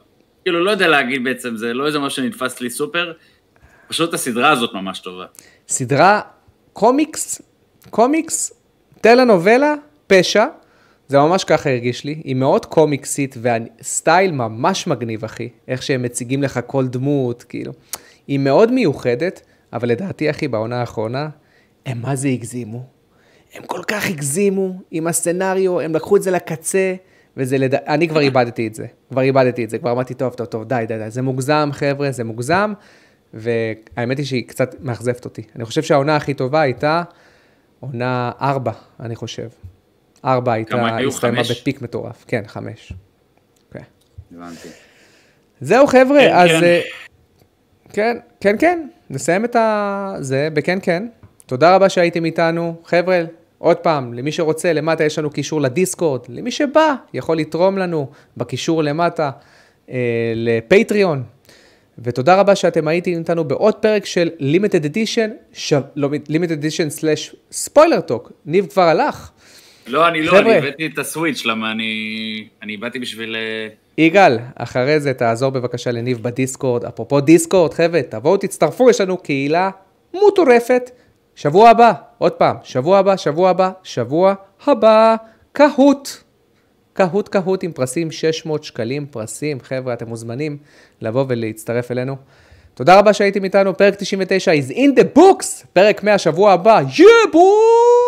כאילו, לא יודע להגיד בעצם, זה לא איזה משהו שנתפס לי סופר, פשוט הסדרה הזאת ממש טובה. סדרה קומיקס, קומיקס, טלנובלה, פשע, זה ממש ככה הרגיש לי, היא מאוד קומיקסית והסטייל ממש מגניב אחי, איך שהם מציגים לך כל דמות, כאילו, היא מאוד מיוחדת, אבל לדעתי אחי בעונה האחרונה, הם מה זה הגזימו, הם כל כך הגזימו עם הסצנריו, הם לקחו את זה לקצה, וזה לד... אני כבר איבדתי את זה, כבר איבדתי את זה, כבר אמרתי, טוב, טוב, טוב, די, די, די, זה מוגזם, חבר'ה, זה מוגזם, והאמת היא שהיא קצת מאכזבת אותי. אני חושב שהעונה הכי טובה הייתה עונה ארבע, אני חושב. ארבע הייתה? הסתיימה? בפיק מטורף. כן, חמש. כן. הבנתי. זהו, חבר'ה, כן, אז... כן. אה, כן, כן, כן, נסיים את ה... זה בכן כן. תודה רבה שהייתם איתנו. חבר'ה, עוד פעם, למי שרוצה, למטה יש לנו קישור לדיסקורד. למי שבא, יכול לתרום לנו בקישור למטה אה, לפטריון. ותודה רבה שאתם הייתם איתנו בעוד פרק של לימיטד אדישן, ש... לא, לימיטד אדישן slash ספוילר טוק. ניב כבר הלך. לא, אני לא, חבר'ה. אני הבאתי את הסוויץ', למה אני... אני באתי בשביל... אה, יגאל, אחרי זה תעזור בבקשה לניב בדיסקורד. אפרופו דיסקורד, חבר'ה, תבואו תצטרפו, יש לנו קהילה מטורפת. שבוע הבא, עוד פעם, שבוע הבא, שבוע הבא, שבוע הבא, קהוט. קהוט קהוט עם פרסים 600 שקלים, פרסים, חבר'ה, אתם מוזמנים לבוא ולהצטרף אלינו. תודה רבה שהייתם איתנו, פרק 99 is in the books, פרק 100 שבוע הבא, יהיה בואו!